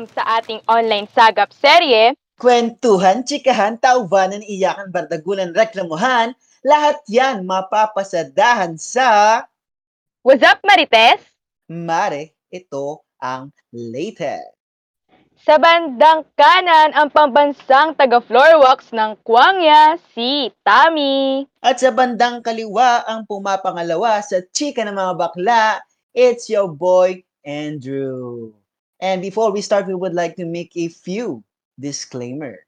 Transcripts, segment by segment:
welcome sa ating online sagap serye. Kwentuhan, chikahan, taubanan, iyakan, bardagulan, reklamuhan, lahat yan mapapasadahan sa What's up, Marites? Mare, ito ang latest. Sa bandang kanan, ang pambansang taga-floor walks ng Kwangya, si Tami. At sa bandang kaliwa, ang pumapangalawa sa chika ng mga bakla, it's your boy, Andrew. And before we start, we would like to make a few disclaimer.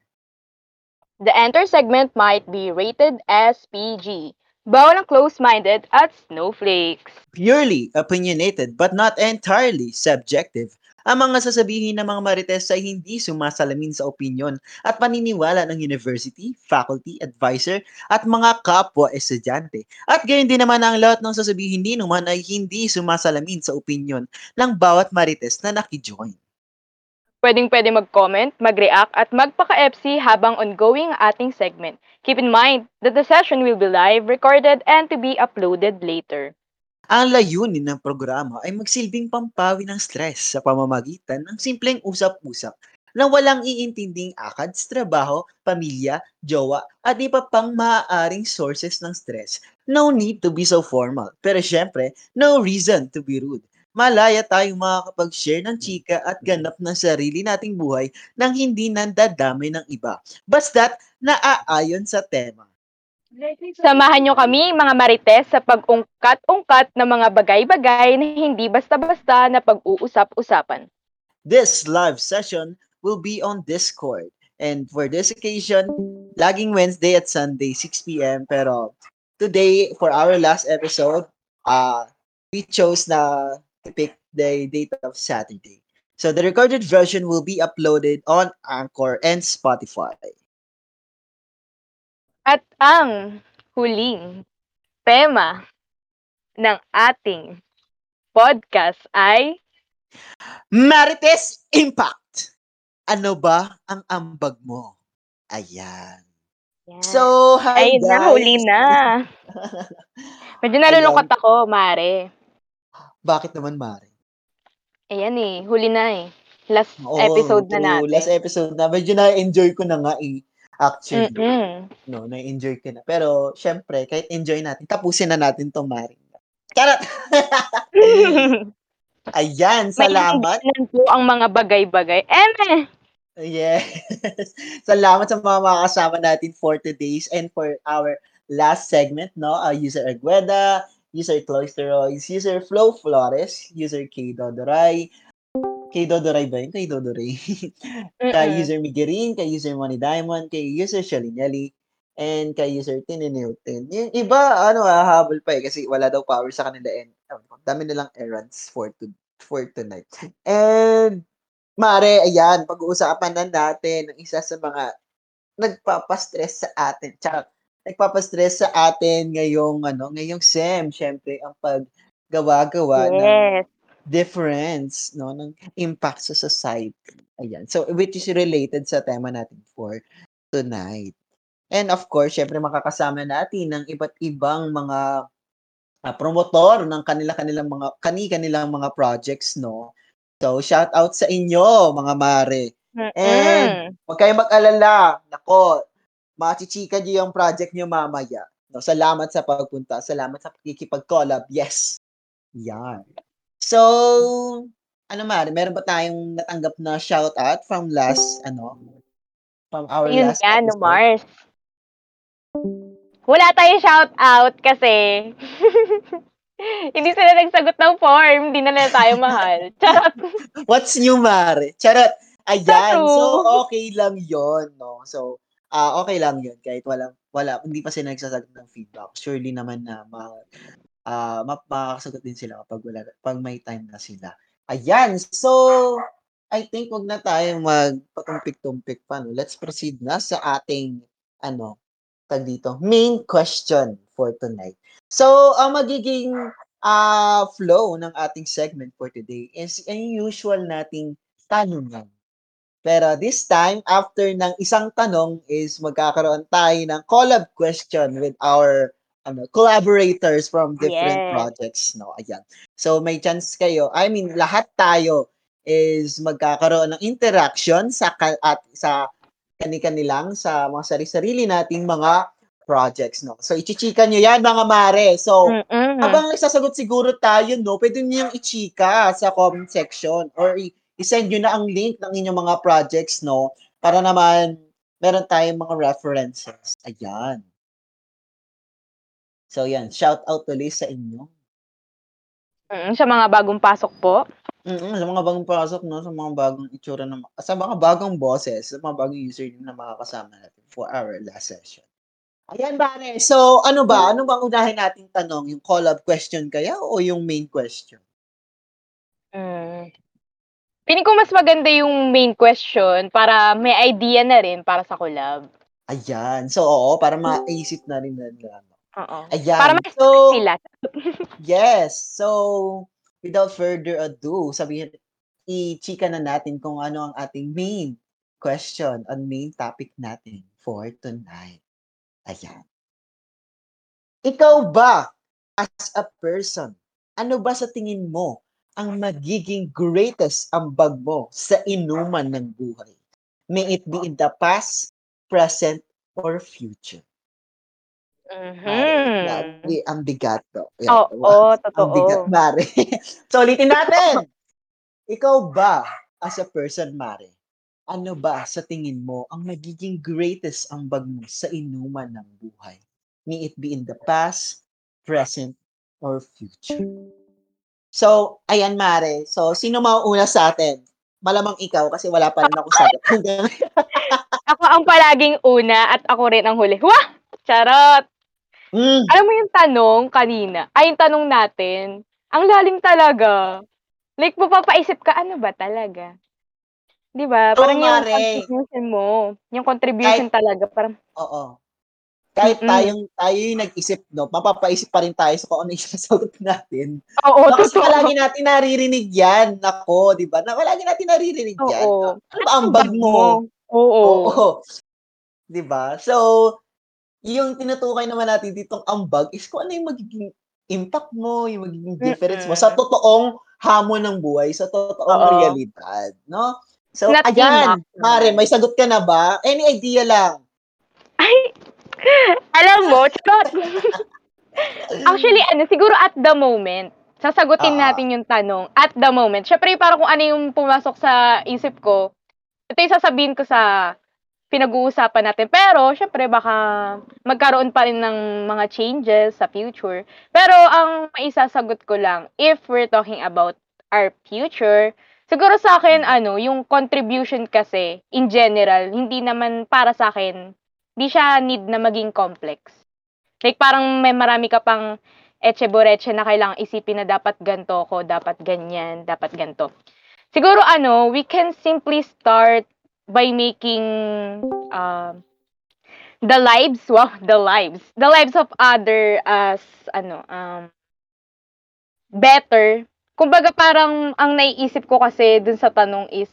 The enter segment might be rated as PG. Bawal ang close-minded at snowflakes. Purely opinionated but not entirely subjective. Ang mga sasabihin ng mga marites ay hindi sumasalamin sa opinion at paniniwala ng university, faculty, advisor at mga kapwa estudyante. At gayon din naman ang lahat ng sasabihin din naman ay hindi sumasalamin sa opinion ng bawat marites na nakijoin. Pwedeng pwede mag-comment, mag-react at magpaka-FC habang ongoing ating segment. Keep in mind that the session will be live, recorded, and to be uploaded later. Ang layunin ng programa ay magsilbing pampawi ng stress sa pamamagitan ng simpleng usap-usap na walang iintinding akads, trabaho, pamilya, jowa, at iba pang maaaring sources ng stress. No need to be so formal. Pero syempre, no reason to be rude. Malaya tayong makakapag-share ng chika at ganap ng sarili nating buhay nang hindi nandadamay ng iba. Basta't naaayon sa tema. Samahan nyo kami, mga marites, sa pag-ungkat-ungkat ng mga bagay-bagay na hindi basta-basta na pag-uusap-usapan. This live session will be on Discord. And for this occasion, laging Wednesday at Sunday, 6 p.m. Pero today, for our last episode, uh, we chose na to pick the date of Saturday. So the recorded version will be uploaded on Anchor and Spotify. At ang huling tema ng ating podcast ay Marites Impact! Ano ba ang ambag mo? Ayan. So, hi Ayun na, guys! huli na. Medyo nalulungkot ako, Mare. Bakit naman, Mari? Ayan eh, huli na eh. Last Oo, episode na true. natin. Last episode na. Medyo na-enjoy ko na nga eh. Actually. Mm-mm. No, na-enjoy ko na. Pero, syempre, kahit enjoy natin, tapusin na natin to, Mari. Charot! Ayan, salamat. May po ang mga bagay-bagay. Eme! Yes. salamat sa mga makakasama natin for today's and for our last segment, no? Uh, user Agueda, user Cloisteroids, user Flo Flores, user K Dodoray, kay Dodoray ba yun? Kay Dodoray. kay user Migerin, kay user Money Diamond, kay user Shalinyali, and kay user Tininilton. Yung iba, ano, ah, habol pa eh, kasi wala daw power sa kanila and um, dami nilang errands for to for tonight. And, Mare, ayan, pag-uusapan na natin ng isa sa mga nagpapastress sa atin. Charot. Nagpapastress sa atin ngayong, ano, ngayong SEM. Siyempre, ang paggawa-gawa ng Yes. Difference no ng impact sa society. Ayan. So which is related sa tema natin for tonight. And of course, syempre makakasama natin ng iba't ibang mga ah, promotor ng kanila-kanilang mga kani-kanilang mga projects, no. So shout out sa inyo, mga mare. And Mm-mm. Huwag kayong mag-alala. Nako, machichika niyo yung project niyo mamaya. No, salamat sa pagpunta. Salamat sa pakikipag-collab. Yes. Yan. So, ano Mari, meron ba tayong natanggap na shoutout from last, ano, from our Yun last nga, no, episode? Mars. Wala tayong shout out kasi hindi sila nagsagot ng form, hindi na nila tayo mahal. Charot. What's new, Mari? Charot. Ayan. So, okay lang yon no? So, ah okay lang yon kahit wala, wala, hindi pa sila nagsasagot ng feedback. Surely naman na ma, ah ma- makakasagot din sila kapag wala, pag may time na sila. Ayan. So, I think wag na tayo magpatumpik-tumpik pa. No? Let's proceed na sa ating, ano, tag dito, main question for tonight. So, ang magiging ah flow ng ating segment for today is ang usual nating tanungan. Pero this time, after ng isang tanong is magkakaroon tayo ng collab question with our ano, collaborators from different Yes. projects, no? Ayan. So may chance kayo. I mean, lahat tayo is magkakaroon ng interaction sa ka at sa kani-kanilang sa mga sari-sarili nating mga projects, 'no. So, ichi-chika niyo 'yan mga mare. So, Mm. habang nagsasagot siguro tayo 'no, puwede niyo yang ichika sa comment section or i i-send niyo na ang link ng inyong mga projects 'no, para naman meron tayong mga references, ayan. So 'yan, shout out ulit sa inyo. Mm, sa mga bagong pasok po? Mm, sa mga bagong pasok 'no, sa mga bagong itsura ng sa mga bagong boses, sa mga bagong username na makakasama natin for our last session. Ayan mare, so ano ba, ano bang unahin nating tanong, yung collab question kaya o yung main question? Hmm. Feeling ko mas maganda yung main question para may idea na rin para sa collab. Ayan, so oo, para maisip na rin nila 'no. Oo, para Ayan, ma-stress so sila. yes, so without further ado, sabihin ichika na natin kung ano ang ating main question and main topic natin for tonight. Ayan. Ikaw ba, as a person, ano ba sa tingin mo ang magiging greatest ambag mo sa inuman ng buhay? May it be in the past, present, or future? Mhm. grabe ang bigat 'to. Oo, wow, ang bigat totoo. mare. So, ulitin natin. Ikaw ba, as a person mare, ano ba sa tingin mo ang magiging greatest ambag mo sa inuman ng buhay? May it be in the past, present, or future? So, ayan mare, so sino mauuna sa'tin? Malamang ikaw kasi wala pa rin akong sagot hanggang Ako ang palaging una at ako rin ang huli. Wah! Charot! Hmm. Alam mo yung tanong kanina ay yung tanong natin, ang lalim talaga. Like mapapaisip ka, ano ba talaga? 'Di ba? Parang yung mare. contribution mo, yung contribution Kahit talaga parang Oo. Kahit Mm. tayong tayo yung nag-isip 'no, mapapaisip pa rin tayo sa kung ano yung isasagot natin. Oo, 'No, kasi totoo. palagi natin naririnig 'yan, naku, 'di ba, na palagi natin naririnig 'yan. Oo. Ano ba ambag mo? Oo. Oo. 'Di ba? So, yung tinutukoy naman natin ditong ambag is kung ano yung magiging impact mo, yung magiging difference mo sa totoong hamon ng buhay, sa totoong Oo. realidad, 'no? So, Not ayan, mare, may sagot ka na ba? Any idea lang? Ay, alam mo, charot. Actually ano, siguro at the moment, sasagutin Oo. natin yung tanong at the moment. Siyempre parang kung ano yung pumasok sa isip ko, ito yung sasabihin ko sa pinag-uusapan natin. Pero siyempre baka magkaroon pa rin ng mga changes sa future. Pero ang maisasagot ko lang, if we're talking about our future, siguro sa'kin ano, yung contribution kasi in general, hindi naman para sa'kin, hindi siya need na maging complex. Like parang may marami ka pang etche-boretche na kailangang isipin na dapat gan'to ako, dapat ganyan, dapat gan'to. Siguro ano, we can simply start by making, um, the lives wow, the lives the lives of other as ano, um better. Kumbaga parang ang naiisip ko kasi dun sa tanong is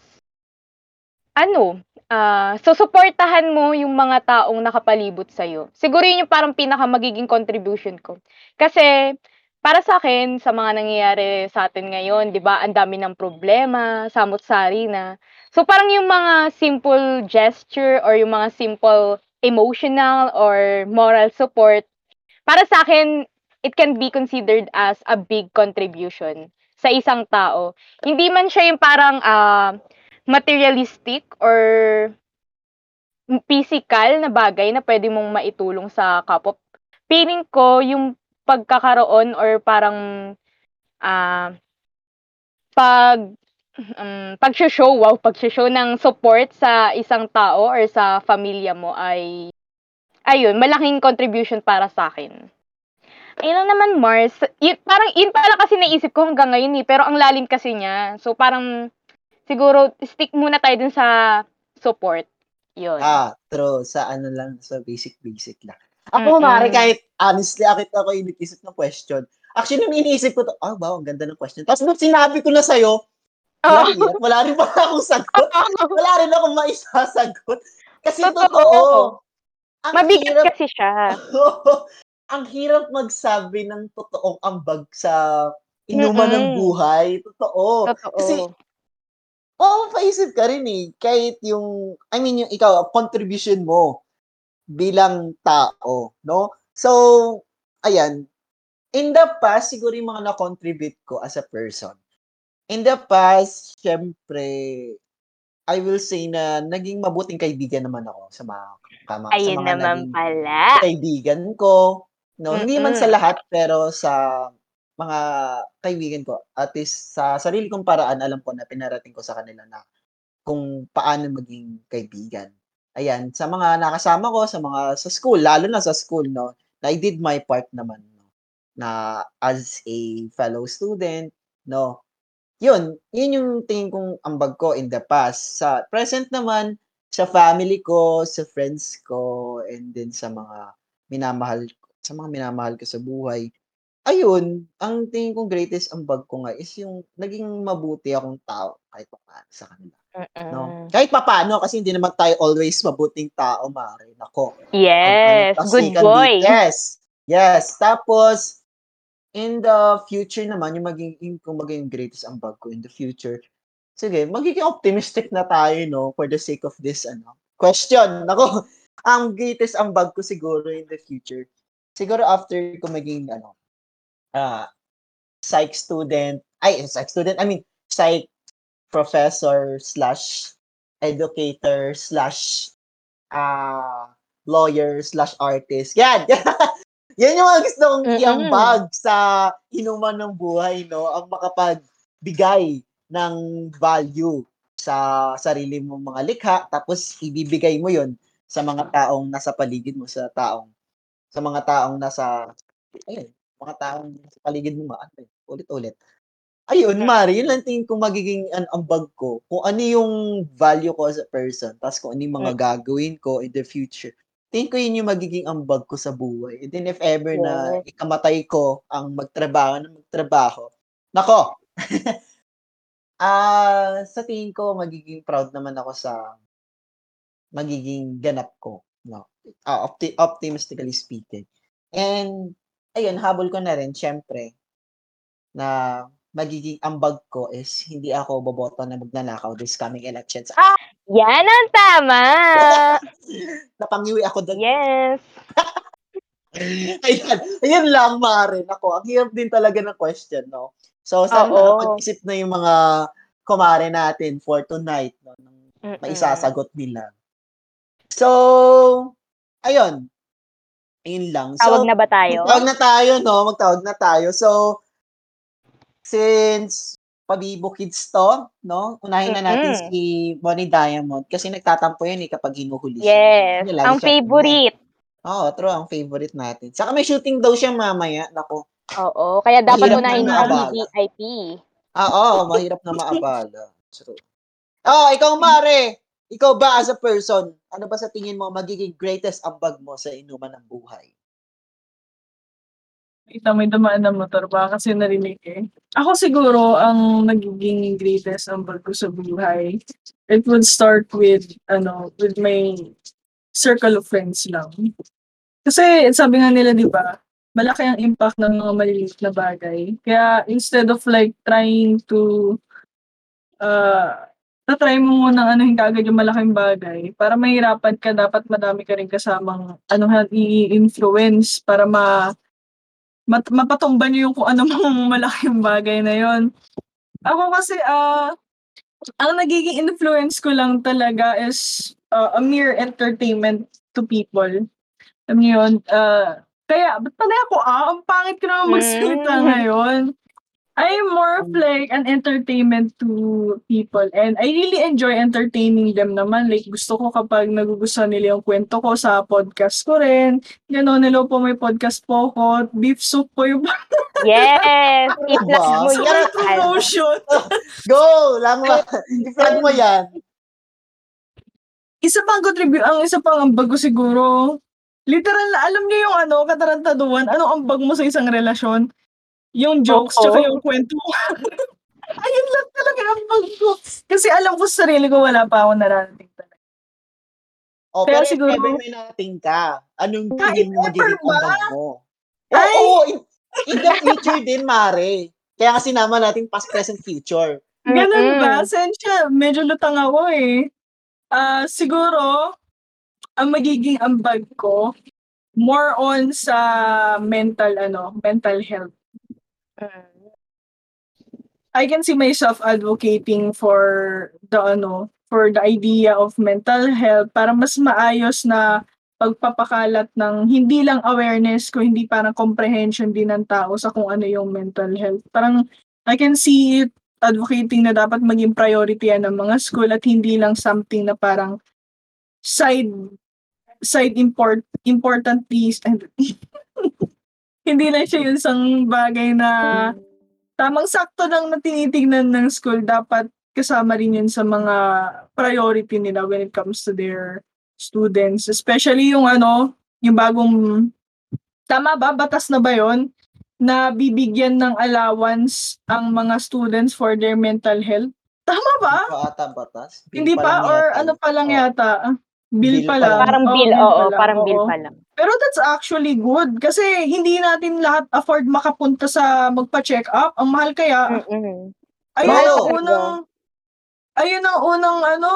ano, ah, susuportahan mo yung mga taong nakapalibot sa'yo. Siguro yun yung parang pinaka magiging contribution ko. Kasi para sa'kin, sa mga nangyayari sa atin ngayon, 'di ba, ang dami ng problema, samut-sari na. So parang yung mga simple gesture or yung mga simple emotional or moral support, para sa'kin, it can be considered as a big contribution sa isang tao. Hindi man siya yung parang, ah, materialistic or physical na bagay na puwede mong maitulong sa kapwa. Feeling ko yung pagkakaroon or parang, ah, pag um, pagsho-show, wow, pagsho-show ng support sa isang tao or sa pamilya mo ay ayun, malaking contribution para sa'kin. Ayun lang naman Mars, yun parang yun pala kasi naisip ko hanggang ngayon, eh, pero ang lalim kasi niya. So parang siguro stick muna tayo dun sa support, yun. Ah, true. Sa ano lang, sa basic-basic lang. Ako mare, Mm. kahit honestly, kahit ako nag-isip ng question, actually nung iniisip ko 'to, ah, wow, ang ganda ng question. Tapos nung sinabi ko na sa'yo, hirap, wala rin pala akong sagot. Wala rin akong maisasagot. Kasi totoo. Totoo. Ang Mabigat hirap kasi siya. ang hirap magsabi ng totoong ambag sa inuman ng Mm. buhay, totoo. Kasi Totoo. Oo, paisip ka rin eh. Kahit yung, I mean, yung ikaw, contribution mo bilang tao, no? So, ayan, in the past, siguro yung mga na-contribute ko as a person. In the past, syempre, I will say na naging mabuting kaibigan naman ako sa mga kama, sa Ayun mga naman pala. kaibigan ko. No, hindi man sa lahat pero sa mga kaibigan ko at least sa sarili kong paraan alam ko na pinarating ko sa kanila na kung paano maging kaibigan. Ayan, sa mga nakasama ko sa mga sa school, lalo na sa school 'no, na I did my part naman 'no, na as a fellow student 'no. 'Yun, 'yun yung tingin kong ambag ko in the past. Sa present naman, sa family ko, sa friends ko, and then sa mga minamahal sa mga minamahal ko sa buhay. Ayun, ang tingin kong greatest ambag ko nga is yung naging mabuti akong tao kahit papaano sa kanila, 'no. Mm. Kahit papaano kasi hindi naman tayo always mabuting tao, mare, naku. Ang Yes, anong good plastikan boy. dito yes, yes. Tapos, in the future naman yung magiging kung maging greatest ambag ko in the future, sige magiging optimistic na tayo 'no, for the sake of this ano, question. Naku, ang greatest ambag ko siguro in the future, siguro after ko maging ano, ah, psych student ay psych student, I mean, psych professor slash educator slash, ah, lawyer slash artist, yan. Yan yung mga gusto kong Mm. iambag sa inuman ng buhay 'no, ang makapagbigay ng value sa sarili mong mga likha tapos ibibigay mo yun sa mga taong nasa paligid mo, sa taong sa mga taong nasa ayun, mga taong nasa paligid mo ano ulit-ulit. Ayun, mare, yun lang tingin ko magiging an ambag ko, kung ano yung value ko as a person, ta's kung ano yung mga Mm. gagawin ko in the future. Tingin ko yun yung magiging ambag ko sa buhay. And then if ever na Yes. ikamatay ko ang magtrabaho ng magtrabaho, naku! Ah, sa tingin ko magiging proud naman ako sa magiging ganap ko 'no, ah, opti optimistically speaking. And ayun, habol ko na rin siyempre na magiging ambag ko is hindi ako boboto na magnanakaw this coming elections. Ah! Yan ang tama. Napangiwi ako dun. Yes. Ayan, ayun lang mare, naku, ang hirap din talaga ng question 'no. So sana Oo. nakapag-isip na yung mga kumare natin for tonight 'no, ng Mm. maisasagot nila. So, ayun. Ayun lang. Tawag So, na ba tayo? magtawag na tayo 'no, magtawag na tayo. So, since Pabibo Kids 'to 'no, unahin na natin Mm. si Bonnie Diamond kasi nagtatampo yan, eh, kapag hinuhuli siya. Yes, Kasi lagi ang siya favorite. Oo, true, ang favorite natin. Saka may shooting daw siya mamaya, naku. Oo, kaya dapat unahin ang. VIP. Oo, mahirap na maabala. True. Oh, ikaw mare, ikaw ba as a person, ano ba sa tingin mo magiging greatest ambag mo sa inuman ng buhay? Kita may dumaan na motor, baka kasi narinig eh. Ako siguro ang nagiging greatest ambag ko sa buhay, it would start with ano, with my circle of friends lang. Kasi sabi nga nila 'di ba, malaki ang impact ng mga maliliit na bagay. Kaya instead of like trying to uh, ta-try mo munang anuhin kaagad yung malaking bagay, para mahirapan ka dapat madami ka rin kasamang anuhan i-influence para ma mat mapatumba niyo yung kung ano mang malaking bagay na yun. Ako kasi, ah, ang nagiging influence ko lang talaga is, ah, a mere entertainment to people. Alam niyo yun? Ah, kaya ba't pala ako, ah, ang pangit ko naman magsalita Hmm. ngayon. I'm more of like an entertainment to people and I really enjoy entertaining them naman. Like gusto ko kapag nagugustuhan nila yung kwento ko sa podcast ko rin. Gano'n, hello po, may podcast po ako. Beef soup po yung Yes, Ano i-plug ba? mo yan. promotion. Go! Lang ba? I-plug mo yan. Isa pang contribute, ang isa pang ambag ko siguro, literal na alam niyo yung ano, katarantaduhan, anong ambag mo sa isang relasyon? Yung jokes, Oo. tsaka yung kwento mo. Ayun lang talaga ang ambag ko. Kasi alam ko sa sarili ko, wala pa ako nararating talaga. O, Kaya pero if siguro- ever may narating ka, anong Ah, tingin mo if magiging ever ba? ambag mo? Ay! Oo, in, in the future din, mare. Kaya kasi naman natin past, present, future. Ganun ba? Mm. Sensya, medyo lutang ako eh. Ah, siguro, ang magiging ambag ko, more on sa mental, ano, mental health. I can see myself advocating for the ano, for the idea of mental health para mas maayos na pagpapakalat ng hindi lang awareness ko, hindi parang comprehension din ng tao sa kung ano yung mental health. Parang I can see it advocating na dapat maging priority yan ng mga school at hindi lang something na parang side side import important piece and hindi lang siya yung isang bagay na tamang sakto lang na tinitingnan ng school, dapat kasama rin yun sa mga priority nila when it comes to their students. Especially yung ano, yung bagong, tama ba? Batas na ba yon na bibigyan ng allowance ang mga students for their mental health? Tama ba? Hindi pa ata batas. Bill Hindi pa? lang Or yata ano pa lang Oo. yata? Bill, Bill pa lang. Parang Oo, bill, bill oo, pa lang, parang bill oo. pa lang. Pero that's actually good kasi hindi natin lahat afford makapunta sa magpa-check up. Ang mahal kaya. Mm. Ayun Mahal ang unang ayun ang unang ano,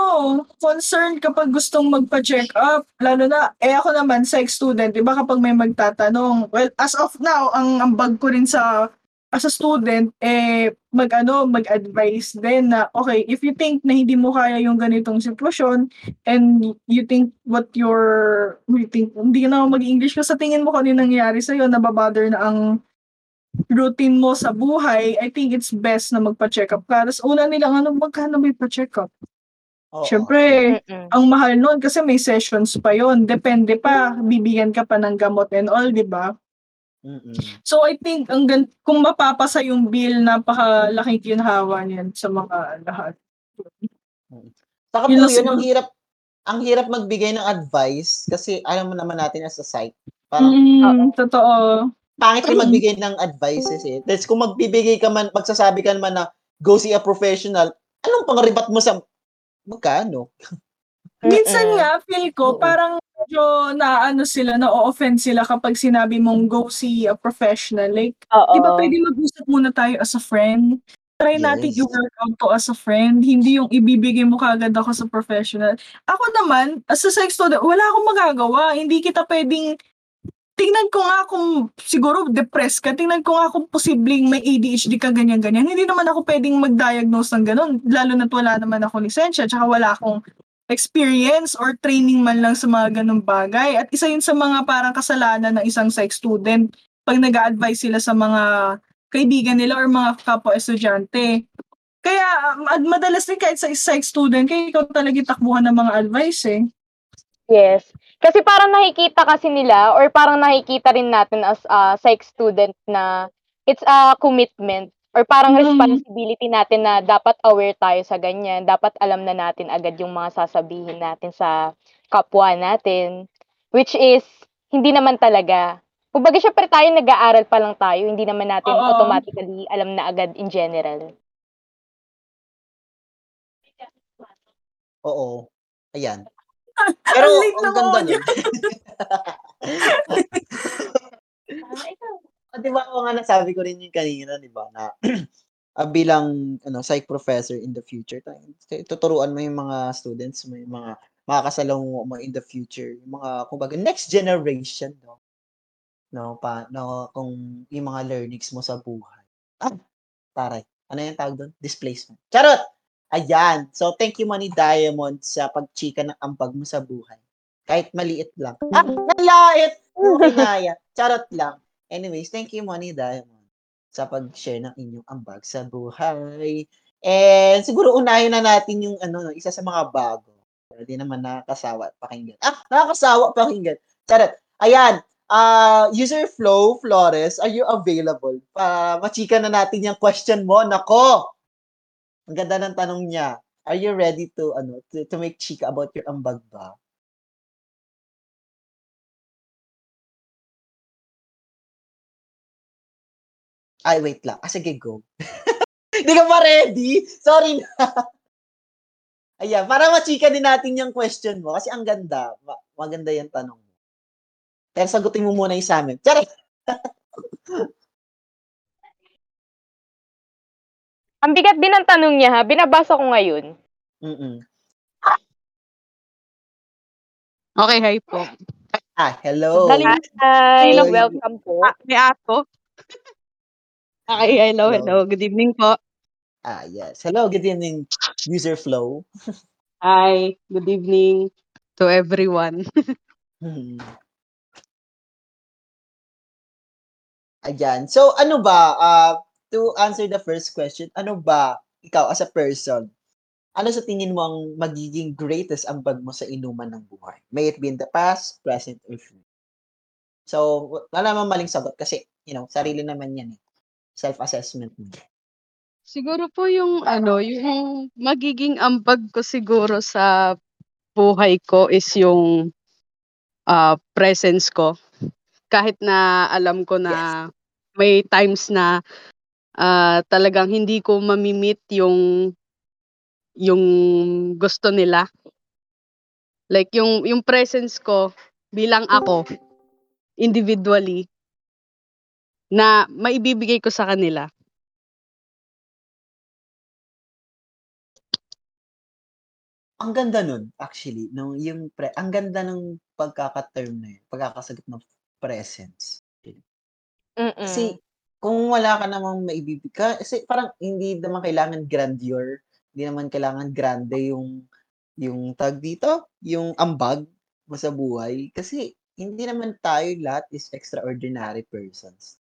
concern kapag gustong magpa-check up. Lalo na, eh ako naman, psych student, di ba kapag may magtatanong, well, as of now, ang ambag ko rin sa as a student, eh, mag ano, mag-advise din na, okay, if you think na hindi mo kaya yung ganitong sitwasyon, and you think what your, you think, hindi na ako mag-English kasi sa tingin mo kung ano yung nangyayari sa'yo, nababother na ang routine mo sa buhay, I think it's best na magpa-check up ka. Tapos una nilang, ano, magkano may pa-check up? Oo. Siyempre, Mm. ang mahal nun kasi may sessions pa yon Depende pa, bibigyan ka pa ng gamot and all, di ba? Mm-mm. So I think ang gan- kung mapapasa yung bill, napakalaking ginhawa niyan sa mga lahat. Saka Yun po yun, ang hirap, ang hirap magbigay ng advice kasi alam mo naman natin as a site, parang Mm, totoo. pangit rin magbigay ng advices eh. Tapos kung magbibigay ka man, magsasabi ka naman na go see a professional, anong pangribat mo sa magkano? Minsan Mm. nga, feel ko, Oo. parang medyo na-ano sila, na-offend sila kapag sinabi mong go see a professional. Like, Oo. di ba pwede mag-usap muna tayo as a friend? Try natin Yes. i-work out to as a friend. Hindi yung ibibigay mo kagad ako sa professional. Ako naman, as a psych student, wala akong magagawa. Hindi kita pwedeng tingnan ko nga kung siguro depressed ka, tingnan ko nga kung posibleng may ADHD ka, ganyan-ganyan. Hindi naman ako pwedeng mag-diagnose ng ganun, lalo na't wala naman ako lisensya, tsaka wala akong experience or training man lang sa mga ganung bagay. At isa yun sa mga parang kasalanan ng isang psych student pag nag advise sila sa mga kaibigan nila or mga kapwa-estudyante. Kaya um, ad- madalas din kahit sa psych student, kaya ikaw talaga takbuhan ng mga advice eh. Yes. Kasi parang nakikita kasi nila or parang nakikita rin natin as a psych student na it's a commitment or parang Mm. responsibility natin na dapat aware tayo sa ganyan. Dapat alam na natin agad yung mga sasabihin natin sa kapwa natin. Which is, hindi naman talaga. Kumbaga, syempre tayo nag-aaral pa lang tayo. Hindi naman natin Oo. automatically alam na agad in general. Oo. Ayan. Pero Ang late ang ng ganda audio. nun. Ah, di ba, o nga nasabi ko rin yung kanina, di ba, na ah, bilang ano, psych professor in the future, tuturuan mo yung mga students mo, yung mga makakasalungo mo in the future, yung mga, kumbaga, next generation, no? No, pa, no, kung yung mga learnings mo sa buhay. Ah, taray. Ano yung tawag doon? Displacement. Charot! Ayan. So, thank you, Money Diamond, sa pagchika ng ambag mo sa buhay. Kahit maliit lang. Ah, nalait! Kinaya. Charot lang. Anyways, thank you, Money Diamond, sa pag-share ng inyong ambag sa buhay. And siguro unahin na natin yung ano, no, isa sa mga bago. Hindi naman nakakasawa pakinggan. Ah, nakakasawa pakinggan. Charot. Ayan. Ah, user Flow Flores, are you available? Pa machika na natin yung question mo. Nako. Ang ganda ng tanong niya. Are you ready to ano to, to make chika about your ambag ba? Ay, wait lang. Ah, sige, go. Hindi ka pa ready? Sorry na. Ayan, para machika din natin yung question mo kasi ang ganda. Ma- maganda yung tanong mo. Pero sagutin mo muna yung sa amin. Charot! Ang bigat din ng tanong niya ha, binabasa ko ngayon. Mm-mm. Okay, hi po. Ah, hello. Dali- Hi, Hello. welcome po. Ah, may ato. Okay, hello, hello. Good evening po. Ah, yes. Hello, good evening, user flow. Hi, good evening to everyone. Hmm. Ayan. So, ano ba, ah, to answer the first question, ano ba, ikaw as a person, ano sa tingin mo ang magiging greatest ambag mo sa inuman ng buhay? May it be in the past, present, or future? So, wala namang maling sagot kasi, you know, sarili naman yan eh. Self-assessment mo. Siguro po yung ano, yung magiging ambag ko siguro sa buhay ko is yung ah, presence ko. Kahit na alam ko na may times na ah, talagang hindi ko mamimit yung yung gusto nila. Like yung yung presence ko bilang ako individually na maibibigay ko sa kanila. Ang ganda nun, actually, nung yung pre ang ganda ng pagkaka-term na yun, pagkakasagot ng presence. Mm. Kasi kung wala ka namang maibibig ka kasi parang hindi naman kailangan grandeur, hindi naman kailangan grande yung yung tawag dito, yung ambag mo sa buhay kasi hindi naman tayo lahat is extraordinary persons.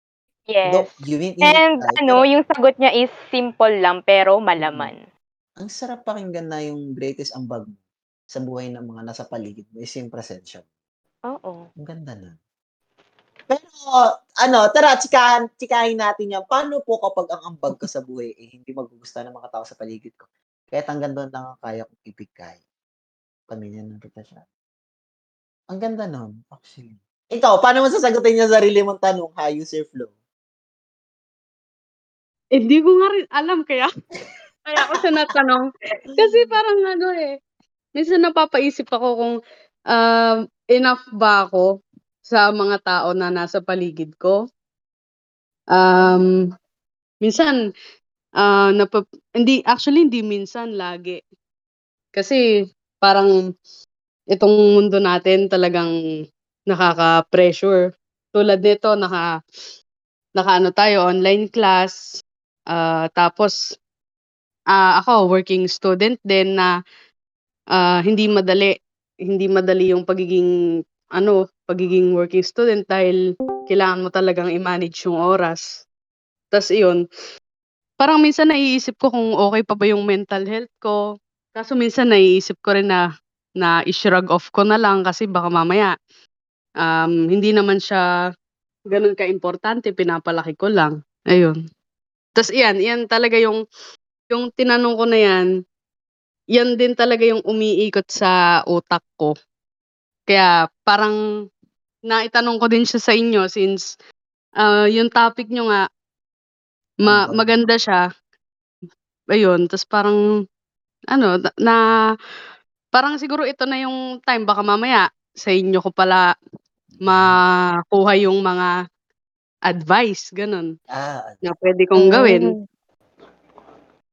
Yes. given in And tayo, ano, pero yung sagot niya is simple lang pero malaman. ang sarap pakinggan na yung greatest ambag sa buhay ng mga nasa paligid mo is yung presensya. Oo. Ang ganda nun. Pero, ano, tara, tsikahan, tsikahin natin yan. Paano po kapag ang ambag ko sa buhay eh, hindi magugustuhan ng mga tao sa paligid ko? Kahit hanggang doon lang ang kaya kong ibigay. Pamilya ng reputasyon. Ang ganda nun, actually. Ikaw, paano mo sasagutin yung sarili mong tanong, ha, user flow? Hindi ko nga rin alam kaya kaya ako siya natanong. Kasi parang ano eh, minsan napapaisip ako kung um, enough ba ako sa mga tao na nasa paligid ko. Um, minsan, ah, napap- hindi, actually hindi minsan, lagi. Kasi parang itong mundo natin talagang nakaka-pressure. Tulad nito, naka, naka ano tayo, online class, Ah, tapos ah, ako working student din na ah, hindi madali hindi madali yung pagiging ano, pagiging working student dahil kailangan mo talagang i-manage yung oras. Tas iyon, parang minsan naiisip ko kung okay pa ba yung mental health ko. Kaso minsan naiisip ko rin na na i-shrug off ko na lang kasi baka mamaya um, hindi naman siya gano'n kaimportante, pinapalaki ko lang, ayun. Tas iyan, iyan talaga yung yung tinanong ko na yan, yan din talaga yung umiikot sa utak ko. Kaya parang naitanong ko din siya sa inyo since ah, yung topic niyo nga ma Ambag. maganda siya. Ayun, tas parang ano na, na parang siguro ito na yung time baka mamaya sa inyo ko pala makuha yung mga advice, gano'n, Ah, na pwede kong gawin. Mm.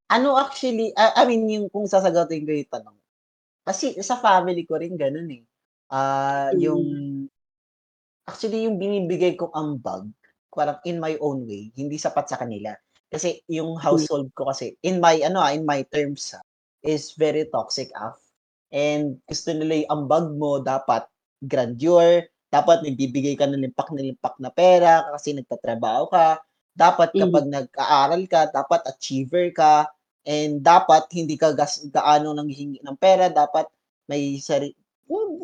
ano actually, ah, I mean, yung kung sasagutin ko yung tanong. Kasi sa family ko rin ganun eh. Ah, yung Mm. actually yung binibigay kong ambag, parang in my own way, hindi sapat sa kanila. Kasi yung household ko kasi in my ano ah, in my terms ah, is very toxic af. And gusto nila yung ambag mo dapat grandeur, dapat nagbibigay ka ng limpak na limpak na pera kasi nagtatrabaho ka. Dapat Mhm. kapag nag-aaral ka, dapat achiever ka. And dapat hindi ka gas gaano nanghihingi ng pera, dapat may sari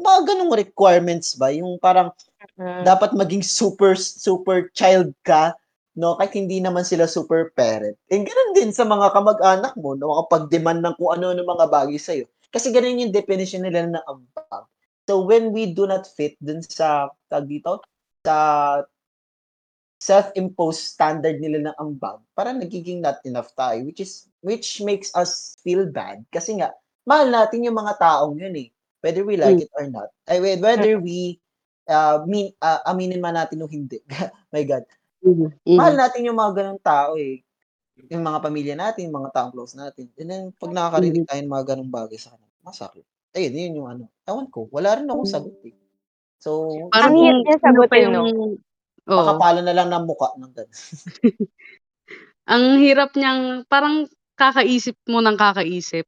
mga ganong requirements ba, yung parang Mm. dapat maging super super child ka, no, kahit hindi naman sila super parent. And gano'n din sa mga kamag-anak mo, no, makapag-demand ng kung ano ng mga bagay sa'yo. Kasi gano'n yung definition nila ng ambag. So when we do not fit dun sa tawag dito, sa self-imposed standard nila ng ambag, parang nagiging not enough tayo, which is which makes us feel bad kasi nga mahal natin yung mga taong yun eh. Whether we like Hmm. it or not. Ay, whe- whether we uh, mean, uh, aminin man natin o hindi. My God. Mhm, Mahal mhm. natin yung mga ganong tao eh. yung mga pamilya natin, yung mga taong close natin. And then, pag nakakarinig tayo ng mga ganong bagay sa kanila, masakit. Ayun, yun yung ano. Ewan ko, wala rin akong sagot eh. So, Ang Parang hirap kung niya pa sagutin, no? oo. makapala na lang ng muka ng ganun. Ang hirap niyang parang kakaisip mo ng kakaisip.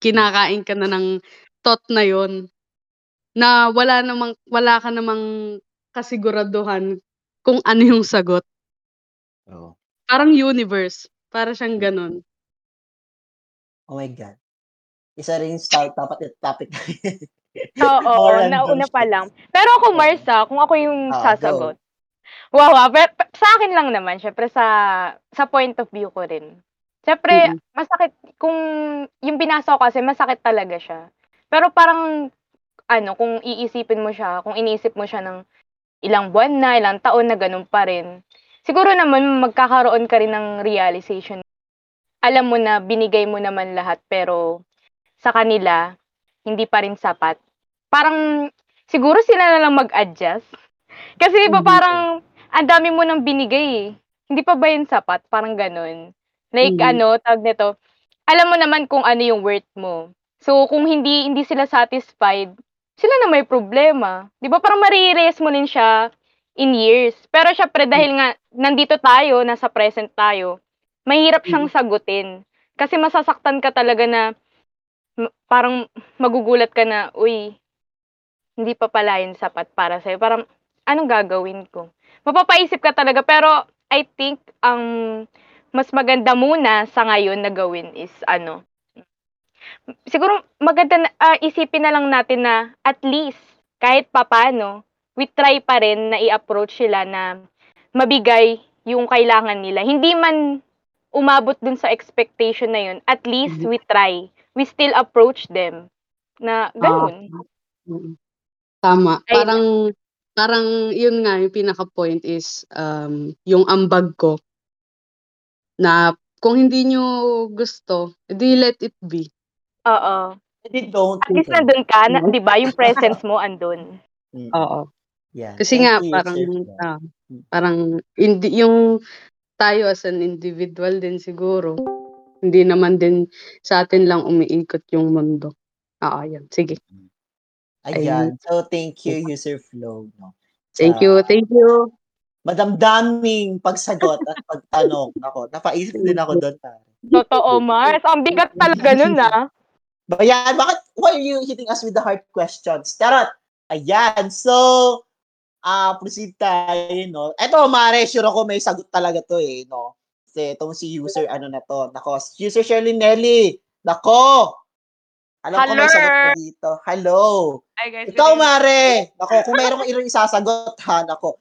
Kinakain ka na ng thought na yon na wala namang wala ka namang kasiguraduhan kung ano yung sagot. Oo. Parang universe, para siyang gano'n. Oh my God. Isa rin start, dapat topic Oo, random nauna pa lang. Pero ako, Marsa, kung ako yung Ah, sasagot. Wow, ah, pe- pe- sa akin lang naman, syempre sa sa point of view ko rin. Syempre, Mm. masakit kung yung binasa ko kasi masakit talaga siya. Pero parang ano, kung iisipin mo siya, kung iniisip mo siya ng ilang buwan na, ilang taon na ganun pa rin. Siguro naman magkakaroon ka rin ng realization. Alam mo na binigay mo naman lahat pero sa kanila hindi pa rin sapat. Parang siguro sila na lang mag-adjust. Kasi iba Mhm. parang ang dami mo nang binigay eh. Hindi pa ba yun sapat? Parang ganun. Like Mhm. ano, tawag nito, alam mo naman kung ano yung worth mo. So kung hindi hindi sila satisfied, sila na may problema. 'Di ba? Parang marires mo din siya in years. Pero syempre dahil nga nandito tayo, nasa present tayo, mahirap siyang sagutin. Kasi masasaktan ka talaga na parang magugulat ka na, uy, hindi pa pala yun sapat para sa'yo. Parang, anong gagawin ko? Mapapaisip ka talaga, pero I think ang mas maganda muna sa ngayon na gawin is ano, siguro maganda na, ah, isipin na lang natin na at least kahit papano, we try pa rin na i-approach sila na mabigay yung kailangan nila. Hindi man umabot dun sa expectation na yun, at least Mhm. we try. We still approach them na ganun. Mm. Tama. Ayun Parang parang yun nga yung pinaka-point is um yung ambag ko na kung hindi nyo gusto, edi let it be. Oo. Hindi, don't. At least nandun ka, na, No? 'di ba? Yung presence mo andun. Mm. Oo. Yan. Kasi nga parang ah, Mm. parang hindi yung tayo as an individual din siguro. Hindi naman din sa atin lang umiikot yung mundo. Oo, yan. Sige. Ayan. So, thank you, User Flow. No? Thank Sa you. Thank you. Madamdaming pagsagot at pagtanong. Ako, napaisip din ako doon. pare. Totoo, Mars. Ang bigat talaga nun, ah. Bayan, bakit, why are you hitting us with the hard questions? Tarot! Ayan, so, ah proceed tayo, no? Eto, Mare, sure ako may sagot talaga to eh, no? Kasi itong si user, ano na to, nako, user Shirley Nelly, nako! Alam ko may Hello. sagot na dito. Hello! Ay, guys. Ikaw, Mare! Nako, kung mayroong ilang isasagot, ha, nako.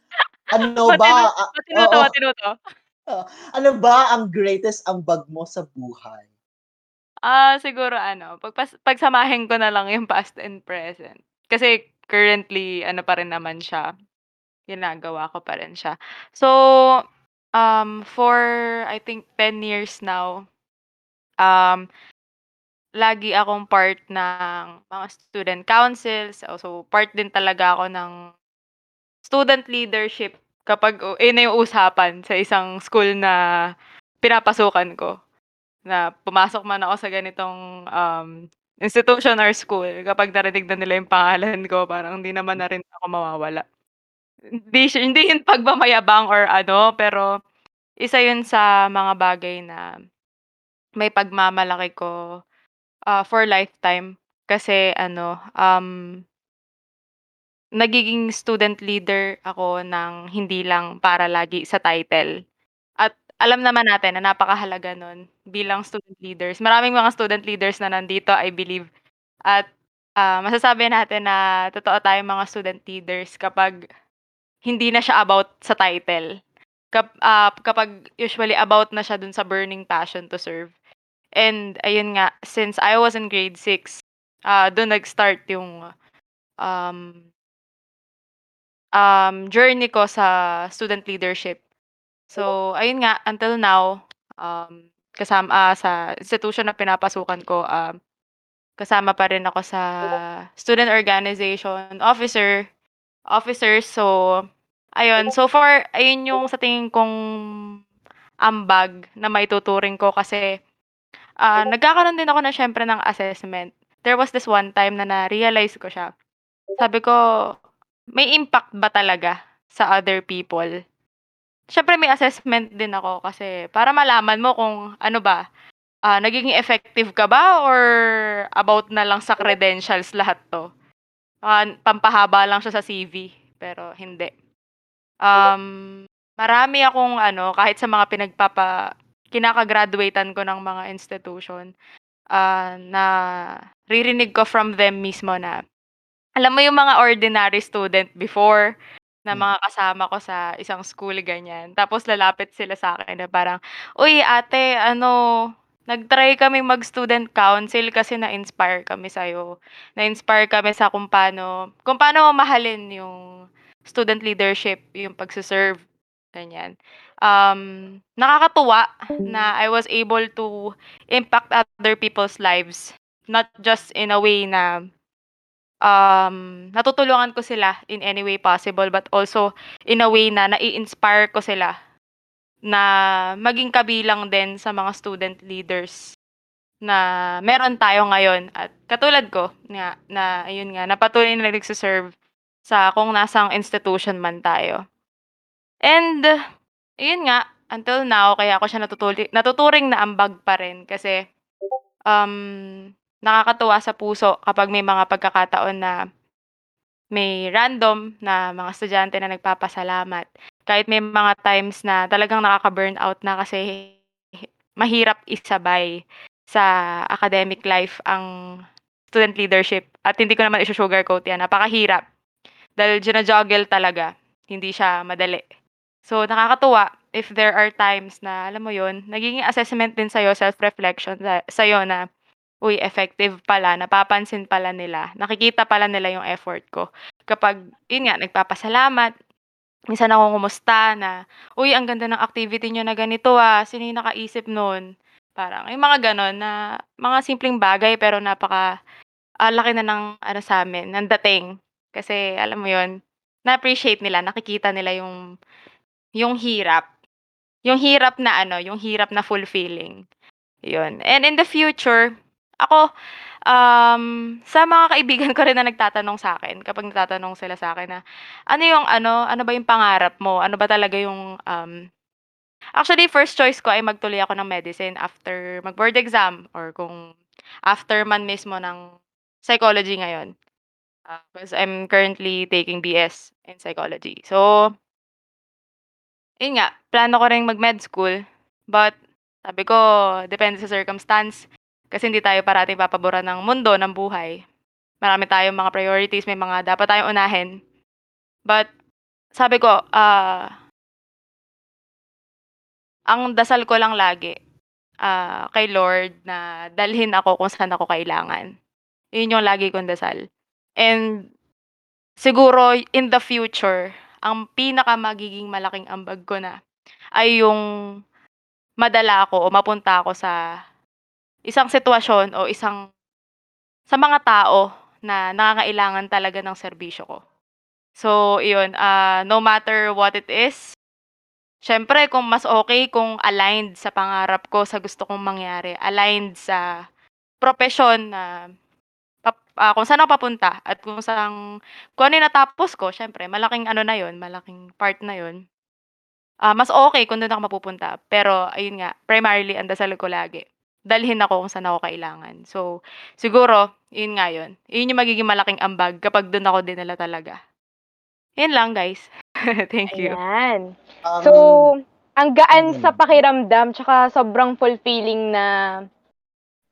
Ano ba? ah, Matinuto, oo. matinuto. ano ba ang greatest ambag mo sa buhay? Ah, siguro ano, pagpas pagsamahin ko na lang yung past and present. Kasi currently ano pa rin naman siya, ginagawa ko pa rin siya. So, um, for I think 10 years now, um, lagi akong part ng mga student councils. So, part din talaga ako ng student leadership kapag yun na yung usapan sa isang school na pinapasukan ko. Na pumasok man ako sa ganitong, um, institution or school, kapag narinig na nila yung pangalan ko parang hindi naman na rin ako mawawala. Hindi hindi yun pagmamayabang or ano, pero isa yun sa mga bagay na may pagmamalaki ko, ah, for lifetime. Kasi ano, um nagiging student leader ako ng hindi lang para lagi sa title. At alam naman natin na napakahalaga nun bilang student leaders. Maraming mga student leaders na nandito, I believe. At, ah, masasabi natin na totoo tayong mga student leaders kapag hindi na siya about sa title. Kap ah, kapag usually about na siya dun sa burning passion to serve. And ayun nga, since I was in grade 6, ah, dun nag-start yung, um um, journey ko sa student leadership. So, ayun nga, until now, um, kasama ah, sa institution na pinapasukan ko, um, kasama pa rin ako sa student organization officer officers. So, ayun, so far ayun yung sa tingin kong ambag na maituturing ko kasi, ah, nagkakaroon din ako na siyempre ng assessment. There was this one time na na-realize ko siya. Sabi ko, may impact ba talaga sa other people? Siyempre may assessment din ako kasi para malaman mo kung ano ba, ah, nagiging effective ka ba or about na lang sa credentials lahat 'to? Ah, pampahaba lang siya sa CV, pero hindi. Um, marami akong ano, kahit sa mga pinagpapa kinaka-graduate-an ko ng mga institution, ah, naririnig ko from them mismo na alam mo yung mga ordinary student before na Hmm. mga kasama ko sa isang school, ganyan. Tapos lalapit sila sa'kin na parang, "Uy ate ano, nag-try kaming mag-student council kasi na-inspire kami sa'yo. Na-inspire kami sa kung paano kung paano mamahalin yung student leadership, yung pagse-serve." Ganyan. Um, nakakatuwa na I was able to impact other people's lives, not just in a way na, um, natutulungan ko sila in any way possible, but also in a way na nai-inspire ko sila na maging kabilang din sa mga student leaders na meron tayo ngayon at katulad ko nga na ayun nga, na patuloy na nagse-serve sa kung nasang institution man tayo. And ayun nga, until now kaya ko siya natutuli natuturing na ambag pa rin kasi, um, nakakatuwa sa puso kapag may mga pagkakataon na may random na mga estudyante na nagpapasalamat. Kahit may mga times na talagang nakaka-burnout na kasi mahirap isabay sa academic life ang student leadership at hindi ko naman isu-sugarcoat yan, napakahirap. Dahil jina-juggle talaga, hindi siya madali. So, nakakatuwa if there are times na alam mo yun, nagiging assessment din sa'yo, self-reflection sa sa'yo na, uy effective pala, napapansin pala nila, nakikita pala nila yung effort ko. Kapag yun nga, nagpapasalamat, minsan nangungumusta na, "Uy ang ganda ng activity niyo na ganito, ah, sino yung nakaisip nun?" Parang yung mga gano'n na mga simpleng bagay pero napaka ah, laki na ng ano sa'min, ng dating. Kasi alam mo yun, na-appreciate nila, nakikita nila yung yung hirap. Yung hirap na ano, yung hirap na fulfilling, yun. And in the future, ako, um, sa mga kaibigan ko rin na nagtatanong sa'kin, kapag nagtatanong sila sa'kin na, "Ano yung ano, ano ba yung pangarap mo? Ano ba talaga yung, um" actually first choice ko ay magtuloy ako ng medicine after mag-board exam or kung after man mismo ng psychology ngayon. Ah, 'cause I'm currently taking BS in psychology. So yun nga, plano ko ring mag-med school, but sabi ko depende sa circumstance. Kasi hindi tayo parating papaboran ng mundo, ng buhay. Marami tayong mga priorities, may mga dapat tayong unahin. But sabi ko, ah ang dasal ko lang lagi, ah, kay Lord na dalhin ako kung saan ako kailangan. Yun yung lagi kong dasal. And siguro in the future, ang pinaka magiging malaking ambag ko na ay yung madala ako o mapunta ako sa isang sitwasyon o isang sa mga tao na nangangailangan talaga ng serbisyo ko. So iyon, ah, no matter what it is, siyempre kung mas okey kung aligned sa pangarap ko, sa gusto kong mangyari, aligned sa propesyon na pap ah, kung saan ako papunta at kung saang kung ano yung natapos ko siyempre malaking ano na yun, malaking part na yun. Ah, mas okey kung dun ako mapupunta. Pero ayun nga, primarily ang dasal ko lagi, dalhin ako kung saan ako kailangan. So, siguro yun nga yun. Yun yung magiging malaking ambag kapag dun ako dinala talaga. Yun lang guys. Thank you. Ayan. Um, So, ang gaan sa mm. pakiramdam tsaka sobrang fulfilling na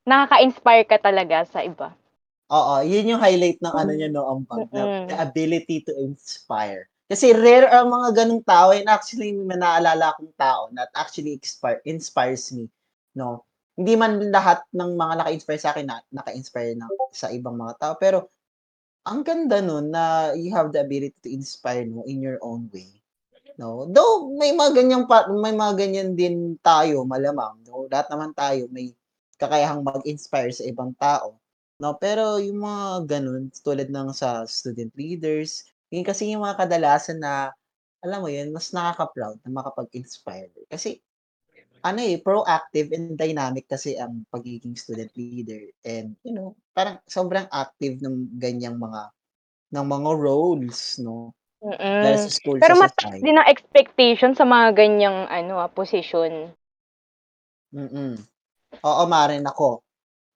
nakaka-inspire ka talaga sa iba. Oo, yun yung highlight ng ano niya 'no, ambag na Mm. the ability to inspire. Kasi rare ang mga gano'ng tao and actually may naalala akong tao that actually expire inspires me 'no. Hindi man lahat ng mga naka-inspire sa'kin na naka-inspire na sa ibang mga tao, pero ang ganda nun na you have the ability to inspire mo in your own way, 'no. Though may mga ganyang pa may mga ganyan din tayo malamang 'no, lahat naman tayo may kakayahang mag-inspire sa ibang tao, 'no. Pero yung mga gano'n tulad ng sa student leaders, yun kasi yung mga kadalasan na alam mo yun, mas nakaka-proud na makapag-inspire. Kasi ano, eh, proactive and dynamic kasi ang pagiging student leader and, you know, parang sobrang active ng ganiyang mga ng mga roles, 'no? Sa school, Pero mataas din ang expectation sa mga ganiyang ano, ah, posisyon. Mm. Oo, Mare, naku,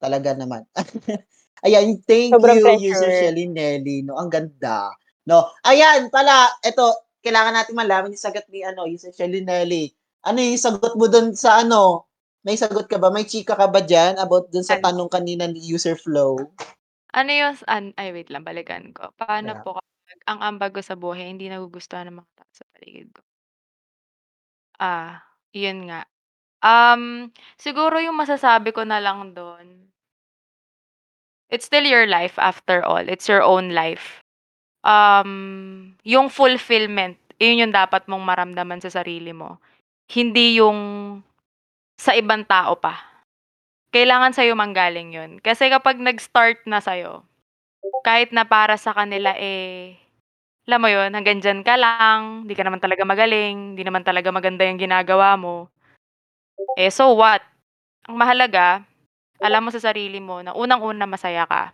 talaga naman. Ayan, thank Sobrang you, user pressure. Shelly Nelly, 'no, ang ganda, 'no? Ayan pala, eto, kailangan natin malaman yung sagot ni ano, user Shelly Nelly. Ano yung sagot mo dun sa ano, may sagot ka ba? May chika ka ba diyan about dun sa Ano? tanong kanina ni user Flo? Ano yung an ay wait lang balikan ko. Paano Yeah. po kapag ang ambag ko sa buhay hindi nagugustuhan ng mga tao sa paligid ko? Ah, yun nga. Um, siguro yung masasabi ko na lang dun it's still your life after all, it's your own life. Um, yung fulfillment, yun yung dapat mong maramdaman sa sarili mo. Hindi yung sa ibang tao pa. Kailangan sa'yo manggaling yun. Kasi kapag nag-start na sa'yo, kahit na para sa kanila, eh, alam mo yun, hanggang diyan ka lang, di ka naman talaga magaling, di naman talaga maganda yung ginagawa mo. Eh, so what? Ang mahalaga, alam mo sa sarili mo na unang-una masaya ka.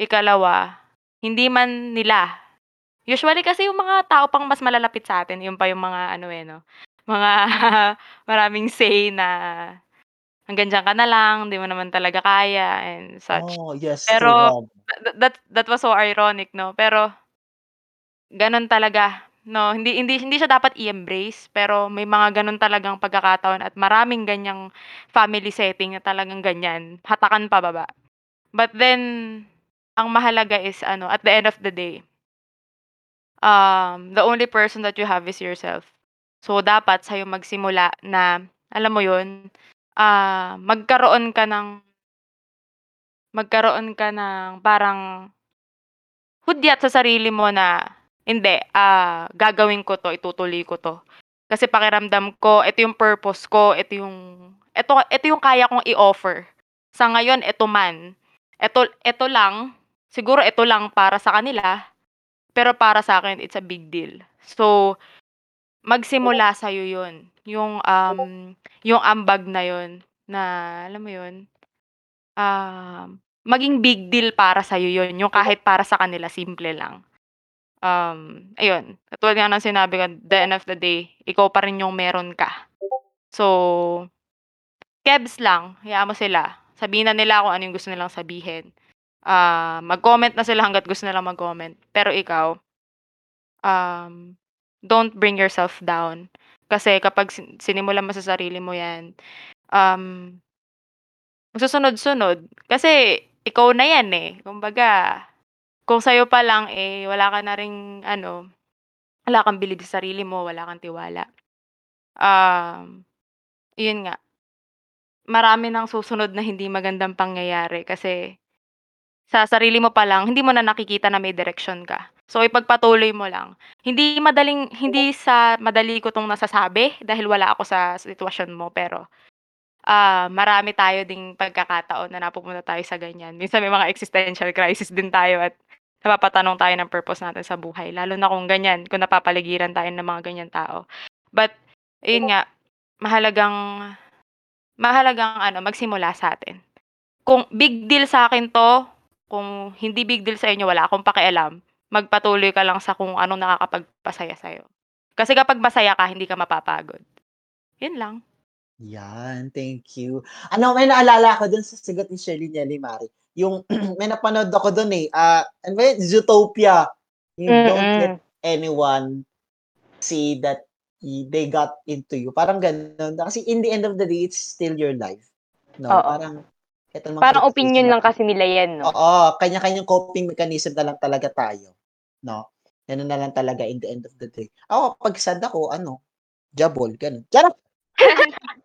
Ikalawa, hindi man nila usually kasi yung mga tao pang mas malalapit sa atin, yun pa yung mga ano, eh, 'no, mga maraming say na hanggang diyan ka na lang, di mo naman talaga kaya and such. Oh, yes, Pero that that that was so ironic, 'no, pero ganun talaga, 'no, hindi hindi hindi siya dapat i-embrace, pero may mga ganun talagang pagkakataon at maraming ganiyang family setting na talagang ganyan, hatakan pababa. But then, ang mahalaga is ano, at the end of the day um, the only person that you have is yourself. So, dapat sa'yo magsimula na, alam mo yun, ah, magkaroon ka ng magkaroon ka ng parang hudyat sa sarili mo na, "Hindi, ah, gagawin ko 'to, itutuloy ko 'to. Kasi pakiramdam ko, ito yung purpose ko, ito yung ito ito yung kaya kong i-offer. Sa ngayon, eto man. Eto eto lang, siguro eto lang para sa kanila, pero para sa'kin it's a big deal." So, magsimula sa'yo yun, yung, um, yung ambag na yun na, alam mo yun, um, maging big deal para sa'yo yun, yung kahit para sa kanila simple lang. Um, ayun, katulad nga ng sinabi ko, the end of the day, ikaw pa rin yung meron ka. So, kebs lang, hayaan mo sila. Sabihin na nila kung ano yung gusto nilang sabihin. Ah, mag-comment na sila hangga't gusto nilang mag-comment. Pero ikaw, um, don't bring yourself down. Kasi kapag sin sinimulan mo sa sarili mo 'yan, um, magsusunod-sunod. Kasi ikaw na 'yan, eh. Kumbaga, kung sa'yo pa lang, eh, wala ka na ring ano, wala kang bilib sa sarili mo, wala kang tiwala. Um, yun nga. Marami ng susunod na hindi magandang pangyayari kasi sa sarili mo pa lang, hindi mo na nakikita na may direksyon ka. So, ipagpatuloy mo lang. Hindi madaling hindi sa madali ko 'tong nasasabi dahil wala ako sa sitwasyon mo, pero, ah, marami tayo ding pagkakataon na napupunta tayo sa ganyan. Minsan may mga existential crisis din tayo at napapatanong tayo ng purpose natin sa buhay, lalo na kung ganyan, kung napapaligiran tayo ng mga ganyang tao. But, ayun nga, mahalagang mahalagang ano, magsimula sa'tin. Kung big deal sa'kin 'to, kung hindi big deal sa inyo, wala akong pakialam. Magpatuloy ka lang sa kung anong nakakapagpasaya sa'yo. Kasi kapag masaya ka, hindi ka mapapagod. Yun lang. Yan, thank you. Ano, may naalala ako dun sa sagot ni Shelly Nelly, Mare, yung may napanood ako dun, eh, ah, ano ba yun, Zootopia. Yung don't let anyone see that they got into you, parang gano'n. Kasi in the end of the day, it's still your life, 'no? Oo. Parang Parang opinion lang kasi nila 'yan, 'no? Oo, kanya-kanyang coping mechanism na lang talaga tayo, 'no? Gano'n na lang talaga in the end of the day. Ako 'pag sad ako ano, jabol, gano'n. Charot!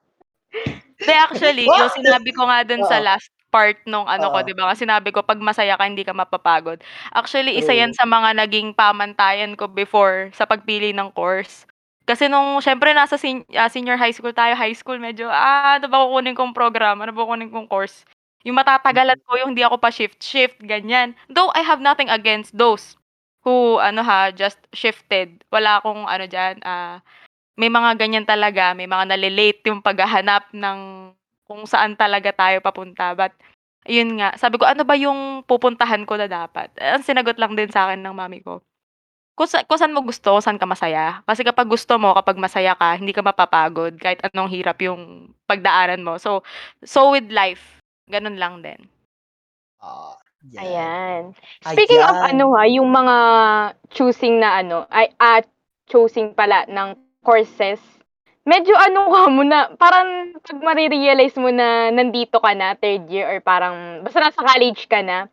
Hindi, actually, yung sinabi ko nga dun sa last part nung ano ko, Oo. 'di ba, kasi sinabi ko 'pag masaya ka, hindi ka mapapagod. Actually, isa yan sa mga naging pamantayan ko before sa pagpili ng course. Kasi nung siyempre nasa sen ah, senior high school tayo, high school medyo, ah, ano ba kukunin kong programa, ano ba kukunin kong course? Yung matatagalan ko, yung hindi ako pa shift-shift, ganyan. Though I have nothing against those who ano ha, just shifted. Wala akong ano diyan, ah, may mga ganyan talaga, may mga nale-late yung paghahanap ng kung saan talaga tayo papunta. But ayun nga, sabi ko, "Ano ba yung pupuntahan ko na dapat?" Ang sinagot lang din sa'kin ng mami ko, kung sa kung saan mo gusto, saan ka masaya. Kasi kapag gusto mo, kapag masaya ka, hindi ka mapapagod kahit anong hirap yung pagdaanan mo. So so with life, gano'n lang din. Ah, yan. Ayan. Speaking of Ayan. ano ha, yung mga choosing na ano, ay at choosing pala ng courses, medyo ano ka mo na, parang pag mare-realize mo na nandito ka na, third year, or parang, basta nasa college ka na,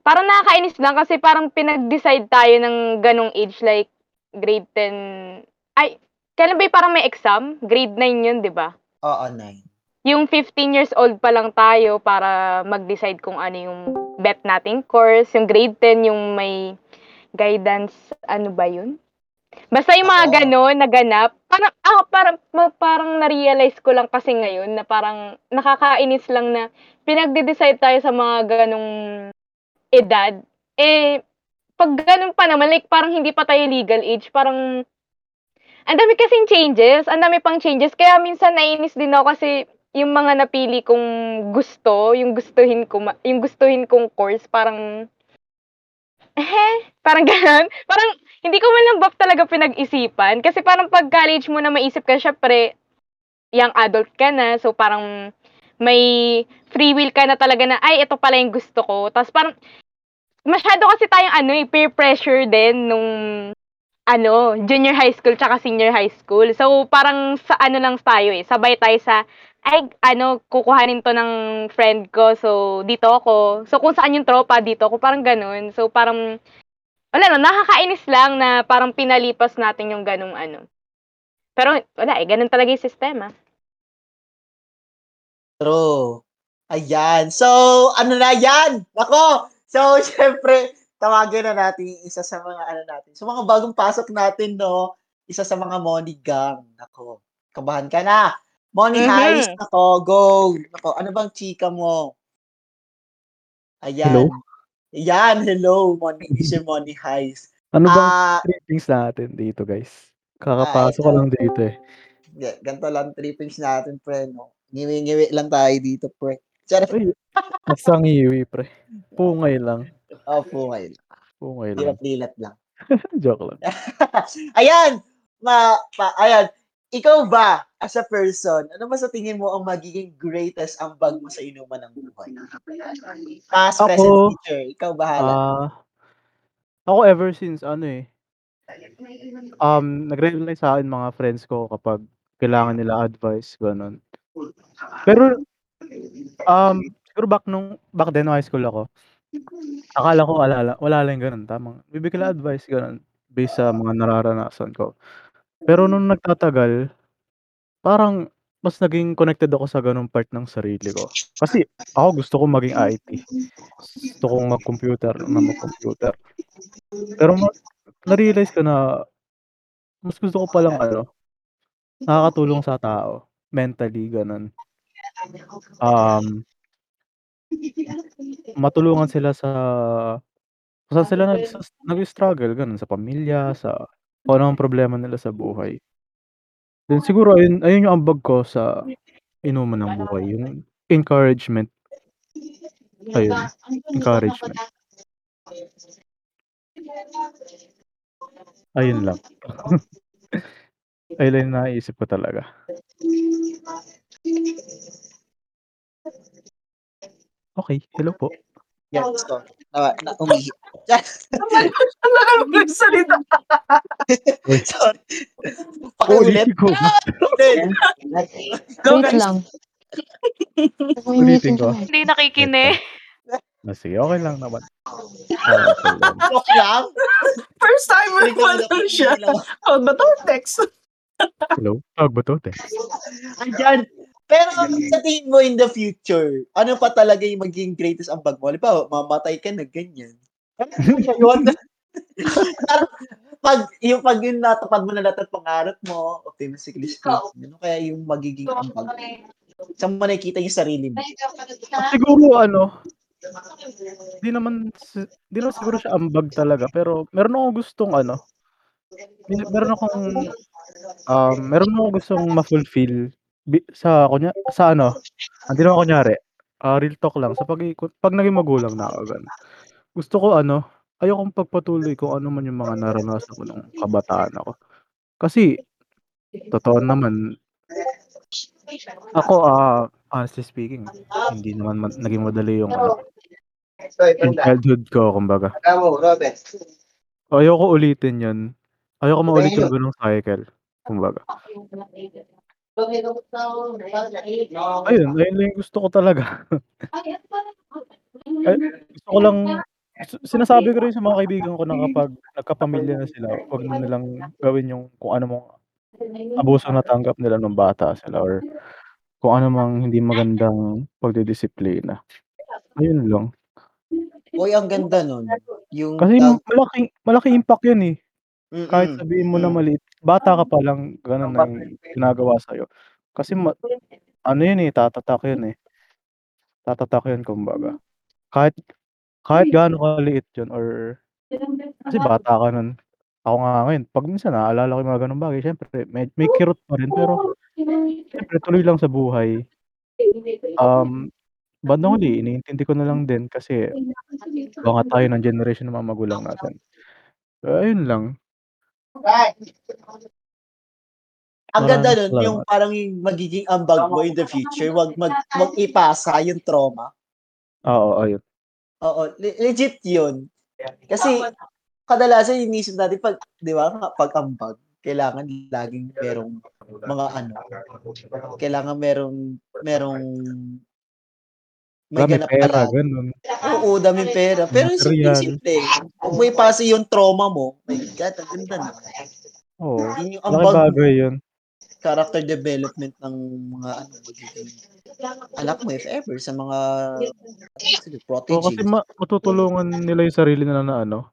parang nakakainis lang kasi parang pinag-decide tayo ng ganong age, like grade 10, ay, kailan ba parang may exam? Grade 9 yun, di ba? Oo, nine. yung 15 years old pa lang tayo para mag-decide kung ano yung bet nating course. Yung grade 10, yung may guidance, ano ba yun? Basta yung mga Oo. gano'n, naganap. Parang, ah, parang, parang na-realize ko lang kasi ngayon na parang nakakainis lang na pinagde-decide tayo sa mga ganong edad. Eh, pag ganun pa naman, like parang hindi pa tayo legal age, parang ang dami kasing changes, ang dami pang changes. Kaya minsan nainis din ako kasi yung mga napili kong gusto, yung gustuhin ko, yung gustuhin kong course, parang, eh, parang ganun. Parang, hindi ko man lang ba talaga pinag-isipan. Kasi parang pag college mo na maisip ka, syempre, young adult ka na, so parang may free will ka na talaga na, ay, ito pala yung gusto ko. Tapos parang, masyado kasi tayong ano, eh, peer pressure din nung ano, junior high school tsaka senior high school. So, parang sa ano lang tayo eh, sabay tayo sa, ay, ano, kukuhanin to ng friend ko, so, dito ako. So, kung saan yung tropa, dito ako, parang ganun. So, parang, wala no, nakakainis lang na parang pinalipas natin yung ganung ano. Pero, wala eh, ganun talaga yung sistema. True. Ayan. So, ano na yan? Nako! So, syempre, tawagan na natin isa sa mga ano natin. So, mga bagong pasok natin, no? Isa sa mga Money Gang. Nako. Kabahan ka na. Money Mhm. Heist. Nako, go. Nako, ano bang chika mo? Ayan. Hello? Ayan, hello. Money, Mr. Money Heist. Ano bang Ah, trippings natin dito, guys? Kakapasok ko ito. lang dito eh. yeah, ganito lang trippings natin, pre, no? Ngiwi-ngiwi lang tayo dito, pre. Charot. Asang iwi, pre. Pungay lang. Opo, ngayon. Pungay lang. Lilat-lilat lang. Joke lang. ayan, ma, pa, ayan. Ikaw ba, as a person, ano ba sa tingin mo ang magiging greatest ambag mo sa inuman ng buhay? Past, Ako- present, future. Ikaw bahala. Ah, ako ever since ano eh, um, nagre-rely sa akin mga friends ko kapag kailangan nila advice, gano'n. Pero, um, siguro back nung back then high school ako, akala ko wala lang wala lang gano'n, tamang bibigyan lang advice gano'n, based sa mga nararanasan ko. Pero nung nagtatagal, parang mas naging connected ako sa gano'ng part ng sarili ko. Kasi ako gusto kong maging IT. Gusto kong mag-computer na mag-computer. Pero ma na-realize ko na mas gusto ko palang ano, nakakatulong sa tao, mentally gano'n. Um matulungan sila sa kung saan sila nagsas nag-i-struggle gano'n, sa pamilya, sa kung ano ang problema nila sa buhay. Then siguro ayun ayun yung ambag ko sa inuman ng buhay, yung encouragement. Ayun, encouragement. Ayun lang. Ayun lang yung naiisip ko talaga. Okey, hello po. Yan, so, na, na, umihi. Ang lakas mo nagsalita. Sorry. Pakiulit. Ko. Then, Go, Wait guys. lang. Ulitin ko. Hindi nakikinig. Ah, sige, okay lang naman. Ah, okay lang. joke lang. First timer Hindi ko lang siya. Oh, ba to? Text. Hello? Tawag ba 'to, te? Andyan. Pero sa tingin mo in the future, ano pa talaga yung magiging greatest ambag mo? Halimbawa, mamatay ka na ganyan. Yun. Pag yung pag yun natupad mo na lahat ng pangarap mo, optimistically speaking, ano kaya yung magiging ambag mo? Saan mo nakikita yung sarili mo? Siguro ano, di naman di naman siguro siya ambag talaga, pero meron akong gustong ano, meron akong Um, meron akong gustong ma-fulfill bi sa kunya sa ano, hindi naman kunyari, ah, real talk lang sa pag-iikot 'pag naging magulang na ako gano'n. Gusto ko ano, ayokong pagpatuloy kung ano man yung mga naranasan ko nung kabataan ako. Kasi, totoo naman ako, ah, honestly speaking, hindi naman ma naging madali yung ano yung childhood ko kumbaga. Ayoko ulitin yun. Ayoko maulit yung gano'ng cycle, kumbaga. Ayun, ayun lang yung gusto ko talaga. Ay, gusto ko lang si sinasabi ko rin sa mga kaibigan ko na kapag nagkapamilya na sila, wag na nilang gawin yung kung ano mong abusong natanggap nila nung bata sila or kung ano mang hindi magandang pagdidisiplina. Ayun lang. Uy, ang ganda nun. Yung Kasi tawag malaking malaking impact yun, eh. Kahit Mm, sabihin mo na mm. maliit, bata ka pa lang gano'n na yung ginagawa sa'yo. Kasi ma ano yun, eh, tatatak yun, eh. Tatatak yun kumbaga. Kahit kahit gaano kaliit yun or kasi bata ka nun. Ako nga ngayon 'pag minsan naalala ko yung mga gano'ng bagay siyempre may may kirot pa rin pero siyempre tuloy lang sa buhay. Um, bandang huli iniintindi ko na lang din kasi baka tayo ng generation ng mga magulang natin. Kaya ayun lang. Ang ganda nun yung parang yung magiging ambag mo in the future, wag mag wag ipasa yung trauma. Oo, ayun. Oo, le legit yun. Kasi kadalasan iniisip natin 'pag 'di ba, pag ambag kailangan laging merong mga ano, kailangan merong merong may Dami ganap pera, palagi. gano'n. Oo, daming pera. Pero yung Material. simpleng-simple, wag mo ipasa yung trauma mo, my God, ang ganda nun. Oo, Yun yung ambag mo. bagay yun. Character development ng mga ano, magiging anak mo if ever sa mga Oo, kasi ma matutulungan nila yung sarili nila na ano,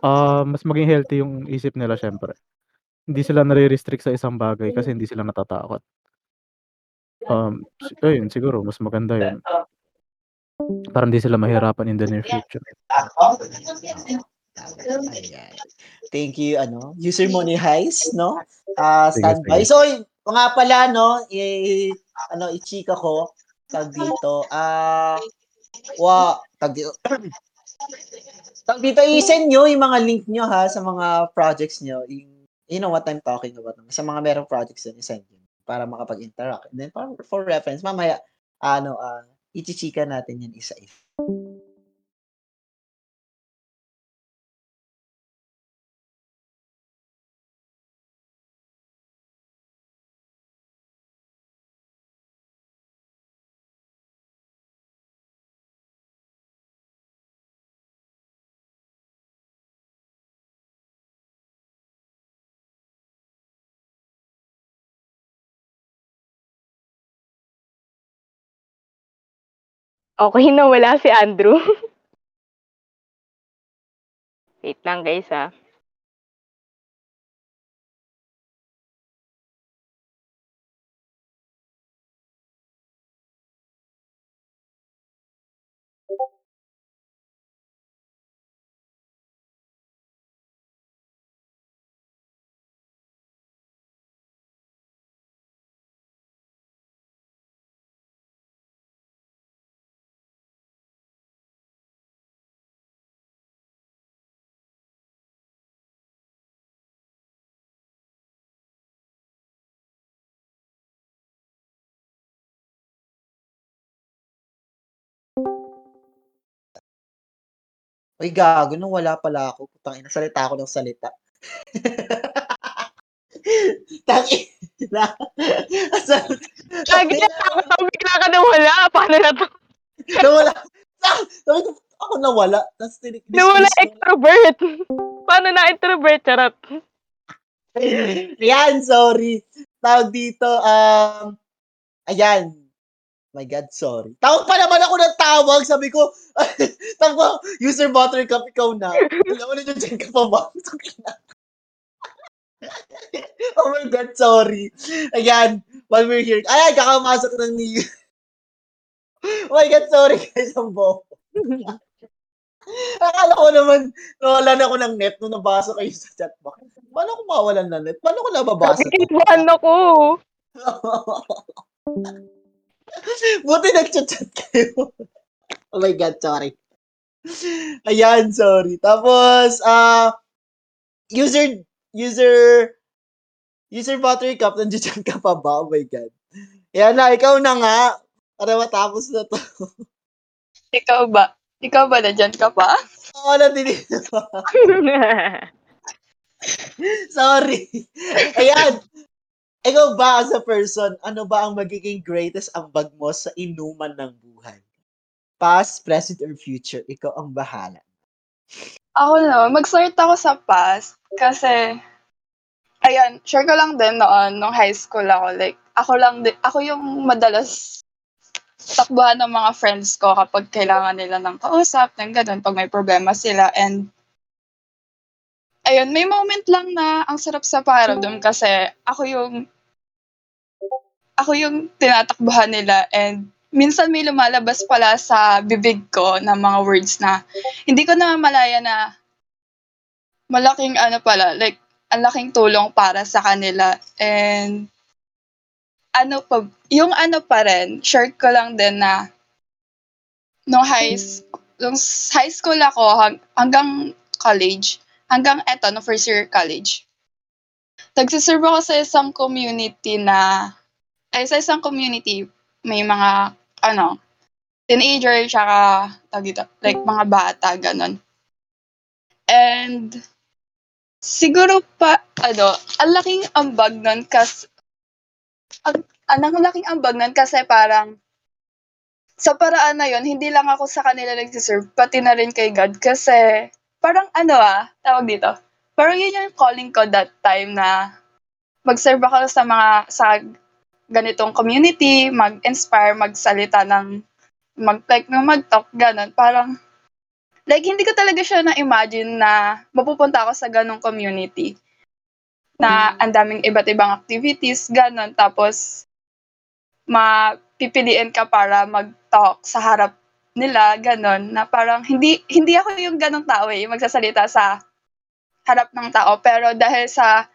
ah, mas maging healthy yung isip nila siyempre. Hindi sila nare-restrict sa isang bagay kasi hindi sila natatakot. Um, ayun siguro mas maganda yun. Para hindi sila mahirapan in the near future. Ayan. Thank you ano, user money heist 'no, ah, Sige, standby. So, nga pala 'no, i ano, i-chika ko, tawag dito, ah, wa tawag dito tawag dito, i-send niyo yung mga link niyo ha, sa mga projects niyo, yung you know what I'm talking about, sa mga merong projects dun i-send niyo para makapag-interact. And then for for reference mamaya ano, ah, ichi-chika natin yan isa-isa. Okey, nawala si Andrew. Wait lang guys, ah. Uy, gago nawala pala ako, putang-ina salita ako ng salita. Tangina. Asa Lagi natakot ako bigla ka nawala, paano na 'to? Nawala sabi ko ako nawala ta's tini Nawala extrovert. Paano na introvert, charot. Yan, sorry. Tawag dito, um, ayan. My God, sorry. Tawag pa naman ako ng tawag, sabi ko, ko, user buttercup, ikaw na. Alam mo na nandiyan ka pa ba? Oh my God, sorry. Ayan, while we're here. Ayan, kakamasok ng ni Oh my God, sorry guys, ang bobo. Akala ko naman, nawalan ako ng net nung nabasa kayo sa chat box. Paano ako mawalan ng net? Paano ko nababasa to? Nagkikibuhan ako. Buti nag-chat kayo. oh my God, sorry. Ayan, sorry. Tapos, ah, user, user, user battery cup, nandiyan ka pa ba? Oh my God. Ayan na, ikaw na nga. Para matapos na to. Ikaw ba? Ikaw ba nandiyan ka pa? Oo, nandito. Sorry. Ayan. Ikaw ba as a person, ano ba ang magiging greatest ambag mo sa inuman ng buhay? Past, present, or future? Ikaw ang bahala. Ako no, mag-start ako sa past kasi ayan, share ko lang din noon nung high school ako like ako lang din, ako yung madalas takbuhan ng mga friends ko kapag kailangan nila ng kausap, ng ganun, pag may problema sila. And, ayun, may moment lang na ang sarap sa pakiramdam kasi ako yung, ako yung tinatakbuhan nila and minsan may lumalabas pala sa bibig ko ng mga words na hindi ko na malaya na malaking ano pala, like, ang laking tulong para sa kanila. And, ano pa, yung ano pa rin, share ko lang din na nung high, school, nung high school ako hang, hanggang college, hanggang eto, no first year college, nagsiserve ako sa isang community na, ay sa isang community, may mga, ano, teenager, tsaka, tawag dito, like mga bata, ganun. And, siguro pa, ano, ang laking ambag nun kasi, ang, ang laking ambag nun kasi parang, sa paraan na yon hindi lang ako sa kanila nagsiserve, pati na rin kay God. Kasi, parang ano ah, tawag dito, parang yun yung calling ko that time na mag-serve ako sa mga, sa ganitong community, mag-inspire, magsalita ng, mag, like, mag-talk, ganun. Parang, like, hindi ko talaga siya na-imagine na mapupunta ako sa ganong community na ang daming iba't ibang activities, ganon. Tapos, mapipiliin ka para mag-talk sa harap nila, ganon, na parang hindi, hindi ako yung ganong tao eh, magsasalita sa harap ng tao. Pero dahil sa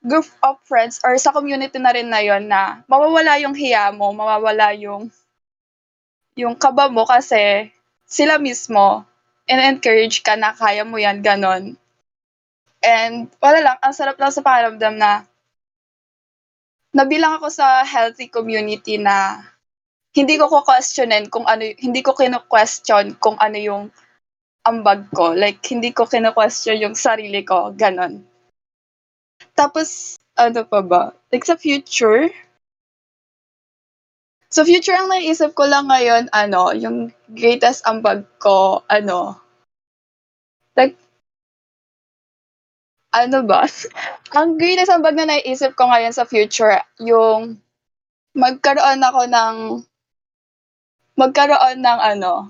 group of friends or sa community na rin na yon na mawawala yung hiya mo, mawawala yung yung kaba mo kasi sila mismo in-encourage ka na kaya mo yan, ganon. And wala lang, ang sarap lang sa pakiramdam na nabilang ako sa healthy community na hindi ko ko-questionin kung ano, hindi ko kino-question kung ano yung ambag ko. Like, hindi ko kino-question yung sarili ko, ganon. Tapos, ano pa ba? Like, sa future, sa future, ang naisip ko lang ngayon, ano, yung greatest ambag ko, ano, like, ano ba? ang greatest ambag na naisip ko ngayon sa future, yung magkaroon ako ng, magkaroon ng ano,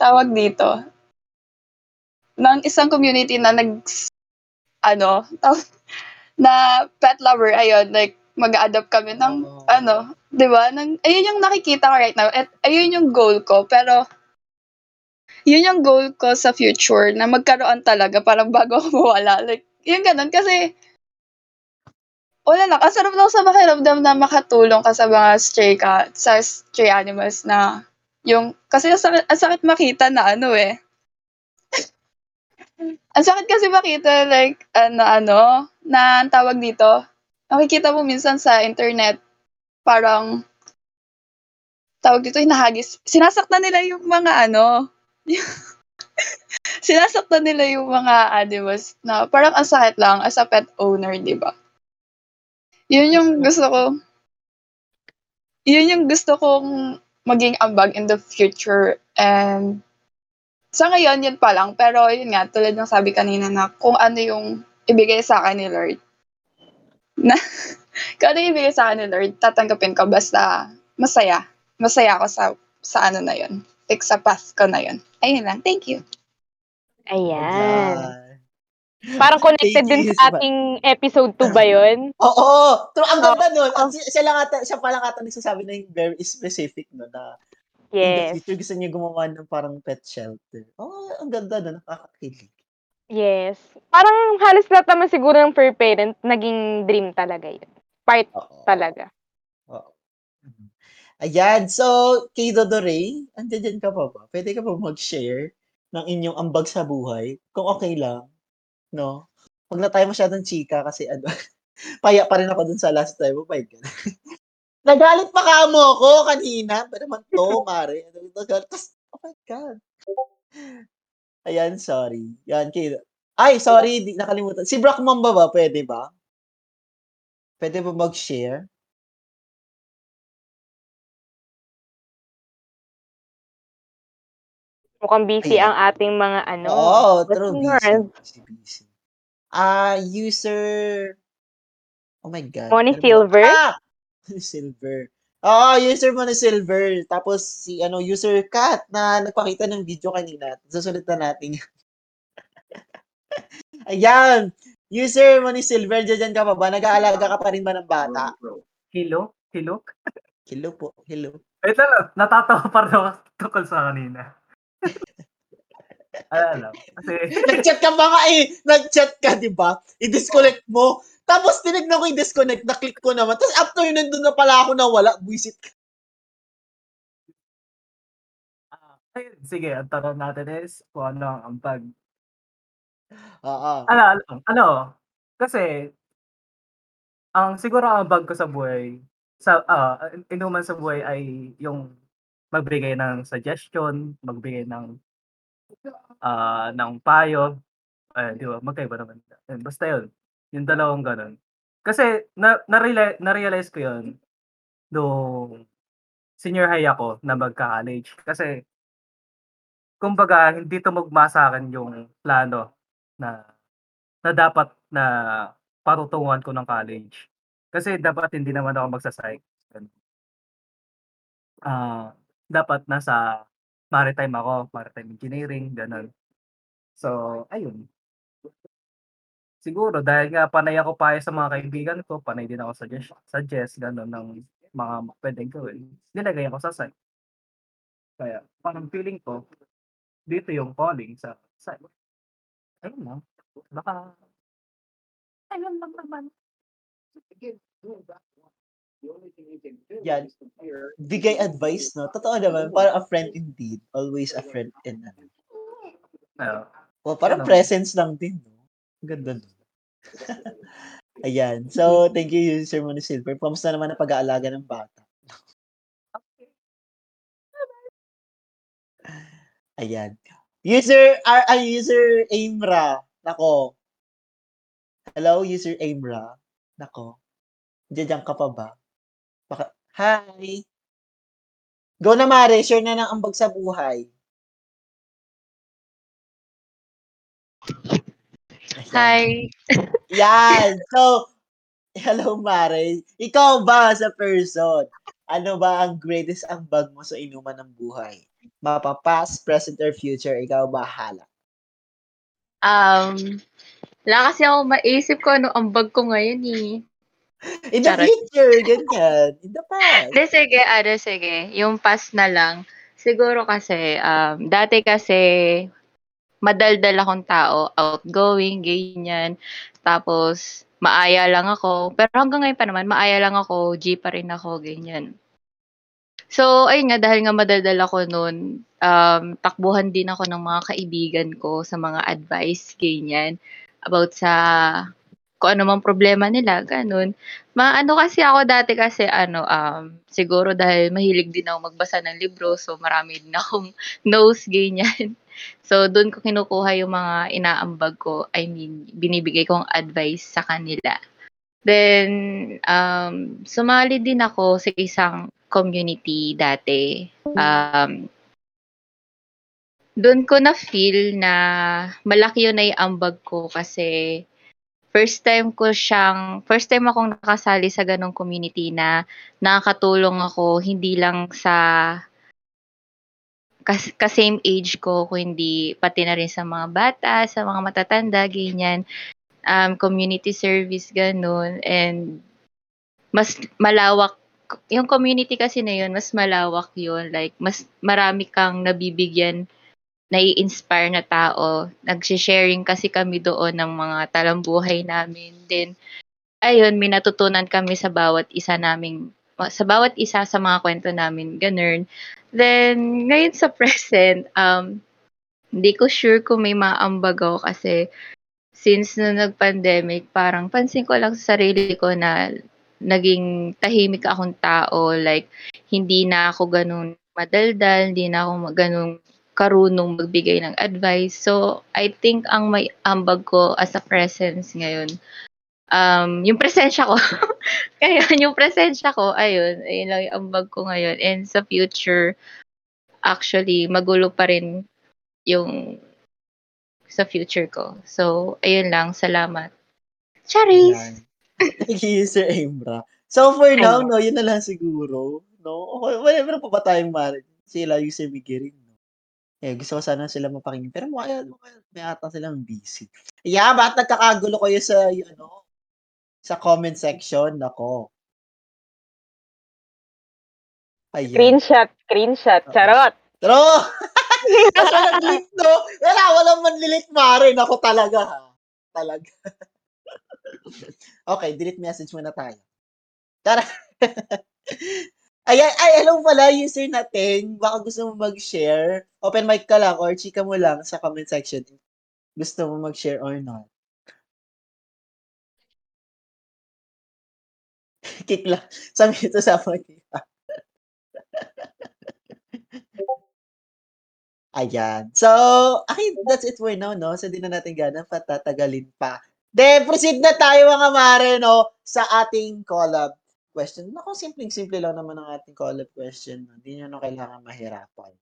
tawag dito, ng isang community na nag, ano, tawag, na pet lover, ayun, like, mag-adopt kami ng, Oo. ano, di ba? Nang, ayun yung nakikita ko right now. At ayun yung goal ko. Pero, yun yung goal ko sa future na magkaroon talaga parang bago ako mawala. Like, yun ganun. Kasi, wala lang. Ang sarap lang sa makiramdam na makatulong ka sa mga stray cat, sa stray animals na yung, kasi ang sakit, ang sakit makita na ano eh. ang sakit kasi makita like, ano, ano, na ang tawag dito, nakikita mo minsan sa internet, parang, tawag dito, hinahagis. Sinasaktan nila yung mga ano, sinasaktan nila yung mga animals na parang ang sakit lang as a pet owner, di ba? Yun yung gusto ko, yun yung gusto kong maging ambag in the future and sa ngayon, yun pa lang. Pero yun nga, tulad ng sabi kanina na kung ano yung ibigay sa akin ni Lord, na kung ano yung ibigay sa akin ni Lord, tatanggapin ko basta masaya. Masaya ako sa sa ano na yun. Like sa path ko na yun. Ayun lang. Thank you. Ayan. Parang connected din sa ating episode 2 ba yun? Oo. Pero ang ganda nun. Ang- Siya lang ata, siya pala ata nagsasabi na yung very specific no na in the Yes. future gusto niya gumawa ng parang pet shelter. Oh, ang ganda na, nakakakilig. Yes. Parang halos lahat naman siguro ng fur parent, naging dream talaga yun. Part Oo. talaga. Oo. Mhm. Ayan, so kay Dodoray, andiyan ka pa ba? Pwede ka ba mag-share ng inyong ambag sa buhay? Kung okay lang, no? Huwag na tayo masyadong chika kasi ano, paya pa rin ako dun sa last time. Oh my God. Nagalit pa ka mo ko kanina. Ba naman to, Mare? Nagalit. Oh my God. Ayan, sorry. Yan, kay... Ay, sorry, di, nakalimutan. Si Brock Mamba ba? Pwede ba? Pwede ba mag-share? Mukhang busy Ayan. ang ating mga ano, Oo, true. Busy. Busy, busy. Ah, user... Oh my God. Money ano? Silver? Ah! Silver. Oo, user Money Silver. Tapos si ano, user Cat na nagpakita ng video kanina. Susunod na natin yan. Ayan. User Money Silver, dyan ka pa ba? Nag-aalaga ka pa rin ba ng bata? Hello? Hello? Hello po. Hello. Ito lang, natatawa pa rin ako tungkol sa kanina. Lang, kasi Nag-chat ka ba nga eh? Nag-chat ka, di ba? I-disconnect mo. Tapos tinignan ko i-disconnect, na-click ko naman. Tapos after yun, nandun na pala ako nawala. Buisit ka. ah, ayun, sige, ang tanong natin is kung ano ang ambag. Oo. Ano, ano, ano, kasi ang siguro ang ambag ko sa buhay, sa ah, inuman sa buhay ay yung magbigay ng suggestion, magbigay ng ah ng payo. Eh, di ba? Magkaiba naman. Basta yun. Yung dalawang ganun. Kasi na, na-realize, ko yun nung senior high ako na magka-college. Kasi kumbaga hindi tumugma sa akin yung plano na na dapat na patutunguhan ko ng college. Kasi dapat hindi naman ako magsa-psych. Ganun. Ah, dapat nasa maritime ako, maritime engineering, ganun. So, ayun. Siguro dahil nga panay ako payo sa mga kaibigan ko, panay din ako suggest, suggest ganun ng mga pwedeng gawin. Nilagay ako sa psych. Kaya parang feeling ko, dito yung calling sa psych. Ayun lang. Baka, ayun lang naman. Yan. Bigay advice, no? Totoo naman, parang a friend indeed. Always a friend in ano. Uh, O, parang presence lang din, no? Ganda nun. Ayan. So, thank you, Sir Money Silver. Kamusta naman ang pag-aalaga ng bata? Ayan. User, R, ay, user Aimra. Nako. Hello, user Aimra. Nako. Diyan ka pa ba? Baka, hi. Go na, Mare. Share na ng ambag sa buhay. Hi. Yan. So, hello, Mare. Ikaw ba sa person? Ano ba ang greatest ambag mo sa inuman ng buhay? Mapa past, present, or future? Ikaw bahala. Um, wala kasi ako maisip ko ano ang bag ko ngayon eh. In the Charot. future, ganyan. In the past. Hindi, sige, ano, sige. Yung past na lang. Siguro kasi, um, dati kasi, madaldal akong tao, outgoing, ganyan. Tapos, maaya lang ako. Pero hanggang ngayon pa naman, maaya lang ako, G pa rin ako, ganyan. So, ayun nga, dahil nga madaldal ako noon, um, takbuhan din ako ng mga kaibigan ko sa mga advice, ganyan, about sa kung ano mang problema nila, ganun. Maano kasi ako dati kasi ano, um, siguro dahil mahilig din ako magbasa ng libro, so marami din akong notes, ganyan. So, doon ko kinukuha yung mga inaambag ko, I mean, binibigay kong advice sa kanila. Then, um, sumali din ako sa isang community dati. Um, doon ko na feel na malaki yun na ambag ko kasi first time ko siyang, first time akong nakasali sa ganong community na nakakatulong ako hindi lang sa kas, ka-same age ko, kundi pati na rin sa mga bata, sa mga matatanda, ganyan. Um, community service, ganun. And mas malawak yung community kasi na yun, mas malawak yun. Like, mas marami kang nabibigyan, nai-inspire na tao. Nag-sharing kasi kami doon ng mga talambuhay namin. Then, ayun, may natutunan kami sa bawat isa naming, sa bawat isa sa mga kwento namin, ganun. Then, ngayon sa present, um, hindi ko sure kung may maambag ako kasi since na nag-pandemic, parang pansin ko lang sa sarili ko na naging tahimik akong tao. Like, hindi na ako ganun madaldal, hindi na ako ganun karunong magbigay ng advice. So, I think ang may ambag ko as a presence ngayon, um, yung presensya ko. Kaya yung presensya ko, ayun, ayun lang yung ambag ko ngayon. And sa future, actually, magulo pa rin yung sa future ko. So, ayun lang. Salamat. Charis! Thank you, Sir Embra. So, for now, no, yun na lang siguro. No? Okay, wala, meron pa ba tayong mar- sila, yung Sir Miguel, no? Eh, gusto ko sana sila mapakinggan. Pero mukha, mukha may ata silang busy. Yeah, ba't nagkakagulo kayo sa, ano, sa comment section? Nako. Ayan. Screenshot, screenshot. Charot. Pero, walang delete, no? Wala, walang manlilit mare. Nako talaga, ha? Talaga. okay, delete message muna tayo. Tara. Ayan, ay, hello pala, user natin. Baka gusto mo mag-share. Open mic ka lang or chika mo lang sa comment section. Gusto mo mag-share or not. Kick lang. Sabi ito sa mga Ayan. So, okay, that's it for now, no? So, di na natin ganang patatagalin pa. Then, proceed na tayo mga mare, no? Sa ating collab question. Naku, simpleng-simple lang naman ang ating collab question. Hindi nyo na kailangan mahirapan.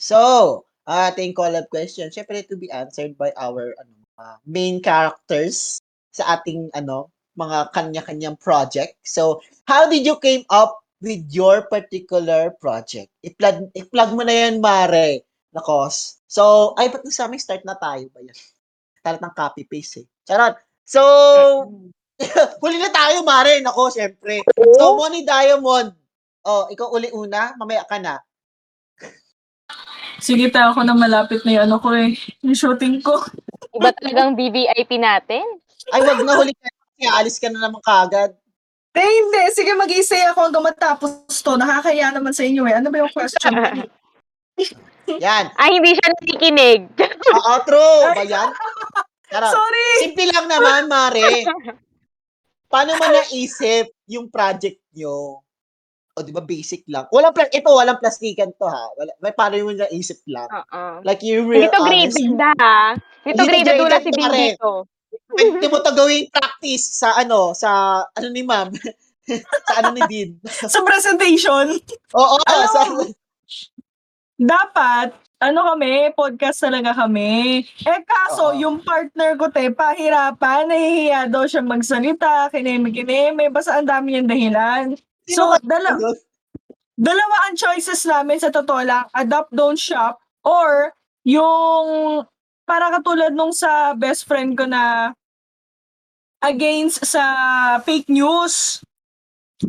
So, ating collab question, syempre to be answered by our ano, uh, main characters sa ating ano mga kanya-kanyang project. So, how did you came up with your particular project? I-plug, i-plug mo na yan, Mare na cause. So, ay, ba't sa amin start na tayo ba yan? Talat ng copy-paste eh. Charot. So, huli na tayo, Mare. Nako, syempre. So, Moni Diamond. Oh, ikaw uli una. Mamaya ka na. Sige ta, ako na malapit na yung ano ko eh. Yung shooting ko. Iba talagang BVIP natin. Ay, wag na huli ka. Kasi alis ka na naman kagad. Eh, hindi. Sige, mag-isay ako hanggang matapos to. Nakakaya naman sa inyo eh. Ano ba yung question? Yan. Ay, hindi siya nakikinig. Oo, true. Ba yan? Charot. Sorry! Simple lang naman, Mare. Paano mo naisip yung project nyo? O, di ba, basic lang. Walang, pla- ito, walang plastikan to, ha? Wala, may paano mo naisip lang? Oo. Like, you real Hindi to honest. graded na. To Hindi to graded dula graded, si pare. dito. Pwede mo to gawing practice sa ano, sa, ano ni ma'am? sa ano ni Dean? sa presentation, Oo, Alam sa, dapat, ano kami, podcast talaga kami. Eh kaso, Oo. yung partner ko te, pahirapan, nahihiya daw siya magsalita, kineme-kineme, basta ang dami niyang dahilan. So, dala- dalawa ang choices namin sa totoo lang, adopt, don't shop, or yung para katulad nung sa best friend ko na against sa fake news.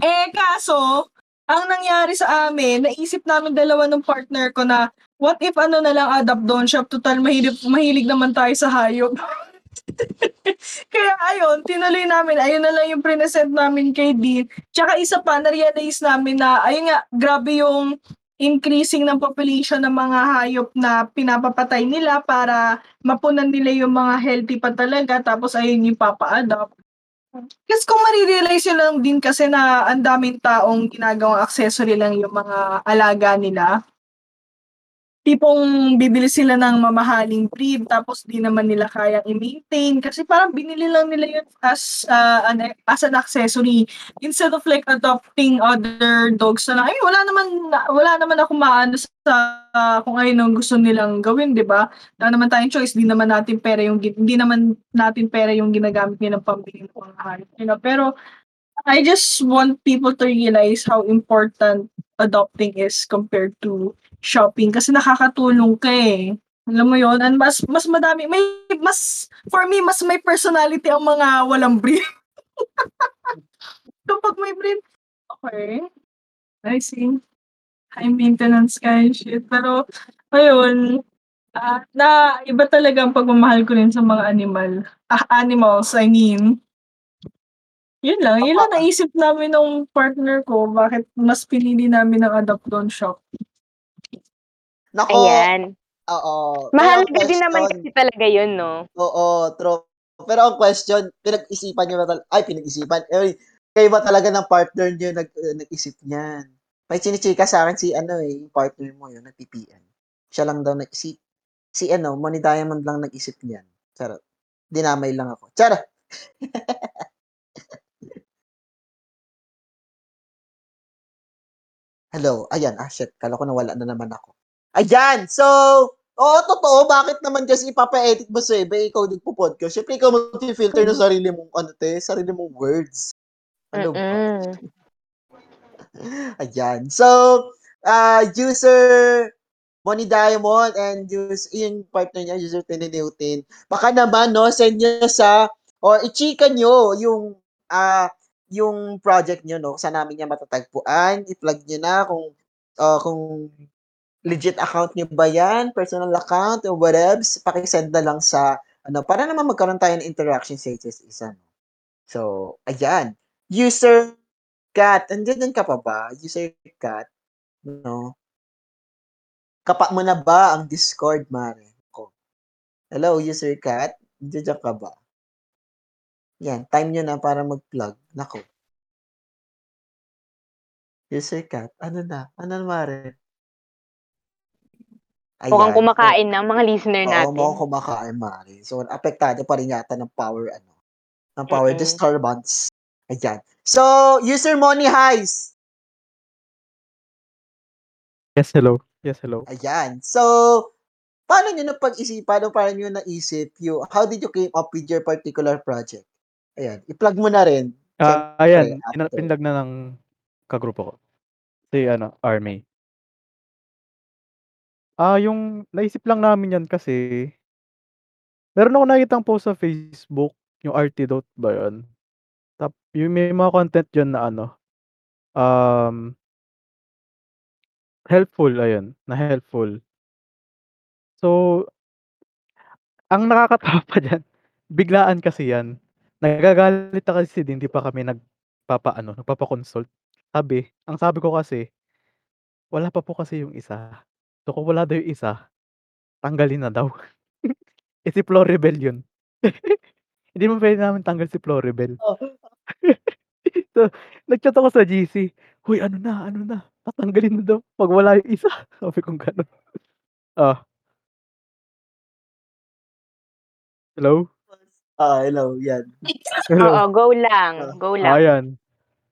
Eh kaso, ang nangyari sa amin, naisip namin dalawa ng partner ko na what if ano na lang adopt, don't shop, total mahilig, mahilig naman tayo sa hayop. Kaya ayun, tinuloy namin, ayun na lang yung present namin kay Dean. Tsaka isa pa, na-realize namin na, ayun nga, grabe yung increasing ng population ng mga hayop na pinapapatay nila para mapunan nila yung mga healthy pa talaga, tapos ayun yung papa-adopt. Kasi kung marirealize yun lang din kasi na ang daming taong ginagawang accessory lang yung mga alaga nila. Tipong bibili sila ng mamahaling breed tapos di naman nila kayang i-maintain kasi parang binili lang nila yun as, uh, an, as an accessory instead of like adopting other dogs na lang, ay wala naman wala naman ako maano sa uh, kung ayun ang gusto nilang gawin, 'di ba? Wala naman tayong choice, di naman natin pera yung hindi naman natin pera yung ginagamit nilang pambili ng mga hayop nila. Pero I just want people to realize how important adopting is compared to shopping kasi nakakatulong ka eh. Alam mo yon and mas mas madami may mas for me mas may personality ang mga walang breed. Kapag may breed, okay. I see. High maintenance kind shit. Pero, ayun, ah, na iba talaga ang pagmamahal ko rin sa mga animal. Ah, animals, I mean. Yun lang. Yun lang naisip namin nung partner ko. Bakit mas pinili namin ang adopt-on shop. Nako, Ayan. oo. Mahalaga din naman kasi talaga yun, no? oo, true. Pero ang question, pinag-isipan niyo ba talaga, ay, pinag-isipan, eh, kayo ba talaga ng partner niyo nag, uh, nag-isip niyan? May chinichika sa akin si ano eh, yung partner mo yun, nag-PPN. Siya lang daw nag-isip. Si ano, Money Diamond lang nag-isip niyan. Charot. Dinamay lang ako. Charot. Hello. Ayan. Ah, shit. Kala ko nawala na naman ako. Ayan. So, oo, totoo. Bakit naman kasi ipapa-edit mo sa iba? Ikaw nagpo-podcast. Siyempre, ikaw mag-filter ng sarili mong, ano te, sarili mong words. Ano ba? Ayan. So, uh, user Money Diamond and use, yung partner niya, user Tininiutin. Baka naman, no, send nyo sa, or i-chika nyo yung, ah, yung project nyo, no, sa namin niya matatagpuan. I-plug nyo na kung, uh, kung legit account nyo ba yan, personal account or whatever, pakisend na lang sa, ano, para naman magkaroon tayo ng interaction sa isa. No? So, ayan. User Cat, andyan ka pa ba? User Cat, no? Kapa mo na ba ang Discord, Mare? Ko. Hello, User Cat. Andiyan ka ba? Yan, time nyo na para mag-plug. Nako. User Cat, ano na? Ano na, Mare? Mukhang Ayan. kumakain na ang mga listener Oo, natin. mukhang kumakain, Mare. So, apektado pa rin yata ng power, ano, ng power Mm-mm. disturbance. Ayan. So, User Money Highs. Yes, hello. Yes, hello. Ayan. So, paano nyo napag-isipan o paano nyo naisip yung, how did you came up with your particular project? Ayan. I-plug mo na rin. Ah, ayan, pina pinlag na ng kagrupo ko. Si ano, Army. Ah, yung naisip lang namin yan kasi meron akong nakitang post sa Facebook, yung Artidote ba yun? Tap yung may mga content diyan na ano, um helpful, ayun, na helpful. So ang nakakatawa pa diyan, biglaan kasi yan. Nagagalit na kasi din, hindi pa kami nagpapaano, nagpapa-consult. Sabi, ang sabi ko kasi, wala pa po kasi yung isa. So kung wala daw yung isa, tanggalin na daw. Eh, si Floribel yun. Hindi naman puwede namin tanggal si Floribel. Oh. So, nag-chat ako sa GC, "Hoy, ano na, ano na, tatanggalin na daw 'pag wala yung isa." Sabi kong gano'n. Oh. Hello? Ah, hello, yan. Hello. Oo, go lang. Ah. Go Oh, lang. ayan.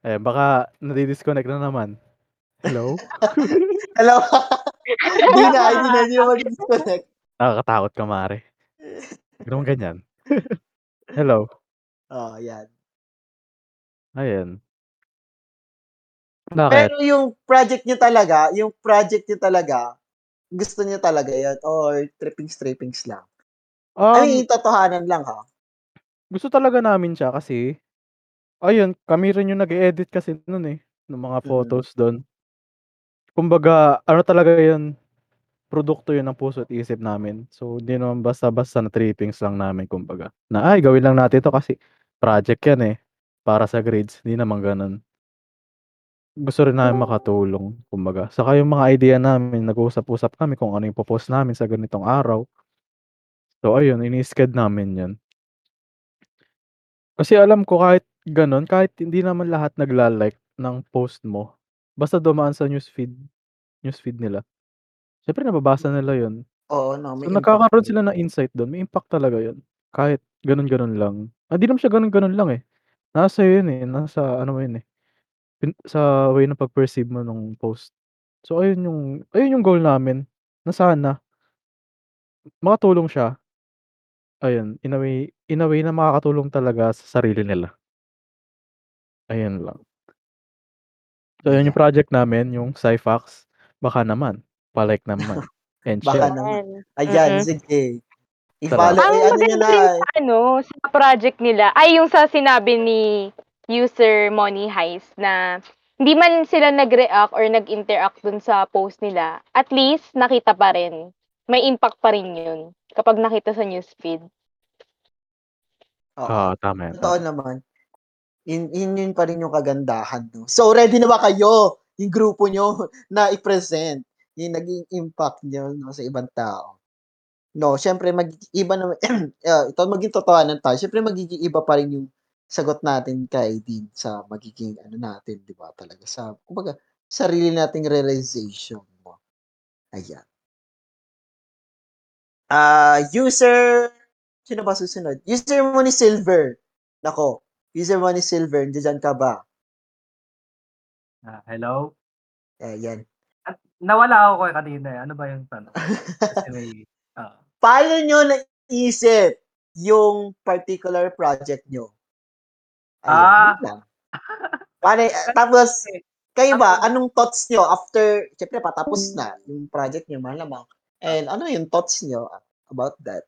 Ayan, baka nadi-disconnect na naman. Hello? Hello? Hindi na, hindi na, hindi na mag-disconnect. Nakakatakot ka, Mare. Naman ganyan. Hello? Oh, yan. Ayan. Bakit? Pero yung project niyo talaga, yung project niyo talaga, gusto niyo talaga yun or trippings-trippings lang? I mean, Um totohanan lang, ha? Gusto talaga namin siya kasi ayun, kami rin yung nag-e-edit kasi nun, eh, nung mga Mm. photos dun. Kumbaga ano talaga yun, produkto yun ng puso't isip namin. So, hindi naman basta-basta na trippings lang namin kumbaga, na, "Ay, gawin lang natin 'to kasi project yan, eh, para sa grades." Hindi naman gano'n. Gusto rin namin makatulong kumbaga. Saka yung mga idea namin, nag-uusap-usap kami kung ano yung po-post namin sa ganitong araw. So, ayun, ini-schedule namin yun. Kasi alam ko kahit gano'n, kahit hindi naman lahat nagla-like ng post mo, basta dumaan sa newsfeed newsfeed nila, siyempre nababasa nila yun. Oo, 'no, may So, impact nagkakaroon yun. sila ng insight dun, may impact talaga yun. Kahit gano'n-gano'n lang. Ah, di naman siya gano'n-gano'n lang, eh. Nasa yun, eh, nasa ano mo yun, eh, pin sa way ng pag-perceive mo nung post. So, ayun yung ayun yung goal namin, na sana makatulong siya. Ayun, in a way in a way na makakatulong talaga sa sarili nila. Ayun lang. So, yun yung project namin, yung Sci-Fax. Baka naman, pa-like naman and Baka share. naman. Ayan. Ayan, Mm. sige. I-follow, Ang ano maganda na, sa ano, sa project nila ay yung sa sinabi ni user Money Heist na hindi man sila nag-react or nag-interact dun sa post nila, at least nakita pa rin. May impact pa rin yun kapag nakita sa newsfeed. Oo. Oo, tama. Totoo naman. Yun, yun, yun pa rin yung kagandahan. No? So, ready na ba kayo? Yung grupo nyo na i-present yung naging impact nyo no, sa ibang tao. No, syempre mag-iba na uh, ito maging totohanan tayo. Syempre magiging iba pa rin yung sagot natin kay Dean sa magiging ano natin, 'di ba? Talaga sa kumbaga sarili nating realization mo. Ayan. Ah, user sino ba susunod? User mo ni Silver. Nako, user mo ni Silver, nandiyan ka ba? Ah, hello? Ayan. At nawala ako kay kanina eh. Ano ba yung tanong? May, ah, Paano nyo naisip yung particular project nyo? Ah. yun lang. Paano, tapos, kayo ba, anong thoughts nyo after, syempre patapos na yung project nyo, malamang. And ano yung thoughts nyo about that?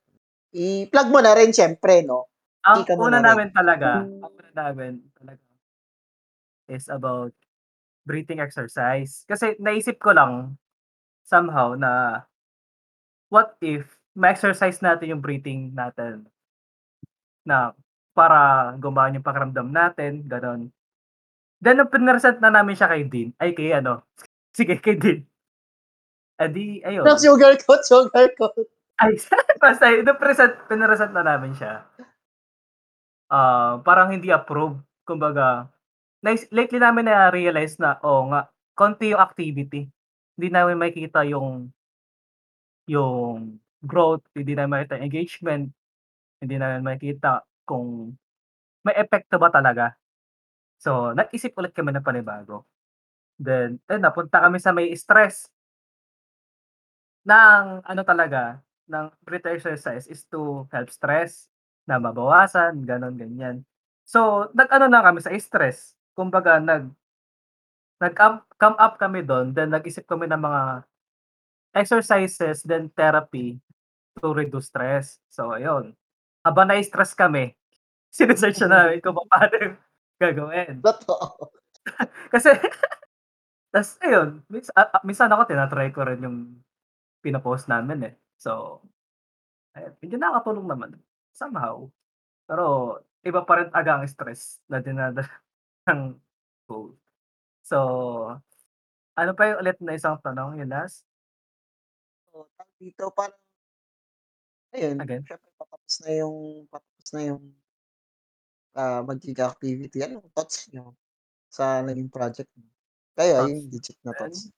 I-plug mo na rin, syempre, no? Ang Ika una na namin talaga, ang una namin talaga is about breathing exercise. Kasi naisip ko lang somehow na what if ma-exercise natin yung breathing natin na para gumaan yung pakiramdam natin, ganon. Then, nung pinresent na namin siya kay Dean, ay kay ano, sige, kay Dean. Adi, ayun. No, sugarcoat, sugarcoat. Ay, basta, present, pinresent na namin siya. Ah, parang hindi approve. Kumbaga, nais- lately namin na-realize na, oh nga, konti yung activity. Hindi namin makikita yung yung growth, hindi namin makita yung engagement, hindi namin makikita kung may epekto ba talaga. So, nag-isip ulit kami ng panibago. Then, eh, napunta kami sa may stress ng ano talaga, ng breath exercise is to help stress, na mabawasan, ganon, ganyan. So, nag-ano na kami sa stress. Kumbaga, nag, nag-come come up kami doon, then nag-isip kami ng mga exercises, then therapy to reduce stress. So, ayun. Habang na-stress kami, sinesearch na namin kung paano gagawin. Totoo. Kasi, tas ayun, minsan, ah, minsan ako tinatry ko rin yung pinapost namin eh. So, ayun, medyo nakakatulong naman. Somehow. Pero, iba pa rin aga ang stress na dinadala ng goal. So, ano pa yung ulit na isang tanong, yun last? So, dito, parang, ayun, Again? syempre patapos na yung, patapos na yung ah magiging activity. Anong thoughts nyo sa naging project mo? Thoughts yung legit na thoughts.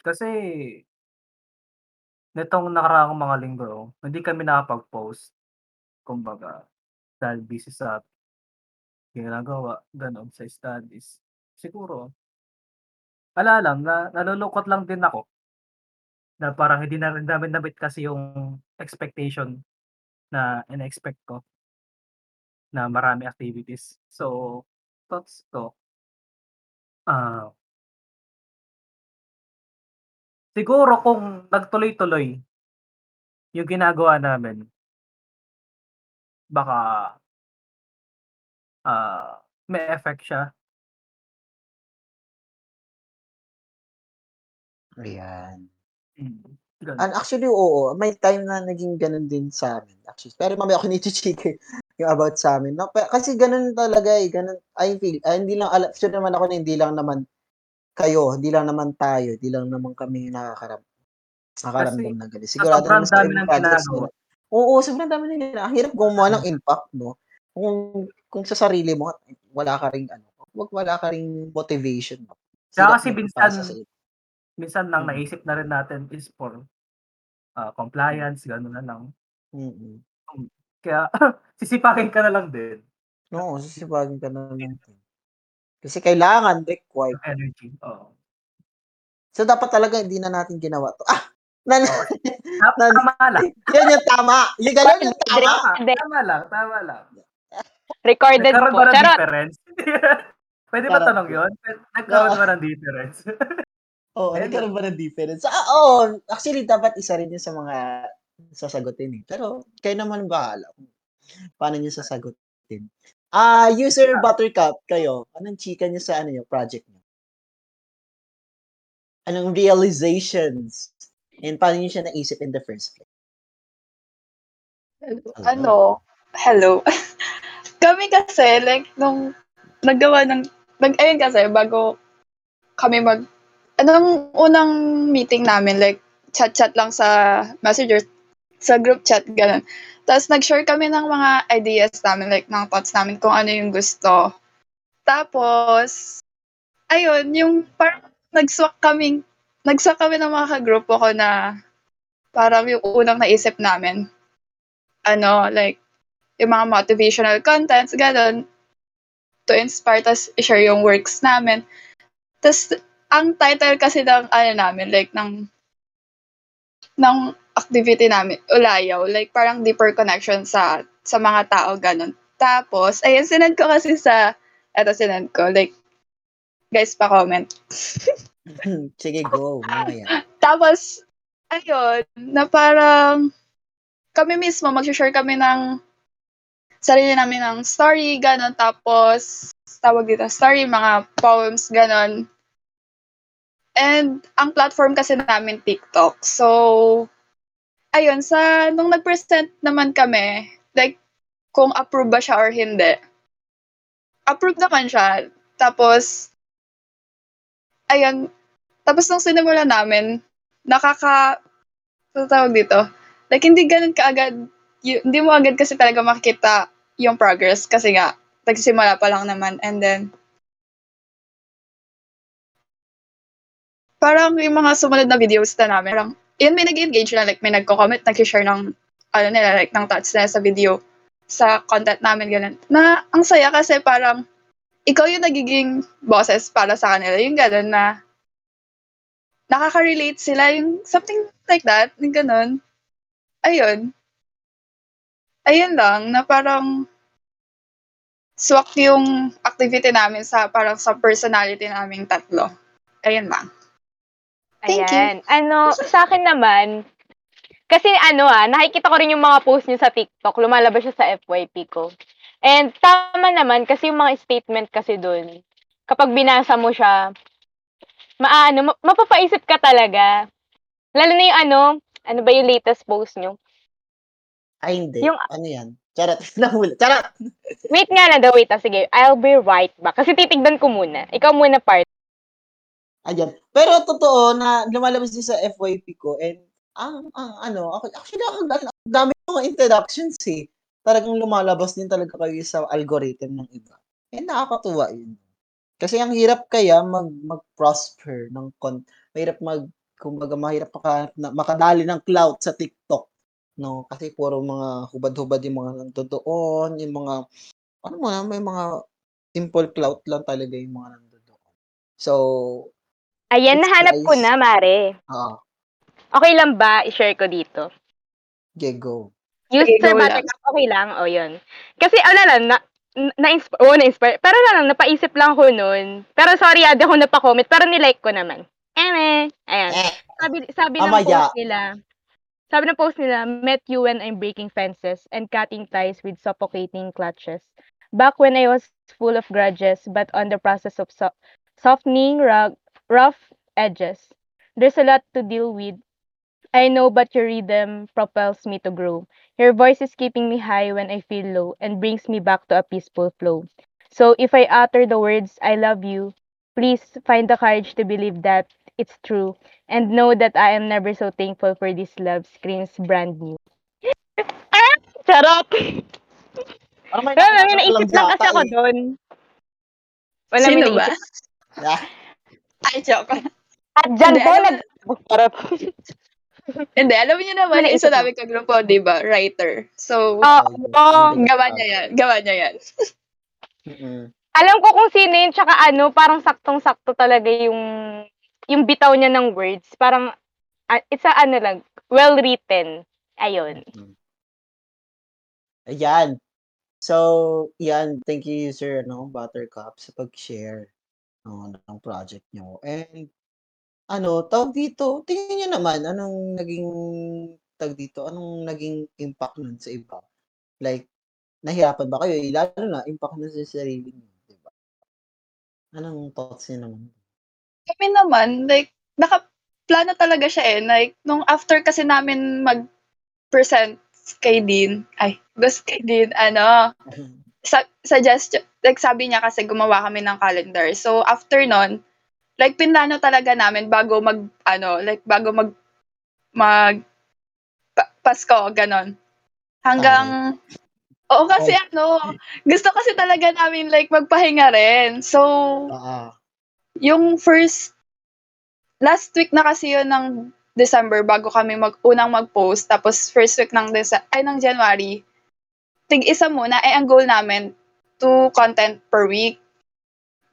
Kasi, nitong nakaraang mga linggo, hindi kami nakapag-post. Kumbaga, dahil busy sa ginagawa, gano'n, sa studies. Siguro, wala lang, na, nalulungkot lang din ako. Na parang hindi na rin namin nabit kasi yung expectation na in-expect ko na marami activities. So, thoughts ko, ah, siguro kung nagtuloy-tuloy yung ginagawa namin, baka ah, may effect siya. Ayan. Mm, And actually, oo. May time na naging ganun din sa amin. Actually, pero mamaya ako niti-chika yung about sa amin. No? Pero, kasi ganun talaga eh. Ganun, I feel, ah, hindi lang, alam, sure naman ako na hindi lang naman kayo, hindi lang naman tayo, hindi lang naman kami nakakaram, nakaramdam ng sa Sigurado naman sa ibang ng ginagawa. Oo, sobrang dami nila. Ang hirap gumawa ng impact, no? Kung, kung sa sarili mo, wala ka ring, ano, wag wala ka ring motivation. No? Kaya kasi minsan, minsan lang Mm. naisip na rin natin is for ah, compliance, gano'n na lang. Mm. Hmm, kaya sisipakin ka na lang din. Oo, sisipagin ka na lang din. Kasi kailangan, required. Yung energy, oo. So, dapat talaga hindi na natin ginawa 'to. Ah! Nan Oo, tama nan tama lang. yun yung tama. Yung gano'n yung tama. Tama, lang, tama lang. Recorded Nagkaroon po. ba ng Charot! difference? Pwede ba tanong yun? Nagkaroon Oo. ba ng difference? Oo, lang. nagkaroon ba ng difference? Ah, oo. Actually, dapat isa rin yun sa mga sasagutin eh. Pero kayo naman bahala kung paano niyo sasagutin. Ah, user Buttercup, kayo, anong chika niyo sa ano niyo, project niyo? Anong realizations and paano niyo siya naisip in the first place? Hello. Ano, hello. Kami kasi, like, nung naggawa ng, nag, ayun kasi, bago kami mag, anong unang meeting namin, like, chat-chat lang sa messenger, sa group chat, ganun. Tapos, nag-share kami ng mga ideas namin, like, ng thoughts namin kung ano yung gusto. Tapos, ayun, yung parang nag-swak kami, nag-swak kami ng mga kagrupo ko na parang yung unang naisip namin. Ano, like, yung mga motivational contents, gano'n, to inspire, tas i-share yung works namin. Tas, ang title kasi ng, ano namin, like, ng, ng activity namin, Ulayaw, like, parang deeper connection sa, sa mga tao, gano'n. Tapos, ayun, sinend ko kasi sa, eto sinend ko, like, guys, pa-comment. Sige, go. Mamaya. Tapos, ayun, na parang, kami mismo, mag-share kami ng sarili namin ng story, gano'n. Tapos, tawag dito, story, mga poems, gano'n. And, ang platform kasi namin, TikTok. So, ayun, sa, nung nag-present naman kami, like, kung approve ba siya or hindi. Approve naman siya. Tapos, ayun, tapos nung sinimula namin, nakaka, tawag dito, like, hindi ganun kaagad y- hindi mo agad kasi talaga makikita yung progress kasi nga, nagsimula pa lang naman. And then, parang yung mga sumunod na videos na namin, parang, yun may nag-engage na, like, may nagko-comment, nag-share ng, ano nila, like, ng thoughts nila sa video, sa content namin, ganun. Na, ang saya kasi parang, ikaw yung nagiging bosses para sa kanila, yung ganun na, nakaka-relate sila, yung something like that, yung ganun. Ayun, ayun lang, na parang swak yung activity namin sa parang sa personality naming tatlo. Ayun lang. Thank you. Ayan. Ano, sa akin naman, kasi ano ah, nakikita ko rin yung mga post niyo sa TikTok, lumalabas siya sa FYP ko. And tama naman, kasi yung mga statement kasi dun, kapag binasa mo siya, maano, ma- mapapaisip ka talaga. Lalo na yung ano, ano ba yung latest post niyo? Ay, hindi. Yung- Ano yan? Charot. Nahula. Charot! Wait nga lang daw, wait ah, sige. I'll be right back. Kasi titignan ko muna. Ikaw muna part. Ayan. Pero totoo na lumalabas din sa FYP ko and ang ang ano, ako actually ang dami mga introductions eh. Talagang lumalabas din talaga kayo sa algorithm ng iba. Eh nakakatuwa yun. Kasi ang hirap kaya mag mag-prosper ng con mahirap mag kumbaga mahirap maka, na, makadali ng clout sa TikTok. No, kasi puro mga hubad-hubad yung mga nandoon, yung mga ano mo na, may mga simple clout lang talaga yung mga nandoon. So, Ayan, It's nahanap ko nice. na, Mare. ah, Okay lang ba i-share ko dito? okay, go. Use Sige, sa go lang. Okay lang? O, yun. Kasi, wala lang, na, na-inspire, oh, na-inspire. Pero wala lang, napaisip lang ko nun. Pero sorry, di ako napakomment. Pero nilike ko naman. Eme. Ayan. Eh, Sabi, sabi ng post nila, sabi ng post nila, met you when I'm breaking fences and cutting ties with suffocating clutches. Back when I was full of grudges, but on the process of so- softening rug, rough edges. There's a lot to deal with. I know, but your rhythm propels me to grow. Your voice is keeping me high when I feel low and brings me back to a peaceful flow. So if I utter the words, I love you, please find the courage to believe that it's true and know that I am never so thankful for this love screams brand new. ah! Charot! Ano may Wala, may nakakatawa naisip lang kasi yata ako eh. doon. Wala, may Sino ba? naisip. Ah, Ay, joke. At dyan Hindi, po, alam nag... Charot. Hindi, alam niyo naman, yung isa namin kagrupo, di ba? Writer. So, Oo. Oh, gawa niya yan. Gawa niya yan. Mm-mm. alam ko kung sino yun, tsaka ano, parang saktong-sakto talaga yung yung bitaw niya ng words. Parang, ah, it's a ano lang, well written. Ayun. Ayan. So, yan, thank you sir no, Buttercup sa pag-share no, ng project nyo. And ano, tawag dito, tingin niyo naman anong naging tawag dito, anong naging impact nun sa iba? Like nahirapan ba kayo? Eh, lalo na impact na sa sarili niyo, 'di ba? Anong thoughts niyo naman? Kami naman, like, nakaplano talaga siya, eh, like, nung after kasi namin mag-present kay Dean ay, basta kay Dean ano, sa suggestion like sabi niya kasi gumawa kami ng calendar. So, after nun, like pinlano talaga namin bago mag-ano, like bago mag mag pa Pasko, gano'n. Hanggang oo, kasi Oh. ano, gusto kasi talaga namin like magpahinga rin. So, Oo. yung first last week na kasi yun ng December bago kami mag unang mag-post tapos first week ng Dece ay ng January, tig-isa muna ay ang goal namin, 2 content per week.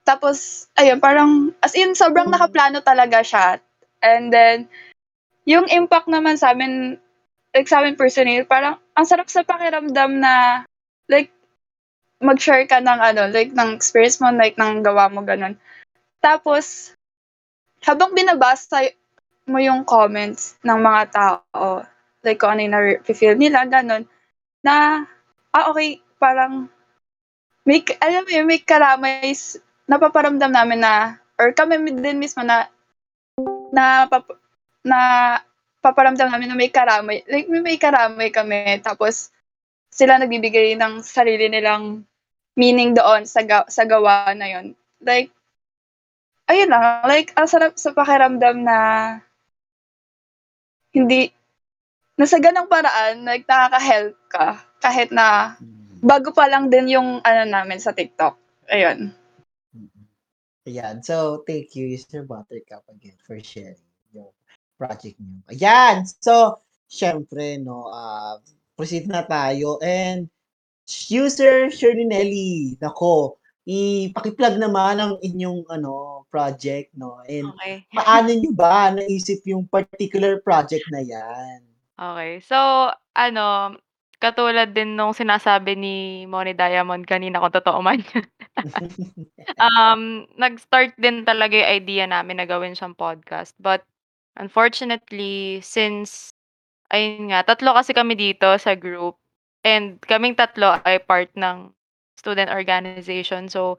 Tapos ayun, parang as in sobrang nakaplano talaga siya. And then yung impact naman sa'min, like sa'min personally, parang ang sarap sa pakiramdam na like mag-share ka ng ano, like ng experience mo, like ng gawa mo, gano'n. Tapos habang binabasa mo yung comments ng mga tao, like kung ano yung nafe-feel nila, gano'n, na, ah, okey, parang may alam mo yun, may karamay napaparamdam namin na or kami din mismo na napapa napaparamdam namin na may karamay, like may may karamay kami tapos sila nagbibigay ng sarili nilang meaning doon sa ga sa gawa na yun. Like, ayun lang, like ang sarap sa pakiramdam na hindi na sa gano'ng paraan like nakaka-help ka kahit na Mm. bago pa lang din yung ano namin sa TikTok, ayun. Mm. Ayan, so thank you Mr. Buttercup again for sharing yung project niyo. Ayan, so siyempre 'no, ah, proceed na tayo and user Shirlynelly, naku, ipaki-plug naman ang inyong ano, project 'no, and Okey. paano niyo ba naisip yung particular project na 'yan? Okey. So, ano, katulad din nung sinasabi ni Moni Diamond kanina kung totoo man yun. Um, nag-start din talaga yung idea namin na gawin siyang podcast. But unfortunately, since ayun nga, tatlo kasi kami dito sa group and kaming tatlo ay part ng student organization. So,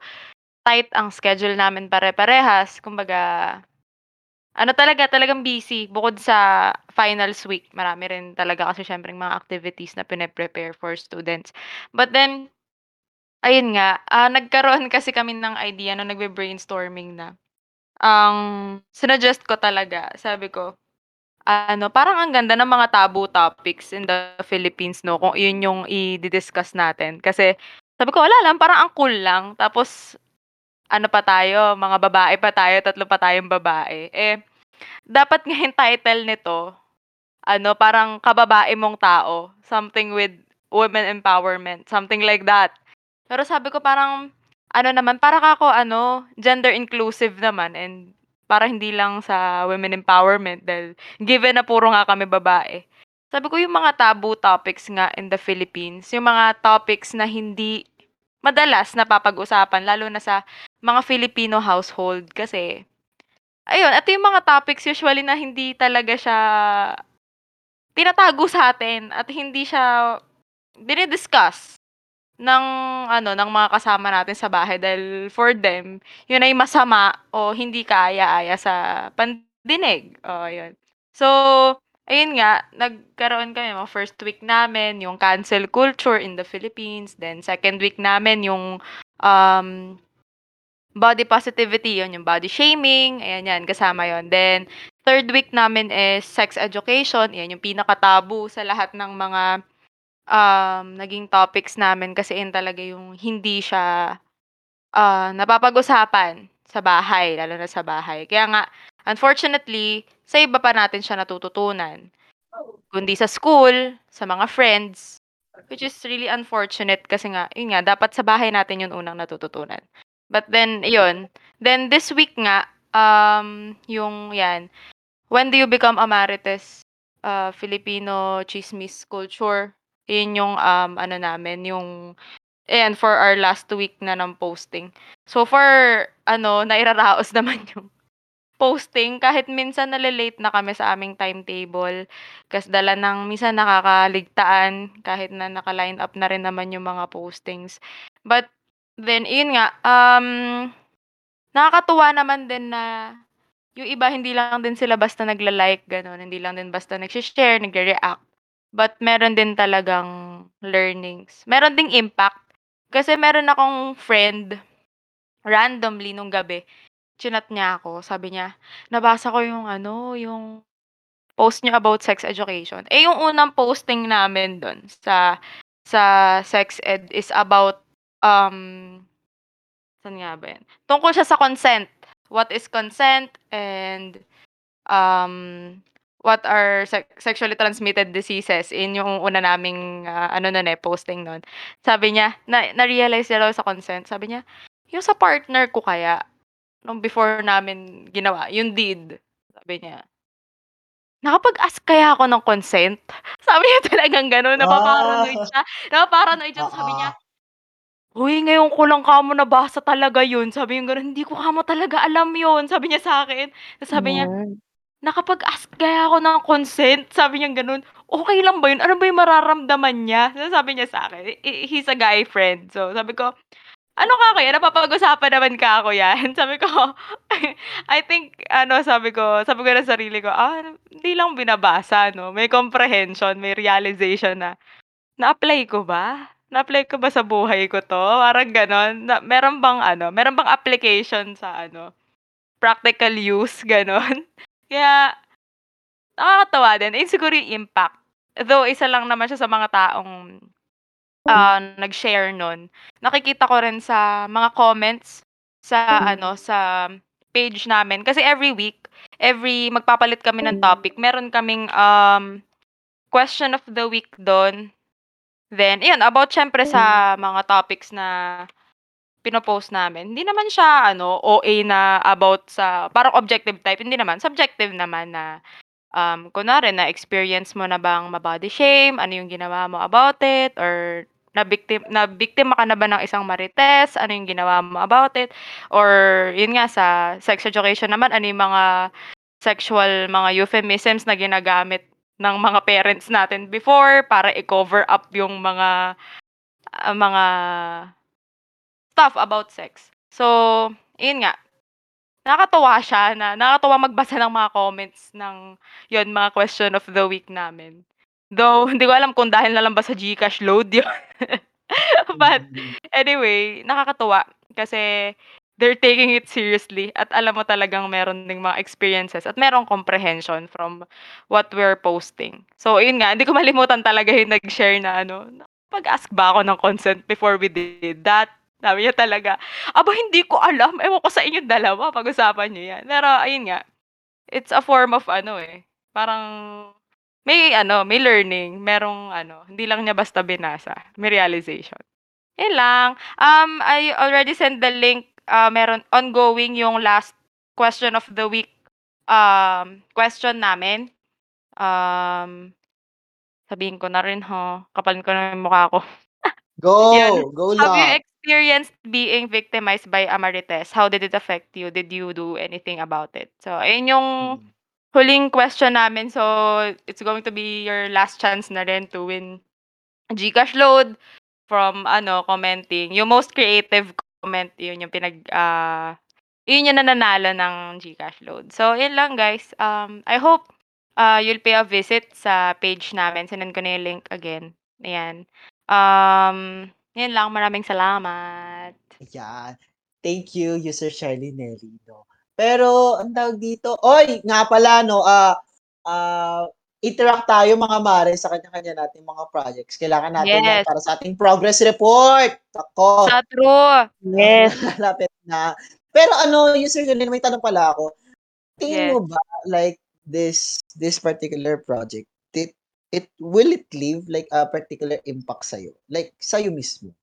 tight ang schedule namin pare-parehas. Kumbaga, ano talaga, talagang busy. Bukod sa finals week, marami rin talaga kasi siyempreng mga activities na pine-prepare for students. But then, ayun nga, ah, nagkaroon kasi kami ng idea nung nagbe-brainstorming na. Ang sinuggest ko talaga, sabi ko, ano, parang ang ganda ng mga taboo topics in the Philippines 'no, kung yun yung i-di-discuss natin. Kasi sabi ko, wala lang, parang ang cool lang. Tapos ano pa tayo, mga babae pa tayo, tatlo pa tayong babae. Eh, dapat nga yung title nito, ano, parang kababae mong tao, something with women empowerment, something like that. Pero sabi ko parang ano naman, para kako ano, gender inclusive naman and para hindi lang sa women empowerment dahil given na puro nga kami babae. Sabi ko yung mga taboo topics nga in the Philippines, yung mga topics na hindi madalas napapag-usapan lalo na sa mga Filipino household kasi ayun, ito yung mga topics usually na hindi talaga siya tinatago sa atin at hindi siya dini-discuss ng ano, ng mga kasama natin sa bahay dahil for them, yun ay masama o hindi kaaya-aya sa pandinig, oo, yun. So, ayun nga, nagkaroon kami mga first week namin yung cancel culture in the Philippines, then second week namin yung, um, body positivity, yun yung body shaming, ayan yan, kasama yun. Then, third week namin is sex education, yan yung pinaka-taboo sa lahat ng mga, um, naging topics namin kasi yun talaga yung hindi siya, ah, napapag-usapan sa bahay, lalo na sa bahay. Kaya nga, unfortunately, sa iba pa natin siya natututunan. Kundi sa school, sa mga friends, which is really unfortunate kasi nga, yun nga, dapat sa bahay natin yun unang natututunan. But then, yun. Then this week nga, um, yung yan, when do you become a Marites, uh, Filipino Chismis Culture? Yun yung, um, ano namin, yung, ayan, for our last week na ng posting. So far, ano, nairaraos naman yung posting kahit minsan nale-late na kami sa aming timetable. Kas dala ng minsan nakakaligtaan kahit na naka-line up na rin naman yung mga postings. But then, yun nga, um, nakakatuwa naman din na yung iba hindi lang din sila basta nagla-like, gano'n. Hindi lang din basta nagshi-share, nagre-react. But meron din talagang learnings. Meron ding impact. Kasi meron akong friend, randomly nung gabi, chinat niya ako. Sabi niya, nabasa ko yung ano, yung post niyo about sex education. Eh, yung unang posting namin dun sa sa sex ed is about, um, saan nga ba yun? Tungkol siya sa consent. What is consent and um, what are sec- sexually transmitted diseases in yung una naming ah, ano nun eh, posting nun. Sabi niya, na, na-realize niya daw sa consent. Sabi niya, yung sa partner ko kaya, nung before namin ginawa, yung deed. Sabi niya, nakapag-ask kaya ako ng consent? Sabi niya talagang gano'n, napaparanoid siya. Napaparanoid siya. Sabi niya, Uy, ngayon ko lang kamo nabasa talaga yun. Sabi niya gano'n, hindi ko kamo talaga alam yun. Sabi niya sa akin. Tapos sabi niya, nakapag-ask kaya ako ng consent? Sabi niya gano'n, okay lang ba yun? Ano ba yung mararamdaman niya? So, sabi niya sa akin, "I- he's a guy friend. So, sabi ko, ano ka kaya? Napapag-usapan naman ka ako yan. Sabi ko, I think, ano, sabi ko, sabi ko na sarili ko, ah, hindi lang binabasa, no? May comprehension, may realization na, na-apply ko ba? Na-apply ko ba sa buhay ko to? Parang ganon. Na, meron bang, ano, meron bang application sa, ano, practical use, ganon. Kaya, nakakatawa din. Eh, siguro yung impact. Though, isa lang naman siya sa mga taong ah, nag-share nun. Nakikita ko rin sa mga comments sa ano sa page namin kasi every week, every magpapalit kami ng topic, meron kaming um question of the week doon. Then, yun, about syempre sa mga topics na pinopost namin. Hindi naman siya ano OA na about sa parang objective type, hindi naman subjective naman na um kunwari na experience mo na bang ma-body shame, ano yung ginawa mo about it or na biktim na biktima ka na ba ng isang marites, ano yung ginawa mo about it or yun nga sa sex education naman ano yung mga sexual mga euphemisms na ginagamit ng mga parents natin before para i-cover up yung mga ah, mga stuff about sex. So, yun nga. Nakakatuwa siya na nakakatuwa magbasa ng mga comments ng yun mga question of the week namin. Though hindi ko alam kung dahil na lang ba sa GCash load yun. But anyway, nakakatuwa kasi they're taking it seriously at alam mo talagang meron ding mga experiences at merong comprehension from what we're posting. So, yun nga, hindi ko malimutan talaga yung nag-share na ano, pag-ask ba ako ng consent before we did that? Sabi niya talaga, aba hindi ko alam, ewan ko sa inyong dalawa, pag-usapan niyo yan. Pero ayun nga, it's a form of ano eh, parang may ano, may learning, merong ano, hindi lang niya basta binasa, may realization. Yun lang. Um, I already sent the link, ah, meron ongoing yung last question of the week um, question namin. Um, sabihin ko na rin ho, kapalin ko na yung mukha ko. Go! Yun. Go Have you lang! experienced being victimized by a marites? How did it affect you? Did you do anything about it? So, ayun yung Mm. huling question namin. So, it's going to be your last chance na rin to win Gcash load from ano, commenting. Yung most creative comment, yun yung pinag, ah, yun yung nananalo ng Gcash load. So, yun lang guys. Um, I hope uh, you'll pay a visit sa page namin. Sinend ko na yung link again. Ayan. Um, yun lang. Maraming salamat. Ayan. Thank you, user Charlie Nelly, no? Pero, ang tawag dito, oy, nga pala, no, ah, ah, interact tayo mga mare sa kanya-kanya nating mga projects. Kailangan natin yan Yes. para sa ating progress report. Ako, Sa true. Yes. malapit na. Pero ano, user Nelly, may tanong pala ako. Tingin Yes. mo ba, like, this this particular project, it, it will it leave like a particular impact sa'yo? Like, sa'yo mismo?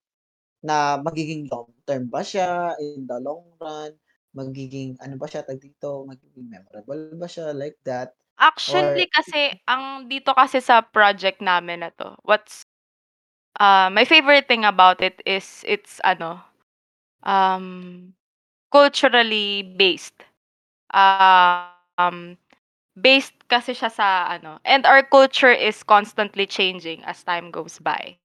Na magiging long term ba siya in the long run? Magiging ano ba siya tag dito? Magiging memorable ba siya like that? Or Actually kasi, ang dito kasi sa project namin na 'to, what's uh, my favorite thing about it is it's ano, um, culturally based. Um, based kasi siya sa ano and our culture is constantly changing as time goes by.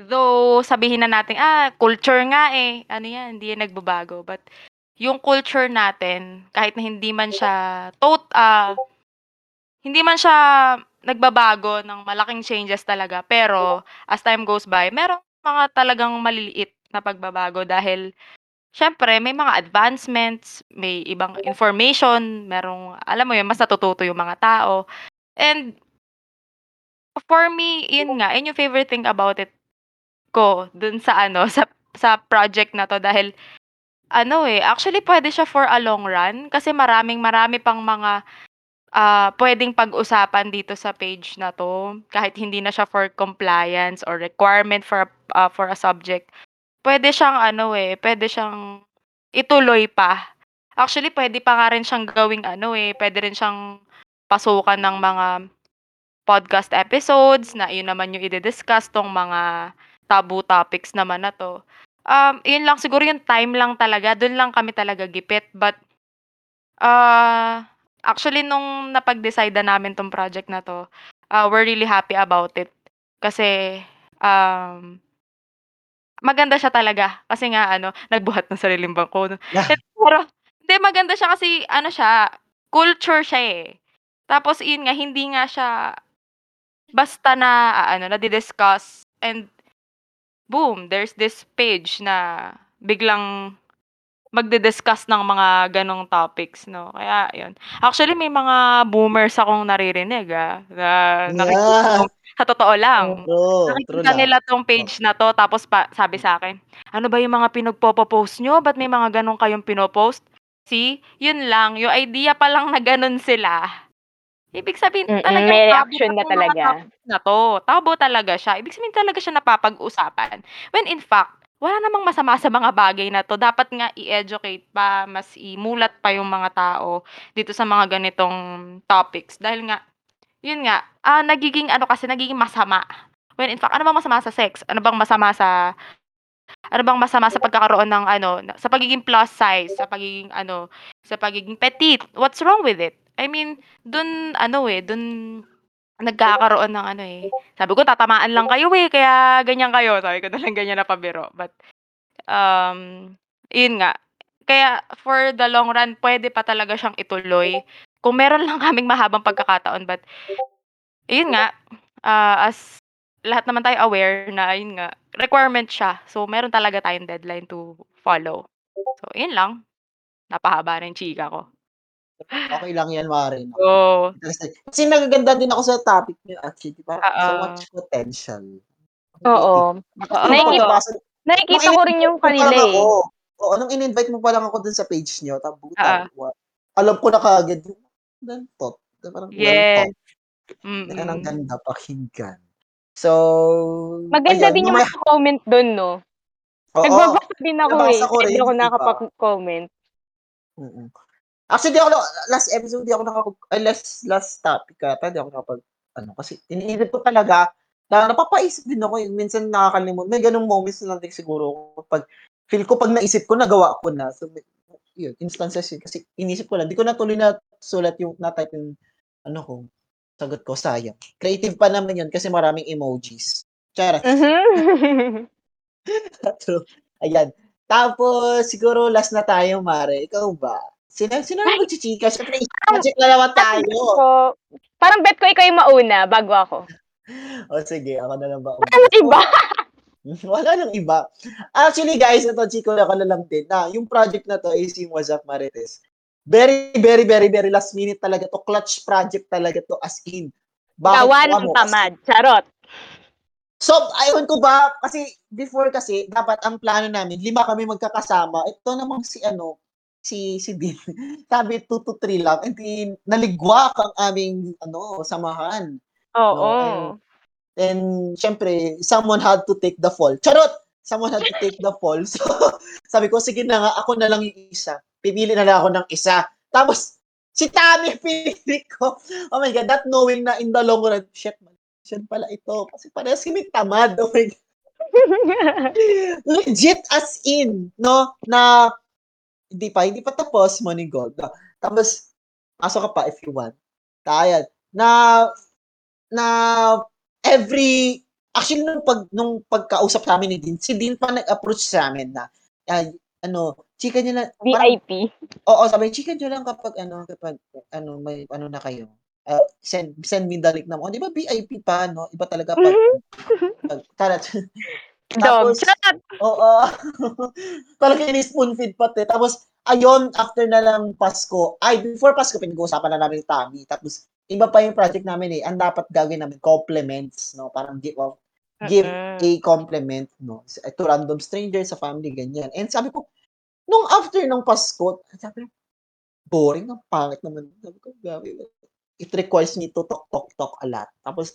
Though sabihin na natin, "Ah, culture nga, eh, ano 'yan, hindi 'yan nagbabago." But yung culture natin kahit na hindi man siya tot ah, hindi man siya nagbabago ng malaking changes talaga, pero as time goes by merong mga talagang maliliit na pagbabago dahil siyempre may mga advancements, may ibang information, merong alam mo 'yun, mas natututo yung mga tao. And for me, yun nga, yun yung favorite thing about it ko dun sa ano, sa sa project na 'to dahil ano, eh, actually puwede siya for a long run kasi maraming marami pang mga, ah, puwedeng pag-usapan dito sa page na 'to. Kahit hindi na siya for compliance or requirement for, ah, for a subject. Puwede siyang ano, eh, puwede siyang ituloy pa. Actually puwede pa nga rin siyang gawing ano, eh, puwede rin siyang pasukan ng mga podcast episodes na yun naman yung idi-discuss 'tong mga taboo topics naman na 'to. Um, yun lang siguro yung time lang talaga, dun lang kami talaga gipit but, ah, actually nung napag-decide na namin 'tong project na 'to, ah, we're really happy about it. Kasi, um maganda siya talaga kasi nga ano, nagbuhat ng sariling bangko 'no. Pero hindi maganda siya kasi ano siya, culture siya, eh. Tapos yun nga, hindi nga siya basta na aano, nadi-discuss and boom, there's this page na biglang magdi-discuss ng mga gano'ng topics 'no, kaya yun. Actually may mga boomers akong naririnig, ah, na nakikita Yeah. sa totoo lang. Oo, true Nakikita lang. nila 'tong page na 'to tapos pa sabi sa'kin, "Ano ba yung mga pinagpopo-post niyo, ba't may mga gano'n kayong pino-post?" See, yun lang, yung idea pa lang na gano'n sila, ibig sabihin talagang may reaction na talaga. na 'to, tabo talaga siya. Ibig sabihin talaga siya napapag-usapan. When in fact, wala namang masama sa mga bagay na 'to, dapat nga i-educate pa, mas imulat pa yung mga tao dito sa mga ganitong topics dahil nga yun nga, ah, nagiging ano kasi, nagiging masama. When in fact, ano bang masama sa sex? Ano bang masama sa ano bang masama sa pagkakaroon ng ano, sa pagiging plus size, sa pagiging ano, sa pagiging petite? What's wrong with it? I mean, dun ano, eh, dun nagkakaroon ng ano, eh, sabi ko tatamaan lang kayo, eh, kaya ganyan kayo, sabi ko na lang ganyan na pabiro. But, um, yun nga, kaya for the long run puwede pa talaga siyang ituloy kung meron lang kaming mahabang pagkakataon but ayun nga, ah, as lahat naman tayo aware na ayun nga, requirement siya. So meron talaga tayong deadline to follow. So yun lang, napahaba ng chika ko. Okey lang yan Mare, no. Oo. Kasi kasi nagaganda din ako sa topic niyo actually, parang so Oo. much potential. Oo. Mababasa nakikita nung ko rin yung kanila, eh. oo, nung in-invite mo pa lang ako dun sa page niyo, tabutan wa alam ko na kaagad yung gan'to, parang Yes. thought. Yan ang ganda pakinggan. So, Maganda ayun, din yung mga comment dun 'no. Oo, Nagbabasa din ako, eh, nabasa ko kahit rin, di ako 'di ba? nakapag-comment. Mm. Actually, di ako na last episode di ako nakapag ay last last topic ata di ako nakapag-ano kasi iniisip ko talaga na napapaisip din ako, eh, minsan nakakalimot may gano'ng moments na lang din siguro kapag feel ko 'pag naisip ko nagawa ko na. So, yun, instances yun kasi inisip ko lang, di ko na tuloy nasulat yung na-type yung ano ko, sagot ko, sayang. Creative pa naman yun kasi maraming emojis. Charot. Mhm. True, ayan. Tapos siguro last na tayo Mare, ikaw ba? Sino sino na Ay! magchichika? Siyempre project na naman parang bet tayo. ko parang bet ko ikaw yung mauna bago ako. O sige, ako na lang ba Wala nang iba. Wala nang iba. Actually guys, ito chiko ko na lang din na yung project na 'to is yung What's Up Marites. Very, very, very, very last minute talaga 'to, clutch project talaga 'to as in. Bakit Gawa ng tamad, charot. So, ayun ko ba, kasi before kasi dapat ang plano namin 5 kami magkakasama. Ito namang si ano, si si Dean, sabi 2 to 3 lang, di naligwak ang aming ano, samahan. Oo. No, and and siyempre someone had to take the fall. Charot! Someone had to take the fall. So, sabi ko, sige na nga, ako na lang yung isa. Pipili na lang ako ng isa. Tapos, si Tammy pinili ko. Oh my God, not knowing na in the long run, shit man, pala ito. Kasi parehas kami tamad. Oh my God. Legit as in, no, na hindi pa, hindi pa tapos, Money Gold. No? Tapos, pasok ka pa if you want. Tayan. Na, na, every, actually, nung, pag, nung pagkausap sa amin ni Dean, si Dean pa nag-approach sa amin na, ay, ano, chika niya lang, parang, VIP. oo, sabi, chika niyo lang kapag, ano, kapag, ano, may, ano na kayo. Uh, send, send me the link na mo. Di ba VIP pa, no? Iba talaga pag, pag tarat. Dog. Tapos, oo. talaga ini spoon feed pati. Tapos, ayun, after na lang Pasko, ay, before Pasko, pinag-uusapan na namin ni Tommy. Tapos, iba pa yung project namin eh. Ang dapat gawin namin, compliments, no? Parang give, of, give Mm-mm. a compliment, no? To random strangers, sa family, ganyan. And sabi ko, nung after ng Pasko, sabi ko, boring, ang pangit naman. Sabi ko, gabi, it requires me to talk, talk, talk a lot. Tapos,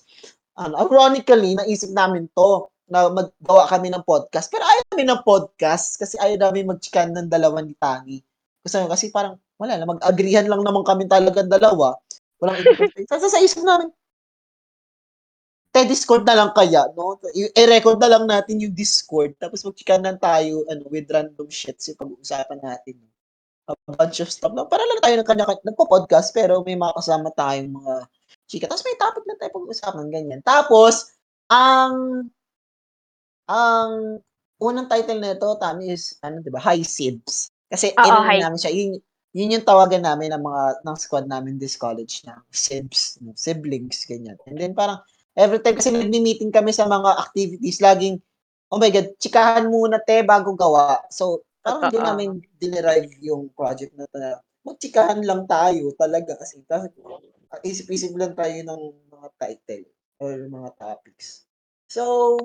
ano, ironically, naisip namin to, na maggawa kami ng podcast. Pero ayaw namin ng podcast kasi ayaw namin mag-chikan ng dalawa ni Tangi. Kasi, kasi parang, wala na, mag-agreehan lang naman kami talaga dalawa. Walang sa, sa isip namin, te Discord na lang kaya, no? I-record na lang natin yung Discord, tapos mag-chikanan tayo, ano, with random shits yung pag-uusapan natin. A bunch of stuff. No? Para lang tayo ng kanya nagpo-podcast, pero may mga kasama tayong mga chika. Tapos may topic na tayo pag-uusapan, ganyan. Tapos, ang ang unang title na ito, Tami, is, ano, di ba, High Sibs. Kasi, Oo, inano high namin siya, yun, yun yung tawagan namin ng mga, ng squad namin this college na, Sibs, no, siblings, ganyan. And then, parang, every time, kasi nagmi-meeting kami sa mga activities, laging, oh my God, chikahan muna te bago gawa. So, parang hindi namin dinerive yung project na to na magchikahan lang tayo talaga kasi ah, isip-isip lang tayo ng mga title or mga topics. So,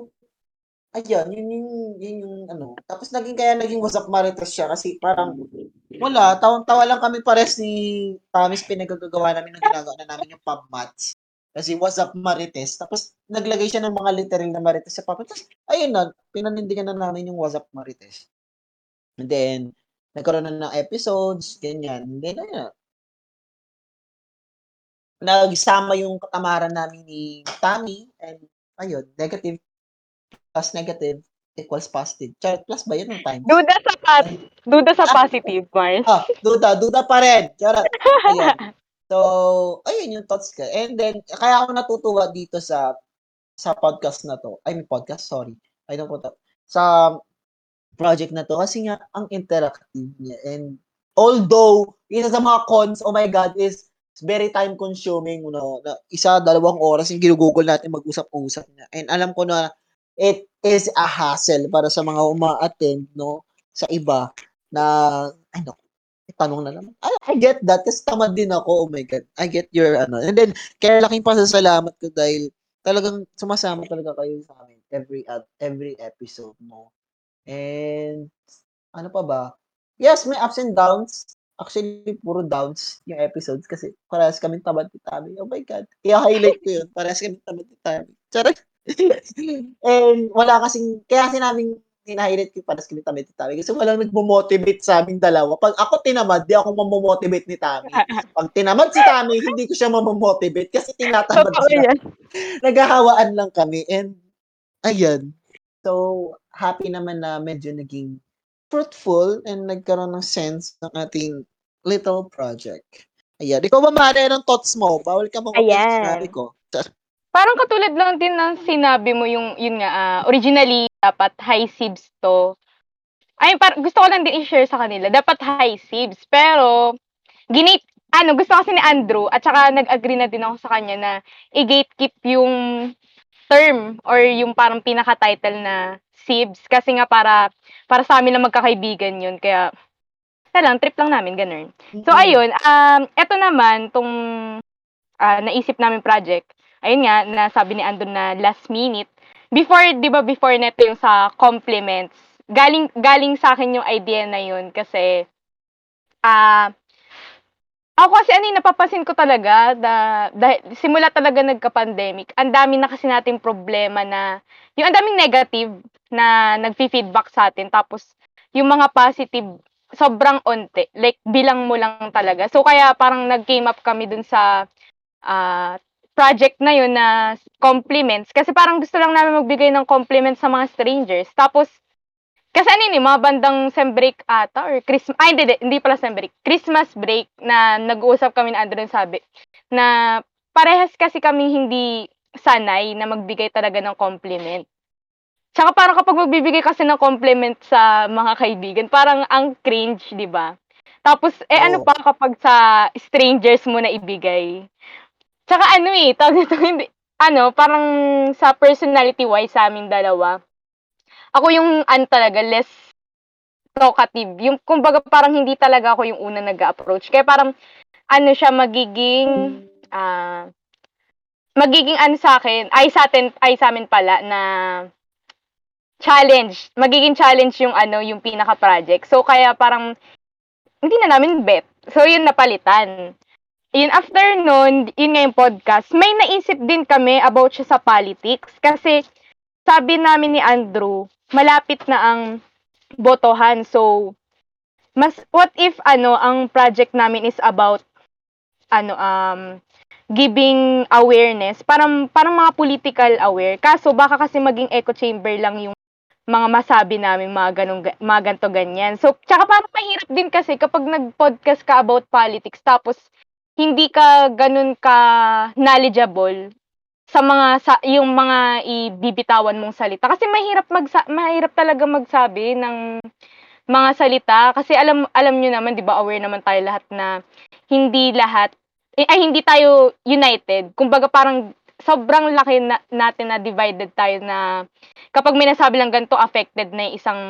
ayun, yun yung, yun yung ano. Tapos naging kaya naging What's Up Marites siya kasi parang wala, tawang-tawa lang kami pares ni Promise pinagagawa namin ng ginagawa na namin yung pub mats. Kasi What's Up Marites. Tapos naglagay siya ng mga literal na Marites sa pub. Tapos ayun na, pinanindigan na namin yung What's Up Marites. And then, nagkaroon na ng episodes, ganyan. And then, ayun, nagsama yung katamaran namin ni Tammy and ayun, negative plus negative equals positive. Charot, plus ba yun ng times? Duda sa pas duda sa positive, Mars. Ah, duda, duda pa rin. Charot. Ayan. So, ayun yung thoughts ko. And then, kaya ako natutuwa dito sa sa podcast na to. I mean, podcast, sorry. I don't know. Sa project na to kasi nga ang interactive niya and although isa sa mga cons oh my god is it's very time consuming no na isa dalawang oras yung ginugugol natin mag-usap-usap na and alam ko na it is a hassle para sa mga uma-attend no sa iba na may tanong na naman I, I get that kasi tamad din ako oh my god I get your ano and then kaya laking pasasalamat ko dahil talagang sumasama talaga kayo sa amin every ad, every episode mo And ano pa ba? Yes, may ups and downs. Actually, puro downs yung episodes kasi parehas kami tamad ni Tami. Oh my God. I-highlight ko yun. Parehas kami tamad ni Tami. Charot. And wala kasing, kaya sinabing hina-highlight ko parehas kami tamad ni Tami kasi walang nagmo-motivate sa aming dalawa. Pag ako tinamad, di ako mamomotivate ni Tami. Pag tinamad si Tami, hindi ko siya mamomotivate kasi tinatamad Totoo siya yan. naghahawaan lang kami and ayan. So, happy naman na medyo naging fruitful and nagkaroon ng sense ng ating little project. Ayan. Ikaw ba, Mare, anong thoughts mo? Bawal ka sinabi ko. Parang katulad lang din ng sinabi mo yung yun nga ah, originally dapat high sibs to. Ay, par gusto ko lang din i-share sa kanila. Dapat high sibs. Pero ginate ano, gusto kasi ni Andrew at saka nag-agree na din ako sa kanya na i-gatekeep yung term or yung parang pinaka-title na sibs kasi nga para para sa amin na magkakaibigan yun. Kaya wala lang, trip lang namin, ganun. So, Mm-mm. ayun, um, eto naman, tong ah, naisip namin project, ayun nga, nasabi ni Andon na last minute. Before, di ba, before neto yung sa compliments, galing, galing sa akin yung idea na yun kasi, ah, ako kasi ano yung napapansin ko talaga, da, dahil simula talaga nagka-pandemic, ang dami na kasi nating problema na, yung ang daming negative na nagfi-feedback sa atin, tapos yung mga positive, sobrang onte. Like, bilang mo lang talaga. So, kaya parang nag-came up kami dun sa ah, project na yun na compliments. Kasi parang gusto lang namin magbigay ng compliments sa mga strangers. Tapos, Kasi ano yun eh, mga bandang sem break ata or Christmas, ay hindi, hindi, hindi pala sem break, Christmas break na nag-uusap kami ni Andrew sabi na parehas kasi kami hindi sanay na magbigay talaga ng compliment. Tsaka parang kapag magbibigay kasi ng compliment sa mga kaibigan, parang ang cringe, di ba? Tapos, eh ano Oo. pa kapag sa strangers mo na ibigay? Tsaka ano eh, tawag nito, hindi, ano, parang sa personality wise sa aming dalawa, ako yung ano talaga, less talkative. Yung, kumbaga parang hindi talaga ako yung una nag-approach. Kaya parang, ano siya, magiging, ah, magiging ano sa akin, ay sa atin, ay sa amin pala, na challenge. Magiging challenge yung ano, yung pinaka-project. So, kaya parang, hindi na namin bet. So, yun napalitan. Yun, after nun, yun nga yung podcast, may naisip din kami about siya sa politics. Kasi, sabi namin ni Andrew, malapit na ang botohan. So, mas, what if, ano, ang project namin is about, ano, um, giving awareness, parang, parang mga political aware. Kaso, baka kasi maging echo chamber lang yung mga masabi namin, mga, ganun, mga ganto ganyan. So, tsaka parang mahirap din kasi kapag nag-podcast ka about politics, tapos, hindi ka ganun ka knowledgeable sa mga sa yung mga ibibitawan mong salita. Kasi mahirap magsa mahirap talaga magsabi ng mga salita. Kasi alam alam niyo naman 'di ba aware naman tayo lahat na hindi lahat eh, ay hindi tayo united. Kumbaga parang sobrang laki na, natin na divided tayo na kapag may nasabi lang ganito affected na yung isang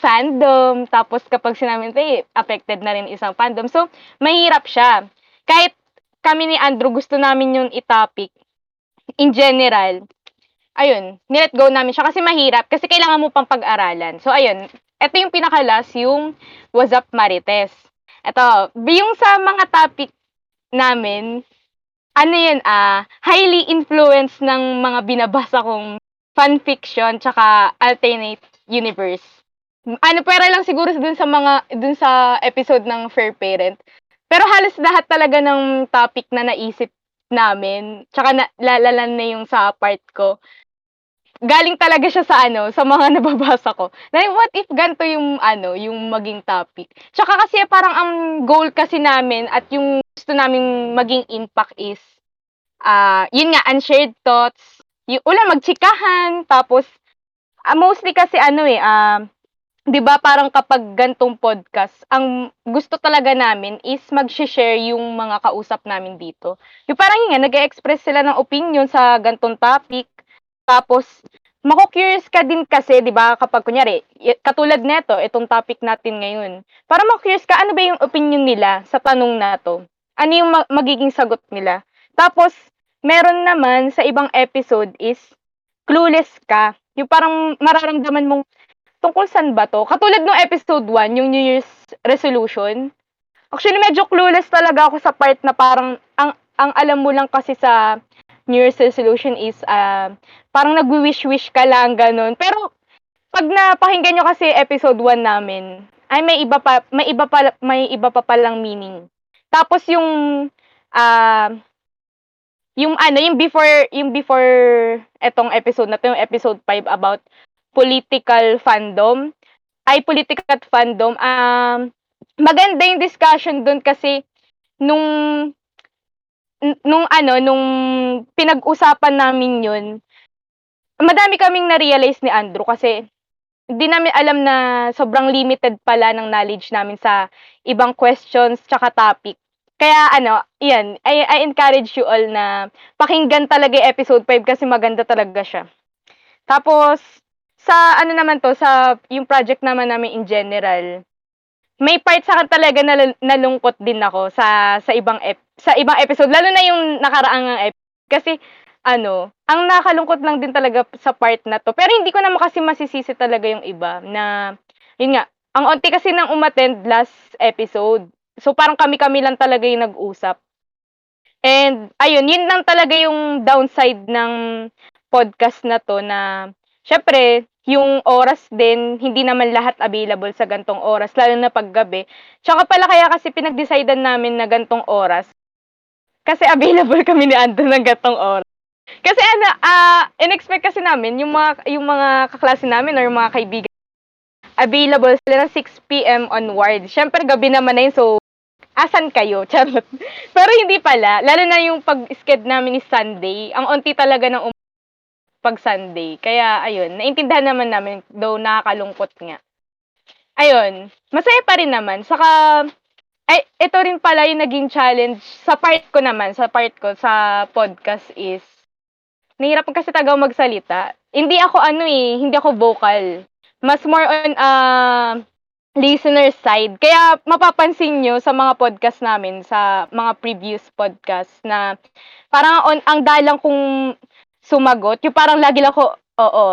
fandom. Tapos kapag sinabi nito eh, affected na rin isang fandom. So mahirap siya kahit kami ni Andrew gusto namin yung i-topic in general, ayun, nilet go namin siya kasi mahirap, kasi kailangan mo pang pag-aralan. So, ayun, ito yung pinakalas, yung What's Up Marites. Ito, yung sa mga topic namin, ano yun, ah, highly influenced ng mga binabasa kong fanfiction tsaka alternate universe. Ano, pera lang siguro dun sa mga, dun sa episode ng Fair Parent. Pero halos lahat talaga ng topic na naisip namin, tsaka na, lalalan na yung sa part ko, galing talaga siya sa ano, sa mga nababasa ko. Na what if ganito yung ano, yung maging topic. Tsaka kasi parang ang goal kasi namin at yung gusto naming maging impact is ah yun nga unshared thoughts, yung ulan magchikahan, tapos ah, mostly kasi ano eh ah 'di ba parang kapag gantong podcast, ang gusto talaga namin is mag-share yung mga kausap namin dito. Yung parang yun nga, nag-express sila ng opinion sa gantong topic. Tapos, mako-curious ka din kasi, 'di ba, kapag kunyari, katulad nito, itong topic natin ngayon. Para mako-curious ka, ano ba yung opinion nila sa tanong na to? Ano yung ma- magiging sagot nila? Tapos, meron naman sa ibang episode is clueless ka. Yung parang mararamdaman mong tungkol saan ba to? Katulad nung episode 1, yung New Year's resolution. Actually, medyo clueless talaga ako sa part na parang, ang, ang alam mo lang kasi sa New Year's resolution is, uh, parang nag-wish-wish ka lang, ganun. Pero, pag napakinggan nyo kasi episode 1 namin, ay may iba pa, may iba pa, may iba pa palang meaning. Tapos yung, ah, yung ano, yung before, yung before etong episode na to, yung episode 5 about political fandom, ay political fandom, um, maganda yung discussion doon kasi nung nung ano, nung pinag-usapan namin yun, madami kaming na-realize ni Andrew kasi hindi namin alam na sobrang limited pala ng knowledge namin sa ibang questions tsaka topic. Kaya ano, yan, I, I encourage you all na pakinggan talaga yung episode 5 kasi maganda talaga siya. Tapos, sa ano naman to, sa yung project naman namin in general, may part sa akin talaga na nalungkot din ako sa sa ibang ep, sa ibang episode lalo na yung nakaraang episode kasi ano, ang nakalungkot lang din talaga sa part na to. Pero hindi ko naman kasi masisisi talaga yung iba na yun nga, ang onti kasi nang umattend last episode. So parang kami-kami lang talaga yung nag-usap. And ayun, yun lang talaga yung downside ng podcast na to na syempre, yung oras din, hindi naman lahat available sa gantong oras, lalo na paggabi. Tsaka pala kaya kasi pinag-decidean namin na gantong oras, kasi available kami ni Ando ng gantong oras. Kasi ano, ah, in-expect kasi namin, yung mga, yung mga kaklase namin or yung mga kaibigan, available sila ng 6 p.m. onward. Siyempre, gabi naman na yun, so asan kayo? Charot. Pero hindi pala. Lalo na yung pag-sked namin is Sunday. Ang onti talaga ng um- pag Sunday. Kaya, ayun, naintindihan naman namin, though nakakalungkot nga. Ayun, masaya pa rin naman. Saka, ay, ito rin pala yung naging challenge sa part ko naman, sa part ko sa podcast is, nahirapan kasi taga magsalita. Hindi ako ano eh, hindi ako vocal. Mas more on uh, listener side. Kaya mapapansin nyo sa mga podcast namin, sa mga previous podcast na parang on, ang dalang kong sumagot, yung parang lagi lang ko, oo,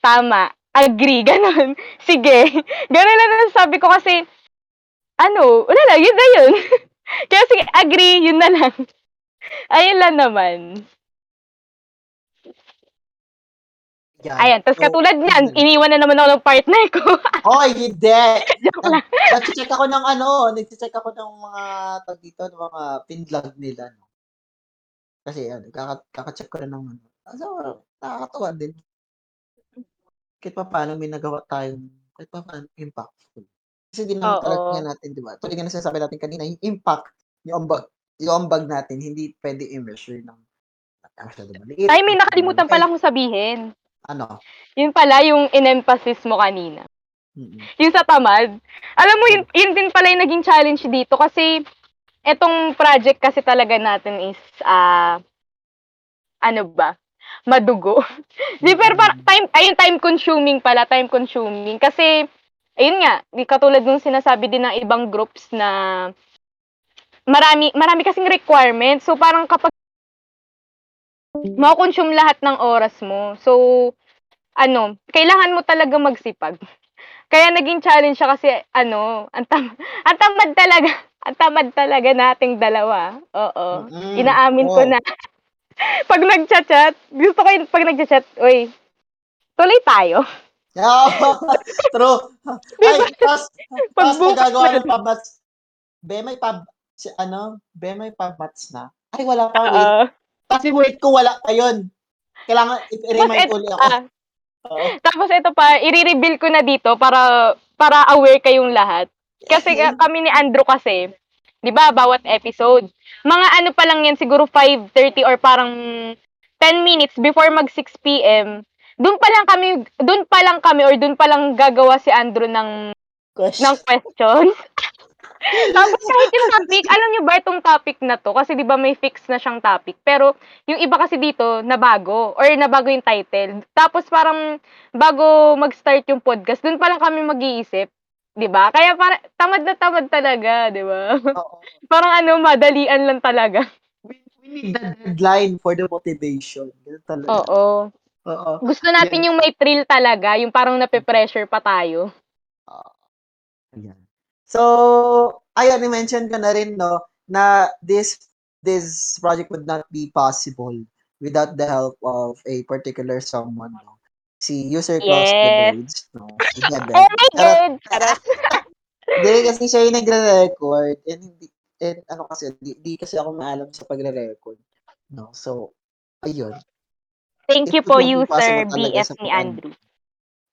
tama, agree, ganun. Sige. Ganun lang ang sabi ko kasi, ano, wala lang, yun na yun. Kaya sige, agree, yun na lang. Ayun lang naman. Yan. Ayan, tapos So, katulad niyan, iniwan na naman ako ng partner ko. Oy, hindi. Joke lang. Nag-check ako ng ano, nag-check ako ng mga tag dito, ng mga pinlog nila. No? Kasi ano, kaka, kaka-check ko na ng ano. So, nakakatawa din. Kahit pa paano may nagawa tayong, kahit pa paano impactful. Kasi din naman talaga natin, di ba? Tuloy nga na sinasabi natin kanina, yung impact, yung ambag, yung ambag natin, hindi pwede i-measure ng masyado maliit. Ay, may nakalimutan pala akong sabihin. Ano? Yun pala yung in-emphasis mo kanina. Mm-mm. Yung sa tamad. Alam mo, yun, yun din pala yung naging challenge dito kasi etong project kasi talaga natin is, ah, ano ba? Madugo. Di, pero para, time, ayun, time consuming pala, time consuming. Kasi, ayun nga, di katulad nung sinasabi din ng ibang groups na marami, marami kasing requirements. So, parang kapag makonsume lahat ng oras mo. So, ano, kailangan mo talaga magsipag. Kaya naging challenge siya kasi, ano, ang, tam- ang tamad talaga. Ang tamad talaga nating dalawa. Oo. Mm-mm. Inaamin ko Oo. na. pag nagchat-chat, gusto ko yung pag nagchat-chat, uy, tuloy tayo. True. Ay, tapos, tapos Pagbukas magagawa na- ng pabats. Be, may pab, si, ano, be, may pabats na. Ay, wala pa, wait. Kasi wait ko, wala pa yun. Kailangan, i-remind ito, uli ako. ah, Oo. tapos ito pa, i-reveal ko na dito para para aware kayong lahat. Kasi ka- kami ni Andrew kasi, 'di ba, bawat episode, mga ano pa lang yan siguro 5:30 or parang 10 minutes before mag 6 PM. Doon pa lang kami, doon pa lang kami or doon pa lang gagawa si Andrew ng Question. ng questions. Tapos kahit yung topic, alam niyo ba itong topic na to? Kasi di ba may fix na siyang topic. Pero yung iba kasi dito, nabago. Or nabago yung title. Tapos parang bago mag-start yung podcast, dun pa lang kami mag-iisip. Di ba? Kaya para, tamad na tamad talaga, di ba? Oo. parang ano, madalian lang talaga. We, we need the deadline for the motivation. Ganun talaga. Oo. Oo. Gusto natin yung may thrill talaga, yung parang nape-pressure pa tayo. Ayan. So, ayun, i-mention ko na rin, no, na this this project would not be possible without the help of a particular someone, no. Si User Cross the Yes. Roads, no. Si Jebel. Oh my. God! Hindi, kasi siya yung nagre-record. And, hindi, and ano kasi, di, di kasi ako maalam sa pagre-record. No? So, ayun. Thank It you po, user BF sa ni Andrew.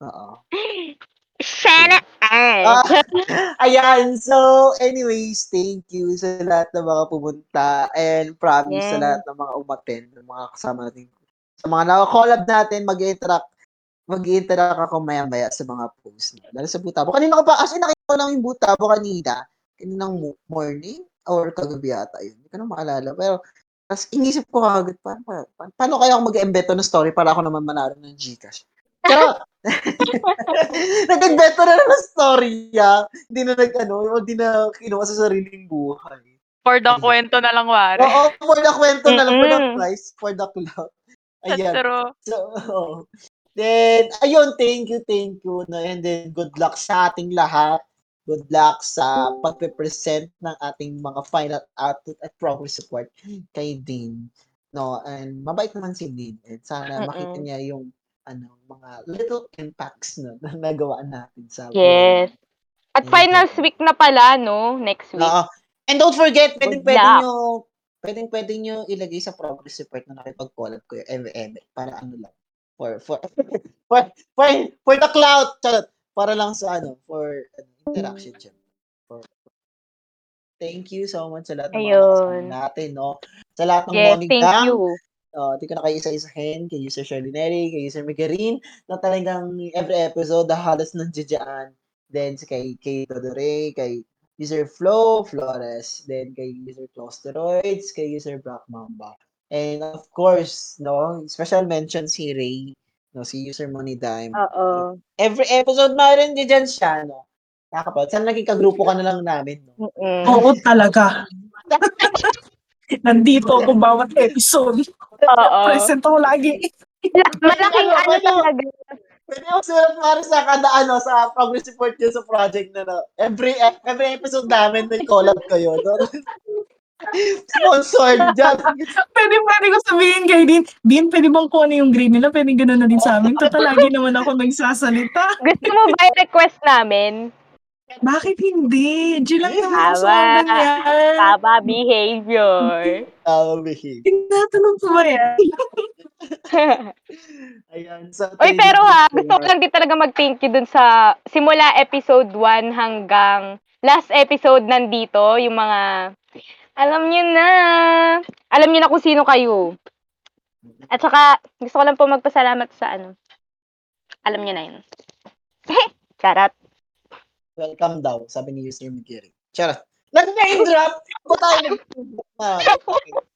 Oo. Sana Ah, ayan. So, anyways, thank you sa lahat ng mga pumunta and promise sa Yes. lahat ng mga umattend, ng mga kasama natin. Sa mga naka-collab natin, mag-interact mag-interact ako maya-maya sa mga posts. No? Lalo sa Butabo. Kanina ko pa, as in, nakita ko lang yung Butabo kanina. Kaninang mo- morning or kagabi ata yun. Hindi ko na maalala. Pero, tapos inisip ko kagad, paano, pa, pa, paano kaya ako mag-embed ng story para ako naman manalo ng Gcash? Charot! Nag-invento na ng story, ah. Hindi na nag, ano, hindi na kinuha sa sariling buhay. For the kwento na lang, Wari. Oo, for the kwento na lang, for the price, for the clout. That's Ayan. true. So, oo. Then, ayun, thank you, thank you. No? And then, good luck sa ating lahat. Good luck sa pagpe-present ng ating mga final output at progress support kay Dean. No, and mabait naman si Dean. And sana Mm-mm. makita niya yung ano, mga little impacts no, na nagawa natin sa Yes. At Ayun. finals week na pala, no? Next week. Oo. And don't forget, pwede luck. nyo, pwedeng pwede nyo ilagay sa progress report na nakipag-collab ko yung MM para ano lang. For, for, for, for, for the cloud. Charot. para lang sa ano, for interaction siya. For, thank you so much sa lahat ng mga Ayun. natin, no? Sa lahat ng Yes, morning thank gang, you. uh, di ko na kayo isa-isahin, kay User Shirley Neri, kay User Migarin, na talagang every episode, halos nandiyan. Then, si kay, kay Todore, kay User Flo Flores, then kay User Closteroids, kay User Black Mamba. And of course, no, special mention si Ray, no, si User Money Dime. Oo. Every episode meron din dyan siya, no. Nakakapag. Sana naging kagrupo ka na lang namin, no. Mm-mm. Oo talaga. Nandito ako bawat episode. Oo. Present ako lagi. Malaking Ano, ano talaga. Pwede mo sulat para sa kada ano sa progress report yun sa project na no. Every every episode namin may collab kayo, no. Sponsored dyan. Pwede, pwede ko sabihin kay Dean, Dean, pwede bang kung ano yung grade nila? Pwede gano'n na din sa amin. Total, lagi naman ako nagsasalita. Gusto mo ba i-request namin? Bakit hindi? Diyan lang naman Tama. mga ganyan. Tama behavior. Tama, behave. Tinatanong ko ba yan? Ayan. So, thank pero ha, gusto ko lang din talaga mag-thank you dun sa simula episode 1 hanggang last episode nandito, yung mga, alam nyo na, alam nyo na kung sino kayo. At saka, gusto ko lang po magpasalamat sa ano, alam nyo na yun. Charot. Welcome daw, sabi ni User Migiri. Charot. Nag-name drop! Ako tayo.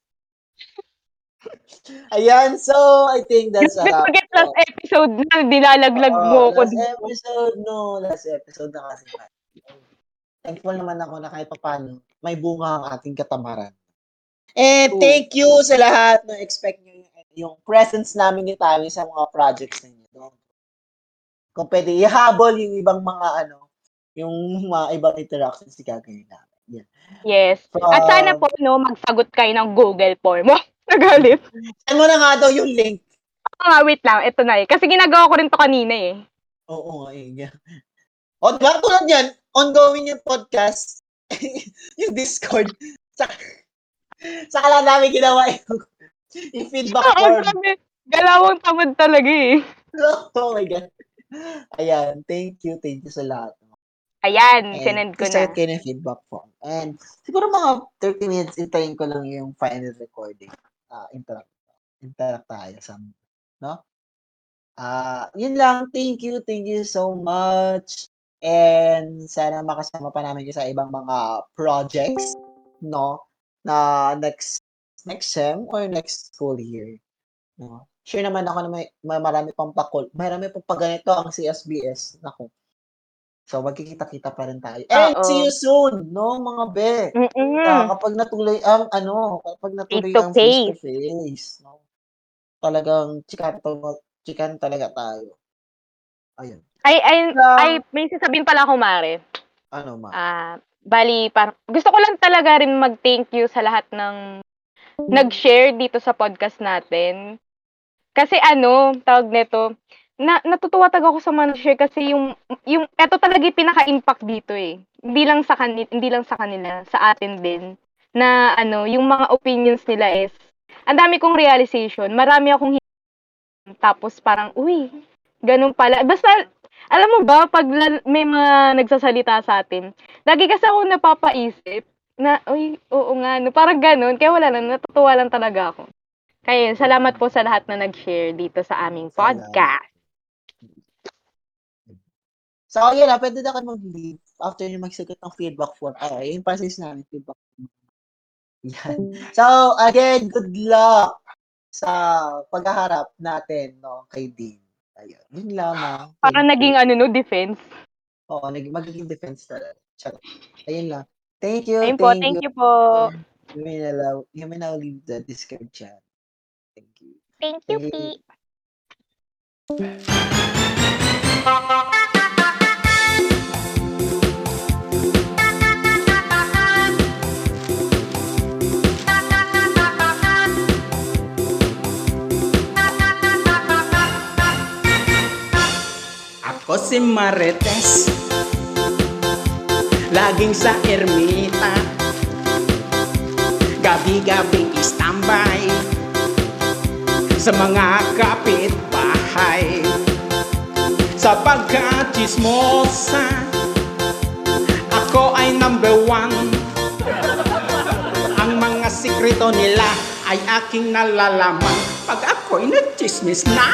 Ayan, so I think that's a wrap. forget last episode na, dilalaglag mo Oo, ko. last episode, no. Last episode na kasi. Thankful naman ako na kahit paano may bunga ang ating katamaran. And True. thank you sa lahat na expect nyo yung, yung presence namin ni Tami sa mga projects ninyo. No? Kung pwede, ihabol yung ibang mga ano, yung mga ibang interactions na gagawin namin. Yan. Yes. At sana po, no, magsagot kayo ng Google form. Oh, nagalit. Saan mo na nga daw yung link? Oo nga, wait lang. Ito na eh. Kasi ginagawa ko rin to kanina eh. Oo nga, eh. yeah. O, diba? Tulad yan, ongoing yung podcast, yung Discord. Sa, saka lang namin ginawa yung, yung feedback Oo, form. sabi, galawang tamad talaga eh. oh my God. Ayan, thank you, thank you sa lahat. Ayan, And sinend ko start na. kayo ng feedback form. And siguro mga 30 minutes, intayin ko lang yung final recording. Ah, interact. Interact tayo sa, no? Ah, yun lang. Thank you, thank you so much. And sana makasama pa namin kayo sa ibang mga projects, no? Na next next sem or next school year. No? Sure naman ako na may, may marami pang pakul. Marami pang pagganito ang CSBS. Nako. So, magkikita-kita pa rin tayo. And Oo. see you soon, no, mga be. Mm-mm. Ah, kapag natuloy ang ano, kapag natuloy Face ang face to face, no. Talagang chikan to, chikan talaga tayo. Ayun. Ay, ay, Yeah. ay, may sasabihin pala ako, Mare. Ano ma? Ah, bali, parang, gusto ko lang talaga rin mag-thank you sa lahat ng nag-share dito sa podcast natin. Kasi ano, tawag nito, na, natutuwa talaga ako sa mga nag-share kasi yung, yung, eto talaga yung pinaka-impact dito eh. Hindi lang sa kanila, hindi lang sa kanila, sa atin din. Na ano, yung mga opinions nila is, ang dami kong realization, marami akong tapos parang, uy, ganun pala. Basta, alam mo ba, pag may mga nagsasalita sa atin, lagi kasi ako napapaisip na, uy, oo nga, no, parang ganun. Kaya wala lang, natutuwa lang talaga ako. Kaya salamat po sa lahat na nag-share dito sa aming podcast. So, yun na, pwede na kayo mag-leave after nyo magsagot ng feedback form. Ay, yung process namin, feedback form. Yan. So, again, good luck sa paghaharap natin, no, kay Dean. Ayun, yun lamang. Parang Thank naging you. ano no, defense. Oo, nag magiging defense talaga. Charot. Ayun lang. Thank you, Ayun po, thank, thank you. you po. You may now, you may now leave the Discord chat. Thank you. Thank you, Thank Ako si Marites. Laging sa ermita. Gabi-gabi istambay. Sa mga kapitbahay. Sa pagka-chismosa. Ako ay number one. Ang mga sikreto nila ay aking nalalaman. Pag ako'y nagchismis na